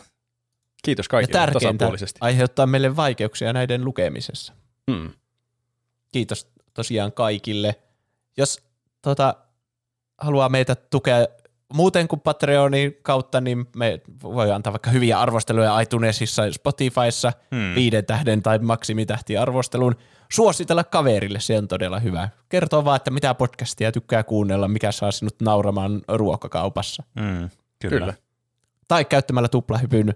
Kiitos ja kaikille tärkeintä tasapuolisesti. aiheuttaa meille vaikeuksia näiden lukemisessa. Hmm. Kiitos tosiaan kaikille. Jos tota, haluaa meitä tukea muuten kuin Patreonin kautta, niin me voi antaa vaikka hyviä arvosteluja iTunesissa ja Spotifyssa, Hmm. viiden tähden tai maksimitähti arvostelun. Suositella kaverille, se on todella hyvä. Kertoo vaan, että mitä podcastia tykkää kuunnella, mikä saa sinut nauramaan ruokakaupassa. Hmm. Kyllä. Kyllä. Tai käyttämällä tuplahypyn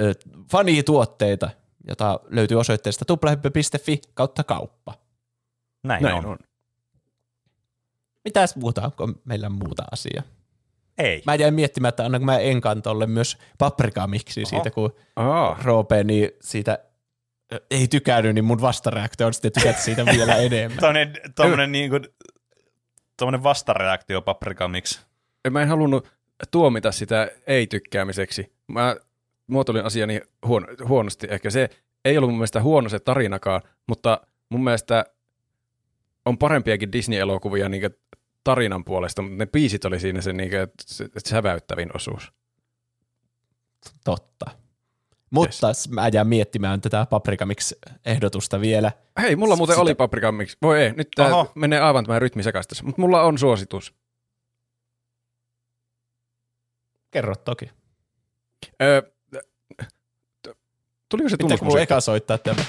ö, fanituotteita, jota löytyy osoitteesta tuplahyppy.fi kautta kauppa. Näin, Näin on. on. Mitäs muuta, onko meillä muuta asiaa? Ei. Mä jäin miettimään, että annanko mä Enkantolle myös paprikamiksi siitä, kun Roope niin siitä ei tykännyt, niin mun vastareaktio on sitten tykätä siitä *laughs* vielä enemmän. Tuommoinen, tuommoinen, niin kuin, tuommoinen vastareaktio paprika miksi. mä en halunnut tuomita sitä ei-tykkäämiseksi. Mä muotoilin asiani huono, huonosti. Ehkä se ei ollut mun mielestä huono se tarinakaan, mutta mun mielestä on parempiakin Disney-elokuvia niin tarinan puolesta, mutta ne biisit oli siinä se, niin kuin, se, se säväyttävin osuus. Totta. Mutta yes. mä jään miettimään tätä paprikamiksi-ehdotusta vielä. Hei, mulla muuten Sitä- oli paprikan miksi. Voi ei, nyt tää Oho. menee aivan tämä rytmi sekaisin. Mutta mulla on suositus. Kerro toki. Öö, t- tuliko se Pitääkö mun tunnusmusiikki? eka soittaa tämä?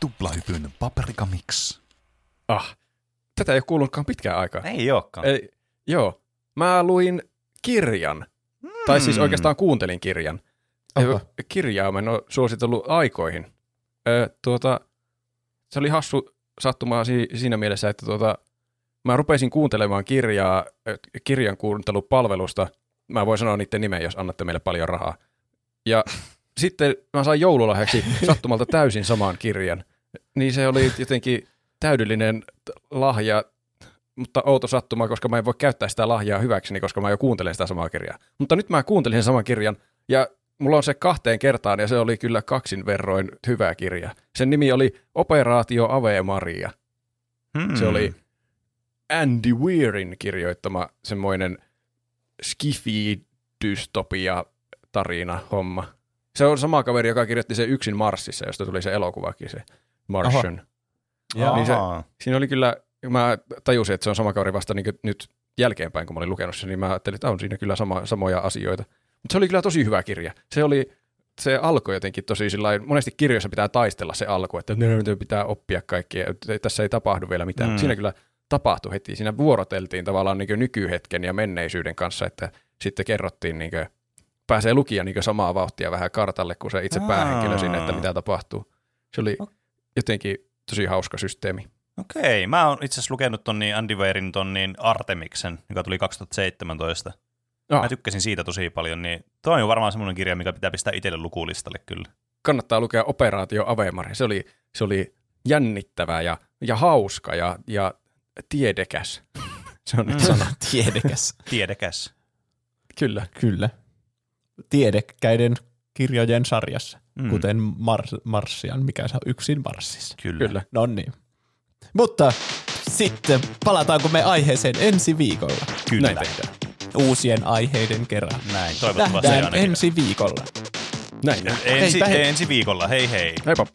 Tuplahypyn paprika mix. Ah, tätä ei ole kuulunutkaan pitkään aikaa. Ei olekaan. Ei, joo. Mä luin kirjan. Hmm. Tai siis oikeastaan kuuntelin kirjan. Ö, Kirjaa mä en ole suositellut aikoihin. Ö, tuota, se oli hassu sattuma si- siinä mielessä, että tuota, mä rupesin kuuntelemaan kirjaa kirjan kuuntelupalvelusta. Mä voin sanoa niiden nimen, jos annatte meille paljon rahaa. Ja *laughs* sitten mä sain joululahjaksi sattumalta täysin saman kirjan. Niin se oli jotenkin täydellinen lahja, mutta outo sattuma, koska mä en voi käyttää sitä lahjaa hyväkseni, koska mä jo kuuntelen sitä samaa kirjaa. Mutta nyt mä kuuntelin sen saman kirjan, ja mulla on se kahteen kertaan, ja se oli kyllä kaksin verroin hyvä kirja. Sen nimi oli Operaatio Ave Maria. Hmm. Se oli Andy Weirin kirjoittama semmoinen skifi-dystopia tarina homma. Se on sama kaveri, joka kirjoitti se Yksin Marsissa, josta tuli se elokuvakin, se Martian. Joo. Niin se-. Siinä oli kyllä, mä tajusin, että se on sama kaveri vasta niin nyt jälkeenpäin, kun mä olin lukenut sen, niin mä ajattelin, että on siinä kyllä sama, samoja asioita. Mutta se oli kyllä tosi hyvä kirja. Se oli, se alkoi jotenkin tosi sillä monesti kirjoissa pitää taistella se alku, että ne pitää oppia kaikkia, että tässä ei tapahdu vielä mitään. Mm. Mm. Siinä kyllä tapahtui heti. Siinä vuoroteltiin tavallaan niin nykyhetken ja menneisyyden kanssa, että sitten kerrottiin, niin kuin, pääsee lukija niin samaa vauhtia vähän kartalle kuin se itse Aa. päähenkilö sinne, että mitä tapahtuu. Se oli jotenkin tosi hauska systeemi. Okei, mä oon itse asiassa lukenut ton niin Andy Weirin ton niin Artemiksen, joka tuli 2017. Ah, Mä tykkäsin siitä tosi paljon, niin toi on varmaan semmoinen kirja, mikä pitää pistää itselle lukulistalle kyllä. kannattaa lukea Operaatio Avemari. Se oli, se oli jännittävä ja, ja hauska ja, ja tiedekäs. *laughs* se on nyt sana. Tiedekäs. Tiedekäs. Kyllä. Kyllä. Tiedekkäiden kirjojen sarjassa, Mm. kuten Mar- Marsian, mikä se on yksin Marsissa. Kyllä. Kyllä. No niin. Mutta sitten palataanko me aiheeseen ensi viikolla Kyllä. Näin tehdään. uusien aiheiden kerran. Näin, toivottavasti Nähdään ensi viikolla. Näin. Ensi, Heipä hei. ensi viikolla, hei hei. Heippa.